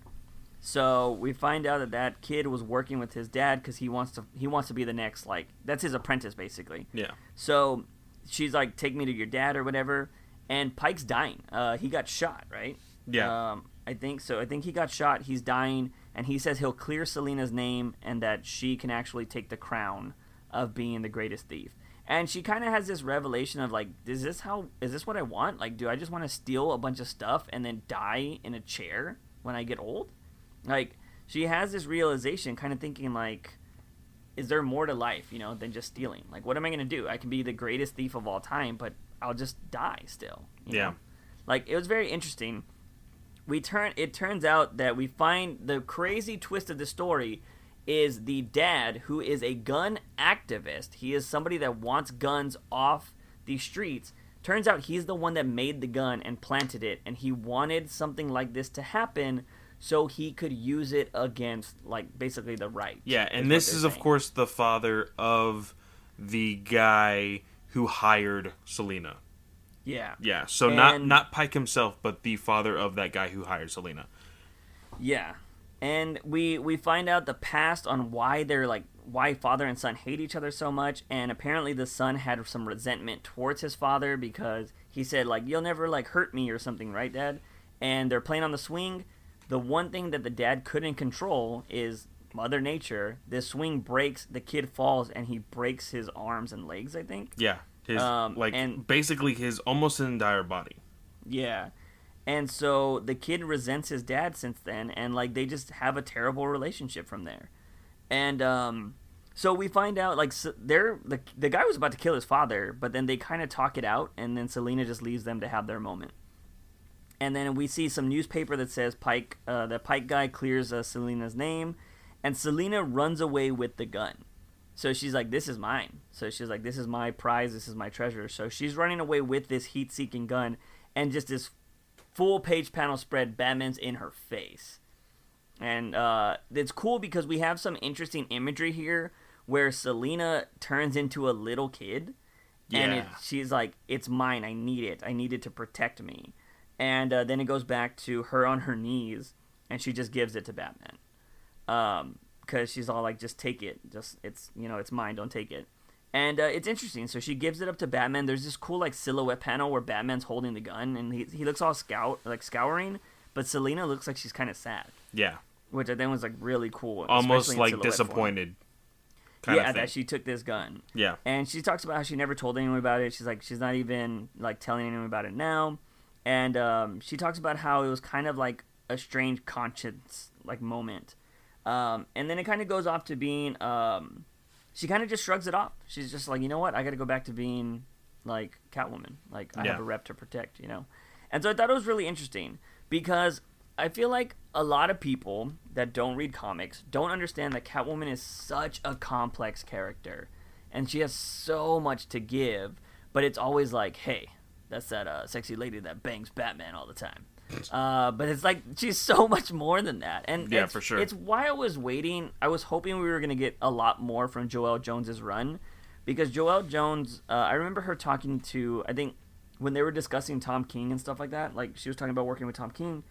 So we find out that that kid was working with his dad because he wants to he wants to be the next like that's his apprentice basically. Yeah. So she's like, "Take me to your dad" or whatever. And Pike's dying. Uh, he got shot, right? Yeah. Um, I think so. I think he got shot. He's dying, and he says he'll clear Selina's name and that she can actually take the crown of being the greatest thief. And she kind of has this revelation of like, is this how? Is this what I want? Like, do I just want to steal a bunch of stuff and then die in a chair when I get old? Like, she has this realization, kind of thinking like, is there more to life, you know, than just stealing? Like, what am I gonna do? I can be the greatest thief of all time, but I'll just die still. you Yeah. know? Like, it was very interesting. We turn. It turns out that we find the crazy twist of the story is the dad who is a gun activist. He is somebody that wants guns off the streets. Turns out he's the one that made the gun and planted it, and he wanted something like this to happen so he could use it against, like, basically the right. Yeah, and what this is of saying. course the father of the guy who hired Selina. Yeah. Yeah, so not not Pike himself, but the father of that guy who hired Selina. Yeah. And we we find out the past on why they're like why father and son hate each other so much and apparently the son had some resentment towards his father because he said like you'll never like hurt me or something, right dad? And they're playing on the swing. The one thing that the dad couldn't control is mother nature. This swing breaks, the kid falls and he breaks his arms and legs, I think. Yeah, his Um, like and- basically his almost entire body. Yeah. And so the kid resents his dad since then and like they just have a terrible relationship from there. And um so we find out like s they're the the guy was about to kill his father, but then they kind of talk it out and then Selina just leaves them to have their moment. And then we see some newspaper that says Pike uh, the Pike guy clears uh, Selina's name and Selina runs away with the gun. So she's like, "This is mine." So she's like, "This is my prize. This is my treasure." So she's running away with this heat-seeking gun, and just this full page panel spread. Batman's in her face, and uh, it's cool because we have some interesting imagery here where Selina turns into a little kid, and it, she's like, "It's mine. I need it. I need it to protect me." And uh, then it goes back to her on her knees, and she just gives it to Batman. Um because she's all like just take it. Just it's you know it's mine. Don't take it. And uh, it's interesting. So she gives it up to batman. There's this cool like silhouette panel where batman's holding the gun and he, he looks all scout like scouring but selina looks like she's kind of sad. Yeah, which i think was like really cool almost like form. disappointed. Kind yeah that she took this gun. Yeah, and she talks about how she never told anyone about it. She's like, she's not even like telling anyone about it now. And um, she talks about how it was kind of like a strange conscience like moment. Um, and then it kind of goes off to being, um, she kind of just shrugs it off. She's just like, you know what? I got to go back to being like Catwoman. Like I Yeah. have a rep to protect, you know. And so I thought it was really interesting because I feel like a lot of people that don't read comics don't understand that Catwoman is such a complex character and she has so much to give, but it's always like, hey, that's that uh, sexy lady that bangs Batman all the time. Uh, but it's like she's so <laughs> much more than that, and Yeah, for sure. It's why I was waiting. I was hoping we were gonna get a lot more from Joelle Jones's run, because Joelle Jones, uh, I remember her talking to, I think, when they were discussing Tom King and stuff like that. Like she was talking about working with Tom King,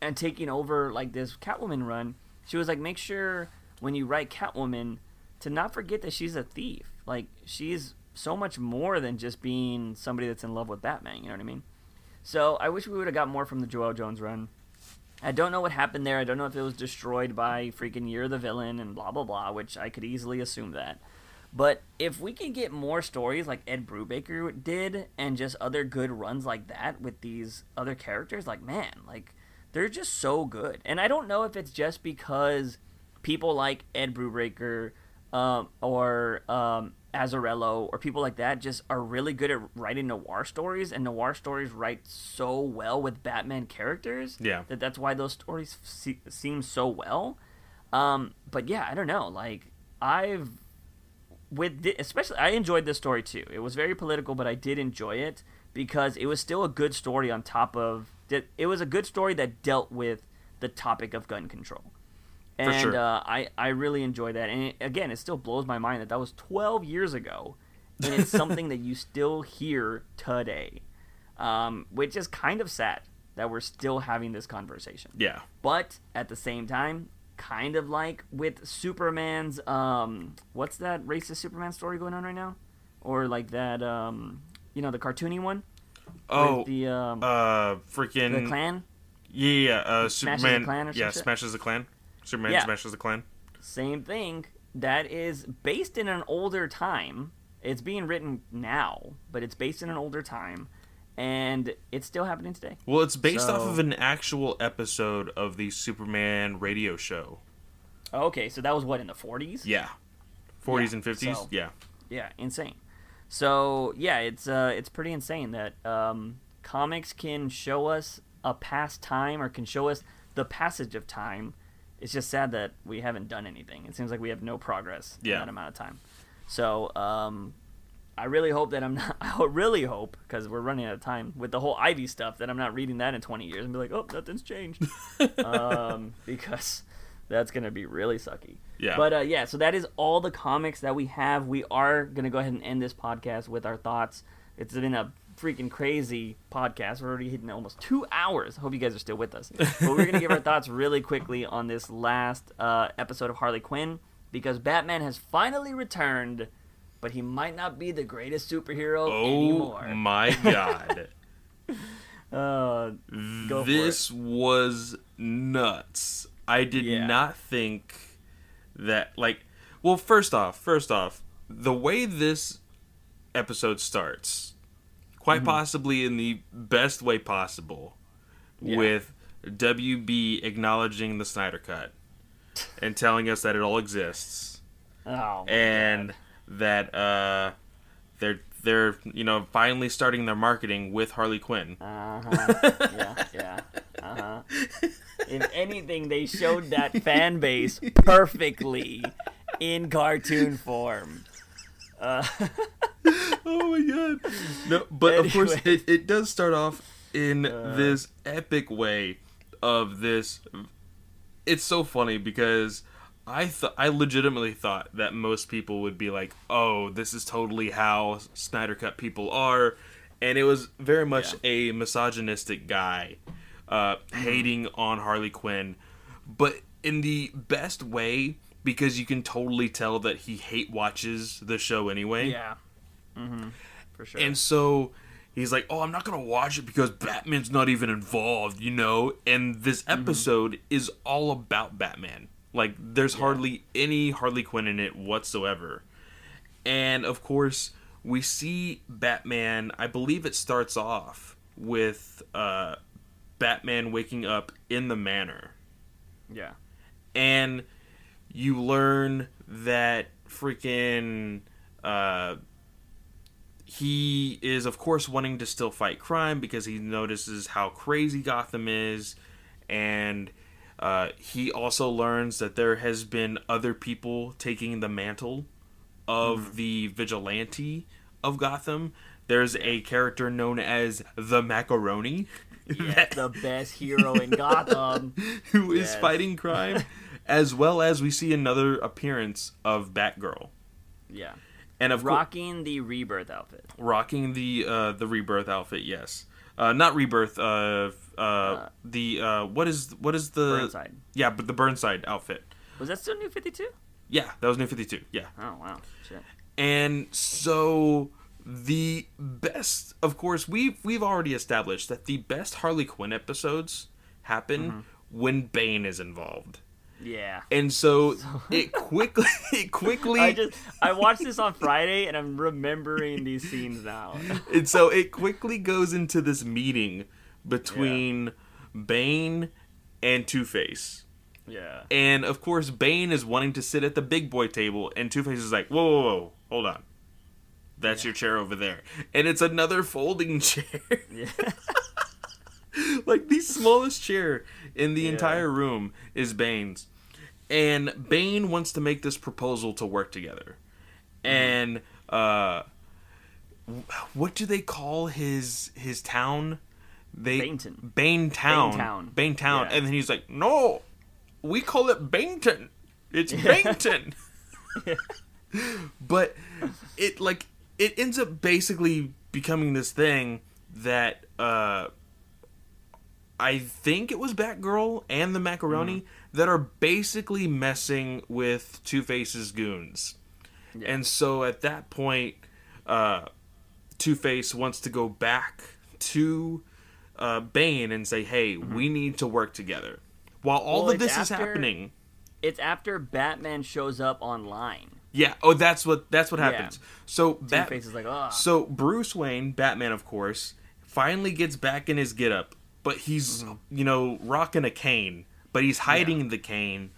and taking over like this Catwoman run. She was like, make sure when you write Catwoman to not forget that she's a thief. Like she's so much more than just being somebody that's in love with Batman. You know what I mean? So I wish we would have got more from the Joelle Jones run. I don't know what happened there. I don't know if it was destroyed by freaking You're the Villain and blah blah blah, which I could easily assume that. But if we can get more stories like Ed Brubaker did, and just other good runs like that with these other characters, like man, like they're just so good. And I don't know if it's just because people like Ed Brubaker um, or um, Azzarello or people like that just are really good at writing noir stories, and noir stories write so well with Batman characters. Yeah. that that's why those stories se- seem so well. Um, but yeah, I don't know. Like I've with especially I enjoyed this story too. It was very political, but I did enjoy it because it was still a good story on top of it was a good story that dealt with the topic of gun control. And sure. uh, I I really enjoy that. And it, again, it still blows my mind that that was 12 years ago, and it's something that you still hear today, um, which is kind of sad that we're still having this conversation Yeah. but at the same time kind of like with superman's um what's that racist superman story going on right now or like that um you know the cartoony one Oh, with the um uh, freaking the Klan Yeah, yeah. Uh, the Superman. Klan or yeah, smashes the Klan. Superman Yeah. smashes the Klan. same thing that is based in an older time it's being written now but it's based in an older time and it's still happening today Well, it's based off of an actual episode of the Superman radio show. okay so that was what in the 40s Yeah, 40s Yeah, and 50s. so- Yeah, yeah insane so yeah it's uh it's pretty insane that um comics can show us a past time or can show us the passage of time it's just sad that we haven't done anything it seems like we have no progress in that amount of time so um i really hope that i'm not <laughs> i really hope because we're running out of time with the whole ivy stuff that i'm not reading that in 20 years and be like oh nothing's changed <laughs> um because that's gonna be really sucky Yeah. but uh, yeah, so that is all the comics that we have. We are gonna go ahead and end this podcast with our thoughts. It's been a freaking crazy podcast. We're already hitting almost two hours. I hope you guys are still with us. But we're gonna give our <laughs> thoughts really quickly on this last uh, episode of Harley Quinn because Batman has finally returned, but he might not be the greatest superhero oh anymore. my <laughs> god, Uh, Go this was nuts. I did Yeah. not think that like. Well, first off, first off, the way this episode starts, quite Mm-hmm. possibly in the best way possible, Yeah. with WB acknowledging the Snyder Cut and telling us that it all exists oh, and God. that uh, they're they're you know finally starting their marketing with Harley Quinn. Uh-huh. yeah, yeah. Uh-huh. If anything, they showed that fan base perfectly in cartoon form. Uh, <laughs> oh my god! No, but of course it, it does start off in this epic way of this. It's so funny because I thought I legitimately thought that most people would be like, "Oh, this is totally how Snyder Cut people are," and it was very much a misogynistic guy uh, hating on Harley Quinn, but in the best way because you can totally tell that he hate watches the show anyway. yeah. Mm-hmm. For sure. And so he's like, "Oh, I'm not gonna watch it because Batman's not even involved," you know. And this Mm-hmm. episode is all about Batman. Like, there's hardly any Harley Quinn in it whatsoever. And of course, we see Batman. I believe it starts off with uh, Batman waking up in the manor yeah. and you learn that freaking uh, he is of course wanting to still fight crime because he notices how crazy Gotham is and uh, he also learns that there has been other people taking the mantle of the vigilante of Gotham. There's a character known as the Macaroni <laughs> Yeah, the best hero in Gotham. <laughs> who is Yes. fighting crime, <laughs> as well as we see another appearance of Batgirl, Yeah. and of Rocking the rebirth outfit. rocking the uh, the rebirth outfit. Yes, uh, not rebirth. Uh, uh, the uh, what is what is the Burnside. Yeah, but the Burnside outfit. Was that still New 52? Yeah, that was New Fifty Two. Yeah, Oh, wow. Shit. and so the best, of course, we've we've already established that the best Harley Quinn episodes happen when Bane is involved. Yeah. And so <laughs> it quickly <laughs> it quickly I just I watched this on Friday and I'm remembering these scenes now. <laughs> and so it quickly goes into this meeting between Bane and Two Face. Yeah. And of course, Bane is wanting to sit at the big boy table, and Two Face is like, "Whoa, whoa, whoa, hold on, that's your chair over there," and it's another folding chair, Yeah. like the smallest chair in the Yeah. entire room is Bane's, and Bane wants to make this proposal to work together, and uh, what do they call his his town? They Baneton. Bane Town. Banetown. Bane Town. Yeah. And then he's like, No, we call it Bainton. It's Bainton." <laughs> but it like it ends up basically becoming this thing that uh I think it was Batgirl and the Macaroni Mm-hmm. that are basically messing with Two Face's goons. Yeah. And so at that point, uh, Two Face wants to go back to uh, Bane and say, "Hey, we need to work together." While all Mm-hmm. Well, of this is after- happening, It's after Batman shows up online. yeah. Oh, that's what that's what Yeah. happens. So Two Bat- Face is like, ah. so Bruce Wayne, Batman, of course, finally gets back in his getup, but he's Mm-hmm. you know rocking a cane, but he's hiding the cane,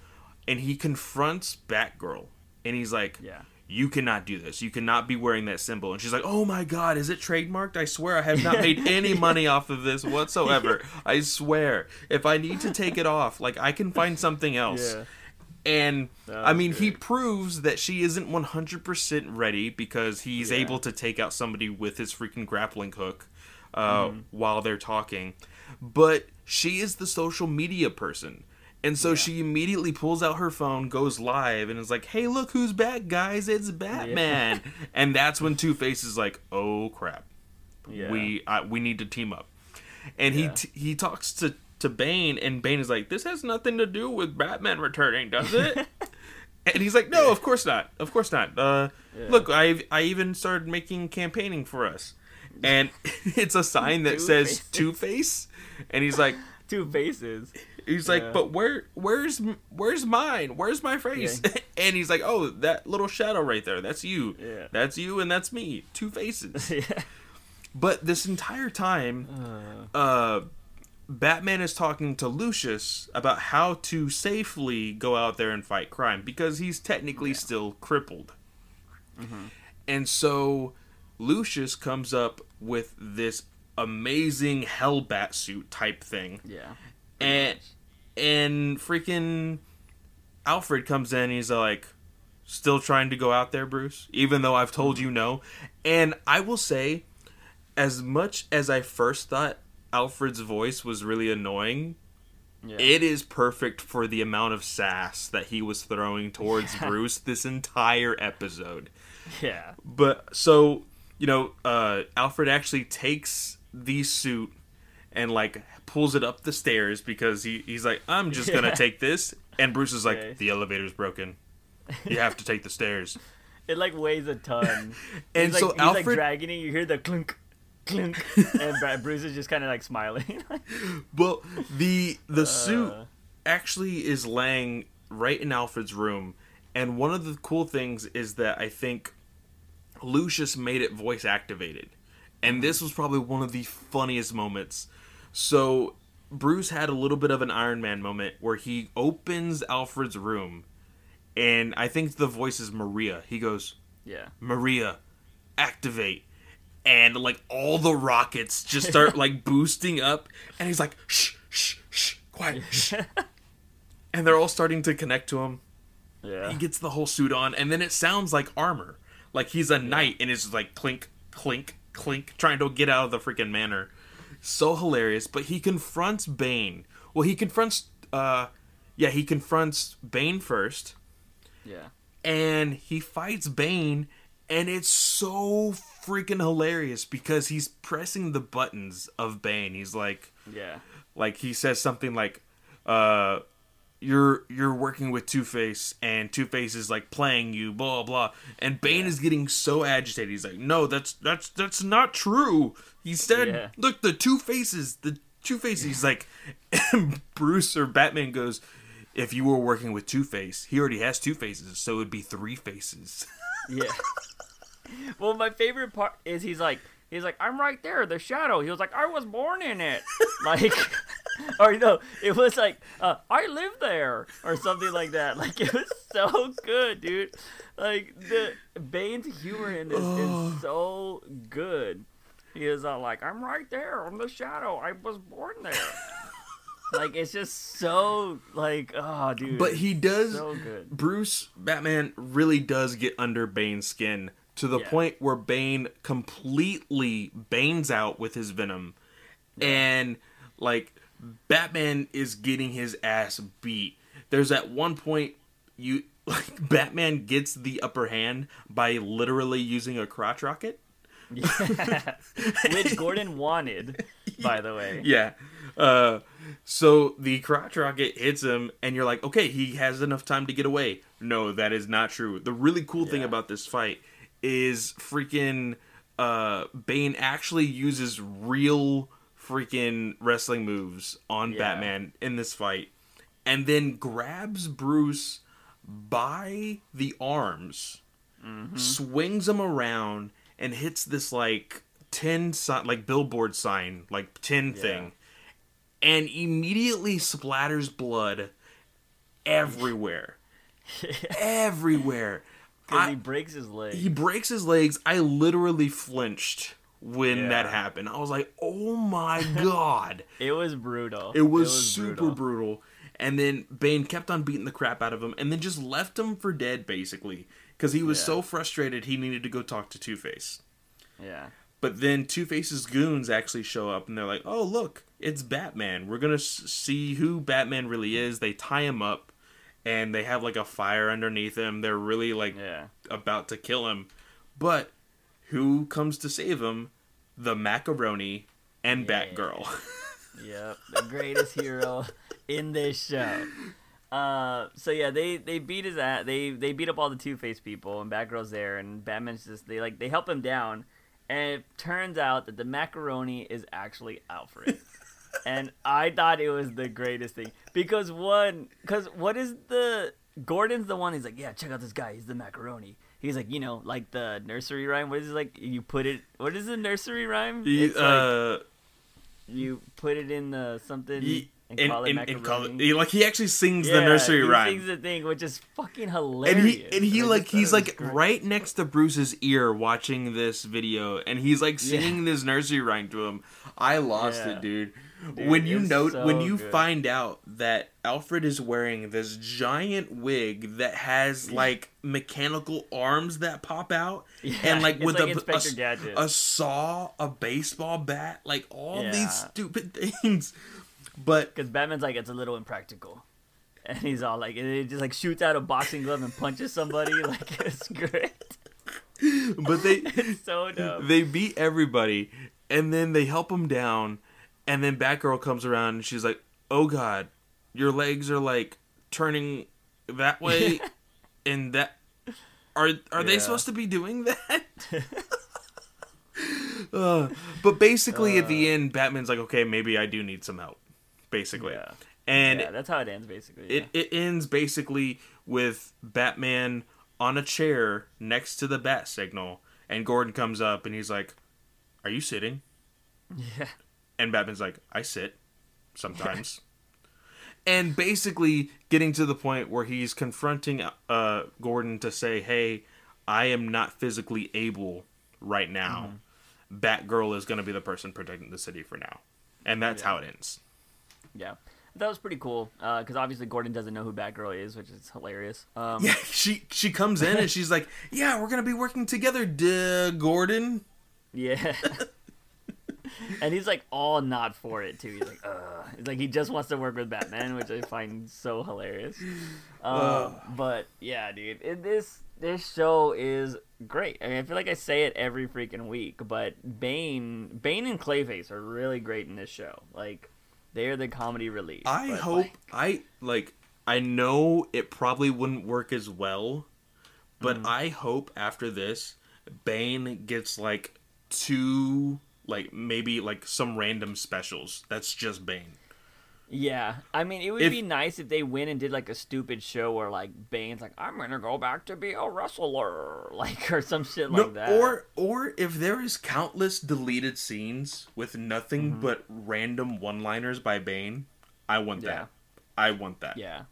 and he confronts Batgirl, and he's like, Yeah. You cannot do this. You cannot be wearing that symbol. And she's like, "Oh my god, is it trademarked? I swear I have not made <laughs> any money off of this whatsoever. I swear. If I need to take it off, like I can find something else." Yeah. And I mean, he proves that she isn't 100% ready because he's Yeah. able to take out somebody with his freaking grappling hook uh, Mm-hmm. while they're talking. But she is the social media person. And so she immediately pulls out her phone, goes live, and is like, hey, look who's back, guys. It's Batman. <laughs> and that's when Two Face is like, oh, crap. Yeah. We, uh, we need to team up. And he, t- he talks to, to Bane, and Bane is like, this has nothing to do with Batman returning, does it? <laughs> And he's like, "No, of course not. Of course not. Uh, Yeah. Look, I I even started making campaigning for us, <laughs> and it's a sign that says Two-Faces. Two Face, and he's like, <laughs> Two faces. he's like, but where where's where's mine? Where's my face? <laughs> and he's like, oh, that little shadow right there, that's you. Yeah. That's you, and that's me. Two faces. <laughs> yeah. But this entire time, uh, Batman is talking to Lucius about how to safely go out there and fight crime because he's technically still crippled. And so Lucius comes up with this amazing Hellbat suit type thing. Yeah. And and freaking Alfred comes in and he's like still trying to go out there, Bruce, even though I've told you no. And I will say as much as I first thought Alfred's voice was really annoying, Yeah. it is perfect for the amount of sass that he was throwing towards <laughs> Bruce this entire episode. yeah. But so, you know, uh, Alfred actually takes the suit and like pulls it up the stairs because he, he's like, I'm just gonna Yeah. take this. And Bruce is like, Okay. the elevator's broken. You have to take the stairs. <laughs> It like weighs a ton. <laughs> And he's so like, he's like Alfred- dragging it. You hear the clunk, clunk, <laughs> and Bruce is just kind of like smiling. Well, the the suit Uh. actually is laying right in Alfred's room, and one of the cool things is that I think Lucius made it voice activated, and this was probably one of the funniest moments. So Bruce had a little bit of an Iron Man moment where he opens Alfred's room, and I think the voice is Maria. He goes, yeah. Maria, activate. And like all the rockets just start <laughs> like boosting up, and he's like, shh, shh, shh, quiet, <laughs> shh. And they're all starting to connect to him. Yeah. He gets the whole suit on, and then it sounds like armor. Like he's a knight, and it's like clink, clink, clink, trying to get out of the freaking manor. So hilarious. But he confronts Bane. Well, he confronts, uh, yeah, he confronts Bane first Yeah. and he fights Bane, and it's so freaking hilarious because he's pressing the buttons of Bane. He's like, Yeah. like he says something like, uh, "You're you're working with Two Face, and Two Face is like playing you, blah blah." And Bane Yeah. is getting so agitated. He's like, "No, that's that's that's not true." He said, Yeah. "Look, the Two Faces, the Two Faces." He's like, and <laughs> Bruce or Batman goes, if you were working with Two Face, he already has two faces, so it would be three faces. <laughs> Yeah. well, my favorite part is he's like, he's like, I'm right there, the shadow. He was like, I was born in it. <laughs> like, <laughs> or no, it was like, uh, I live there, or something like that. <laughs> Like, it was so good, dude. Like, the Bane's humor in this is <sighs> so good. He is all like, I'm right there, I'm the shadow. I was born there. <laughs> like, it's just so, like, oh, dude. but he does. so good. Bruce Batman really does get under Bane's skin to the Yeah. point where Bane completely banes out with his venom, and like Batman is getting his ass beat. There's at one point you <laughs> like Batman gets the upper hand by literally using a crotch rocket. Yeah. <laughs> Which Gordon wanted, by the way. Yeah. Uh, so the crotch rocket hits him, and you're like, okay, he has enough time to get away. No, that is not true. The really cool thing about this fight is freaking uh, Bane actually uses real freaking wrestling moves on Yeah. Batman in this fight, and then grabs Bruce by the arms, Mm-hmm. swings him around, and hits this like tin sign, like billboard sign, like tin thing, and immediately splatters blood everywhere, <laughs> everywhere. <laughs> I- he breaks his leg. he breaks his legs. I literally flinched when that happened. I was like, "Oh my <laughs> god!" It was brutal. It was, super brutal. brutal. And then Bane kept on beating the crap out of him, and then just left him for dead, basically, because he was Yeah. so frustrated he needed to go talk to Two Face. Yeah. But then Two Face's goons actually show up, and they're like, "Oh, look, it's Batman. We're gonna s- see who Batman really is." They tie him up, and they have like a fire underneath him. They're really like Yeah. about to kill him. But who comes to save him? The Macaroni and Yeah. Batgirl. <laughs> Yep. The greatest hero in this show. Uh, so yeah, they they beat his ass. They they beat up all the Two Face people, and Batgirl's there, and Batman's just they like they help him down, and it turns out that the macaroni is actually Alfred. <laughs> and I thought it was the greatest thing because one, because what is the Gordon's the one. He's like, yeah, check out this guy. He's the macaroni. He's like, you know, like the nursery rhyme. What is it like? You put it. What is the nursery rhyme? He, It's like uh, you put it in the something he, and, and, call it and, macaroni. and call it, he, like he actually sings Yeah, the nursery he rhyme. sings the thing, which is fucking hilarious. and he and he like he's like great. right next to Bruce's ear watching this video and he's like singing this nursery rhyme to him. I lost Yeah. it, dude. Dude, when you note when you good. find out that Alfred is wearing this giant wig that has like mechanical arms that pop out Yeah, and like with like a, a, Inspector s- Gadget. a saw, a baseball bat, like all Yeah. these stupid <laughs> things. But because Batman's like it's a little impractical, and he's all like it just like shoots out a boxing glove and punches somebody. <laughs> Like it's great. but they <laughs> It's so dumb. they beat everybody and then they help him down and then batgirl comes around and she's like oh god your legs are like turning that way <laughs> and that are are they supposed to be doing that <laughs> <laughs> Uh, but basically at the end batman's like okay maybe i do need some help basically Yeah. and yeah, that's how it ends basically. it, it ends basically with Batman on a chair next to the bat signal, and Gordon comes up and he's like, Are you sitting? yeah. And Batman's like, I sit sometimes. <laughs> and basically getting to the point where he's confronting uh, Gordon to say, Hey, I am not physically able right now. Batgirl is going to be the person protecting the city for now. And that's how it ends. Yeah. That was pretty cool because obviously Gordon doesn't know who Batgirl is, which is hilarious. Um, Yeah, <laughs> she she comes in and <laughs> she's like, "Yeah, we're gonna be working together, duh, Gordon." Yeah. <laughs> and he's like all not for it too. He's like, uh, it's like he just wants to work with Batman, which I find so hilarious. Um, but yeah, dude, it, this this show is great. I mean, I feel like I say it every freaking week, but Bane, Bane and Clayface are really great in this show. Like, they're the comedy relief. I hope like, I like. I know it probably wouldn't work as well, but Mm-hmm. I hope after this, Bane gets like two, like maybe like some random specials. That's just Bane. Yeah, I mean, it would If- be nice if they went and did like a stupid show where like Bane's like, "I'm gonna go back to be a wrestler," <laughs> like or some shit like that. or or if there is countless deleted scenes with nothing Mm-hmm. but random one-liners by Bane, I want Yeah. that. I want that. yeah,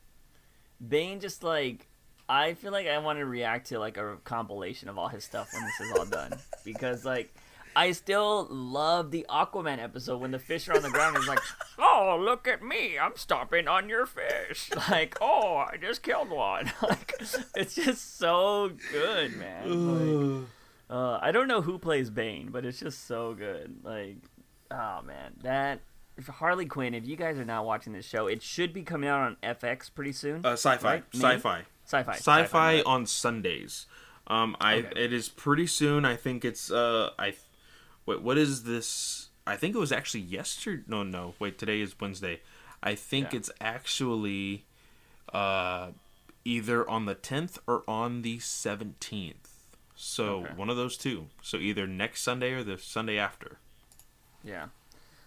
Bane just like I feel like I want to react to like a compilation of all his stuff when this is all done <laughs> because like. I still love the Aquaman episode when the fish are on the ground. and He's like, "Oh, look at me! I'm stomping on your fish." <laughs> Like, "Oh, I just killed one." <laughs> Like, it's just so good, man. Like, <sighs> Uh, I don't know who plays Bane, but it's just so good. Like, oh man, that Harley Quinn. If you guys are not watching this show, it should be coming out on FX pretty soon. Uh, sci-fi, Right? Maybe? sci-fi, sci-fi, sci-fi right. on Sundays. Um, I Okay. it is pretty soon. I think it's uh, I, wait, what is this? I think it was actually yesterday. No, no, wait, today is Wednesday. I think Yeah. it's actually, uh, either on the tenth or on the seventeenth. So Okay. one of those two. So either next Sunday or the Sunday after. Yeah.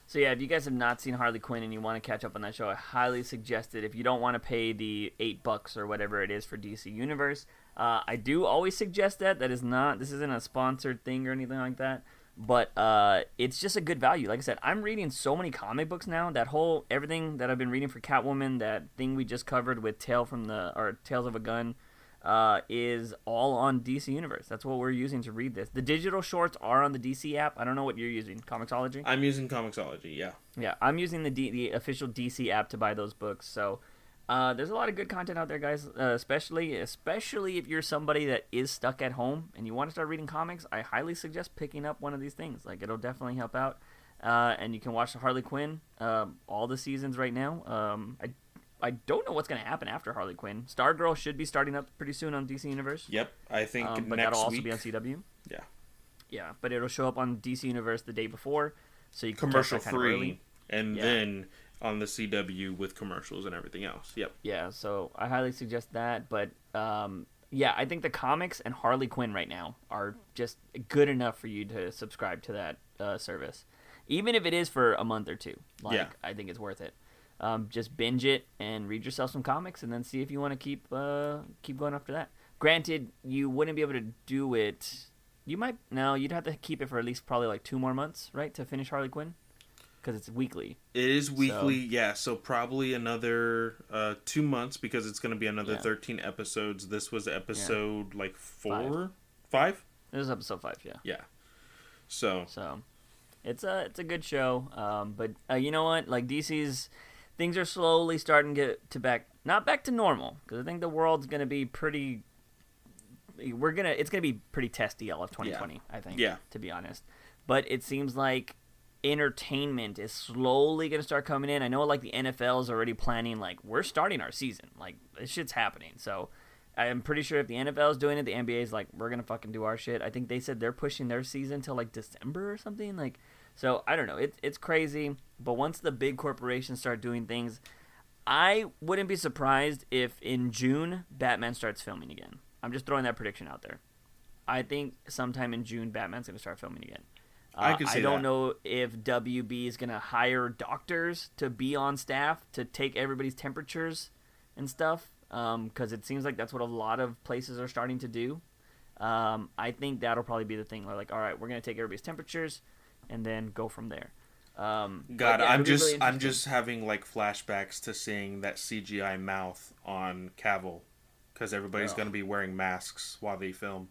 So yeah, if you guys have not seen Harley Quinn and you want to catch up on that show, I highly suggest it. If you don't want to pay the eight bucks or whatever it is for DC Universe, uh, I do always suggest that. That is not. This isn't a sponsored thing or anything like that. But uh, it's just a good value. Like I said, I'm reading so many comic books now. That whole everything that I've been reading for Catwoman, that thing we just covered with Tale from the or Tales of a Gun, uh, is all on DC Universe. That's what we're using to read this. The digital shorts are on the DC app. I don't know what you're using, Comixology. I'm using Comixology. Yeah. Yeah, I'm using the D- the official DC app to buy those books. So uh, there's a lot of good content out there, guys. Uh, especially especially if you're somebody that is stuck at home and you want to start reading comics. I highly suggest picking up one of these things. Like it'll definitely help out. Uh, and you can watch the Harley Quinn um, all the seasons right now. Um, I I don't know what's going to happen after Harley Quinn. Stargirl should be starting up pretty soon on DC Universe. Yep. I think Um, but that'll also week. be on CW. Yeah. Yeah, but it'll show up on DC Universe the day before, so you can commercial free, and Yeah. then on the CW with commercials and everything else. Yep. Yeah, so I highly suggest that. But um, yeah, I think the comics and Harley Quinn right now are just good enough for you to subscribe to that uh, service, even if it is for a month or two. Like, Yeah. I think it's worth it. Um, just binge it and read yourself some comics, and then see if you want to keep uh, keep going after that. Granted, you wouldn't be able to do it. You might no, you'd have to keep it for at least probably like two more months, right, to finish Harley Quinn, because it's weekly. It is weekly, yeah. So probably another uh, two months because it's going to be another Yeah. thirteen episodes. This was episode like four, five. This is episode five, yeah. Yeah. So So it's a it's a good show. Um, but uh, you know what? Like DC's things are slowly starting to get to back not back to normal because I think the world's gonna be pretty. We're gonna it's gonna be pretty testy all of 2020. I think. Yeah. To be honest, but it seems like entertainment is slowly gonna start coming in. I know like the NFL is already planning like we're starting our season. Like this shit's happening. So. I'm pretty sure if the NFL is doing it, the NBA is like, we're gonna fucking do our shit. I think they said they're pushing their season till like December or something. Like, so I don't know. It's it's crazy. But once the big corporations start doing things, I wouldn't be surprised if in June Batman starts filming again. I'm just throwing that prediction out there. I think sometime in June Batman's gonna start filming again. I Uh, can I don't that. know if WB is gonna hire doctors to be on staff to take everybody's temperatures and stuff, because it seems like that's what a lot of places are starting to do. Um, I think that'll probably be the thing. Like, all right, we're gonna take everybody's temperatures, and then go from there. Um, God, yeah, I'm just really I'm just having like flashbacks to seeing that CGI mouth on Cavill because everybody's Ugh. going to be wearing masks while they film.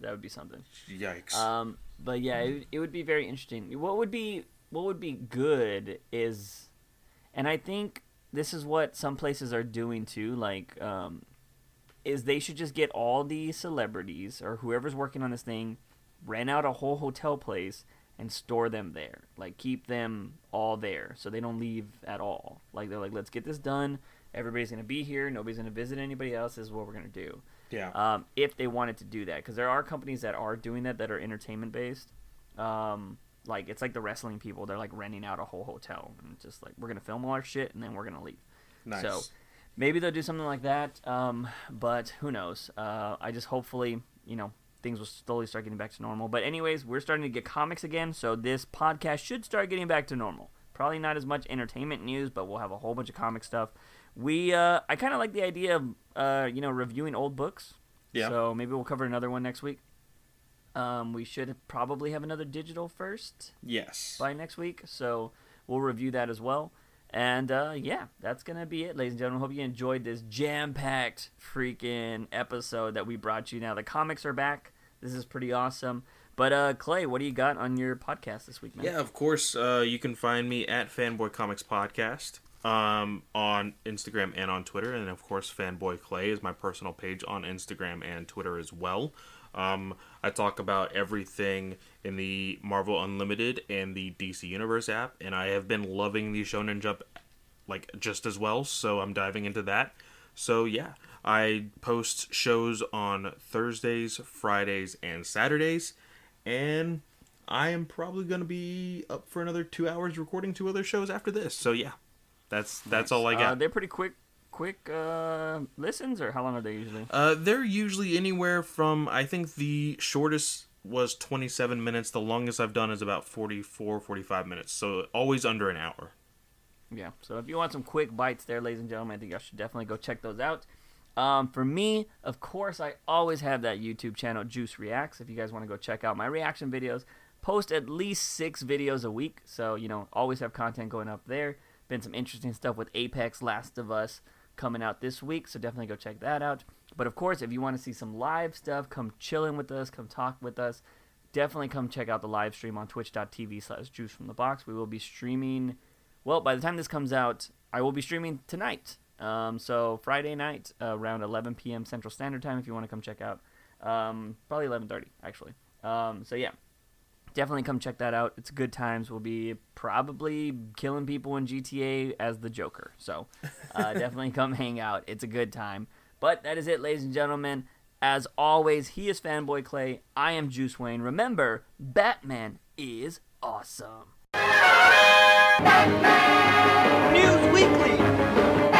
That would be something. Yikes. Um, but yeah, it, it would be very interesting. What would be what would be good is, and I think this is what some places are doing too. Like, um, is they should just get all the celebrities or whoever's working on this thing, rent out a whole hotel place and store them there. Like, keep them all there so they don't leave at all. Like, they're like, let's get this done. Everybody's gonna be here. Nobody's gonna visit anybody else. This is what we're gonna do yeah. um, if they wanted to do that. Because there are companies that are doing that that are entertainment based um, like it's like the wrestling people. They're like renting out a whole hotel and just like we're gonna film all our shit and then we're gonna leave. Nice. so maybe they'll do something like that um, but who knows? Uh, i just hopefully you know things will slowly start getting back to normal. But anyways we're starting to get comics again so this podcast should start getting back to normal. Probably not as much entertainment news, but we'll have a whole bunch of comic stuff. We uh, I kind of like the idea of uh, you know reviewing old books. Yeah. So maybe we'll cover another one next week. Um, we should probably have another digital first Yes. by next week, so we'll review that as well. And uh, yeah, that's gonna be it, ladies and gentlemen. Hope you enjoyed this jam-packed freaking episode that we brought you. Now the comics are back. This is pretty awesome. But uh, Clay, what do you got on your podcast this week, man? Yeah, of course. Uh, you can find me at Fanboy Comics Podcast um, on Instagram and on Twitter, and of course, Fanboy Clay is my personal page on Instagram and Twitter as well. Um, I talk about everything in the Marvel Unlimited and the DC Universe app, and I have been loving the Shonen Jump like just as well, so I'm diving into that. So yeah, I post shows on Thursdays, Fridays, and Saturdays, and I am probably going to be up for another two hours recording two other shows after this. So yeah, that's that's all I Uh, got. they're pretty quick, quick uh, listens, or how long are they usually? Uh, they're usually anywhere from I think the shortest was 27 minutes. The longest I've done is about 44, 45 minutes. So always under an hour. Yeah. So if you want some quick bites there, ladies and gentlemen, I think I should definitely go check those out. Um, for me, of course, I always have that YouTube channel, Juice Reacts. If you guys want to go check out my reaction videos, post at least six videos a week. So, you know, always have content going up there. Been some interesting stuff with Apex Last of Us coming out this week. So definitely go check that out. But of course, if you want to see some live stuff, come chilling with us, come talk with us. Definitely come check out the live stream on twitch.tv slash juice from the box. We will be streaming well, by the time this comes out, I will be streaming tonight. Um, so Friday night uh, around 11 p.m. Central Standard Time. If you want to come check out, um, probably 11:30 actually. Um, so yeah, definitely come check that out. It's good times. We'll be probably killing people in GTA as the Joker. So uh, <laughs> definitely come hang out. It's a good time. But that is it, ladies and gentlemen. As always, he is Fanboy Clay. I am Juice Wayne. Remember, Batman is awesome. News Weekly.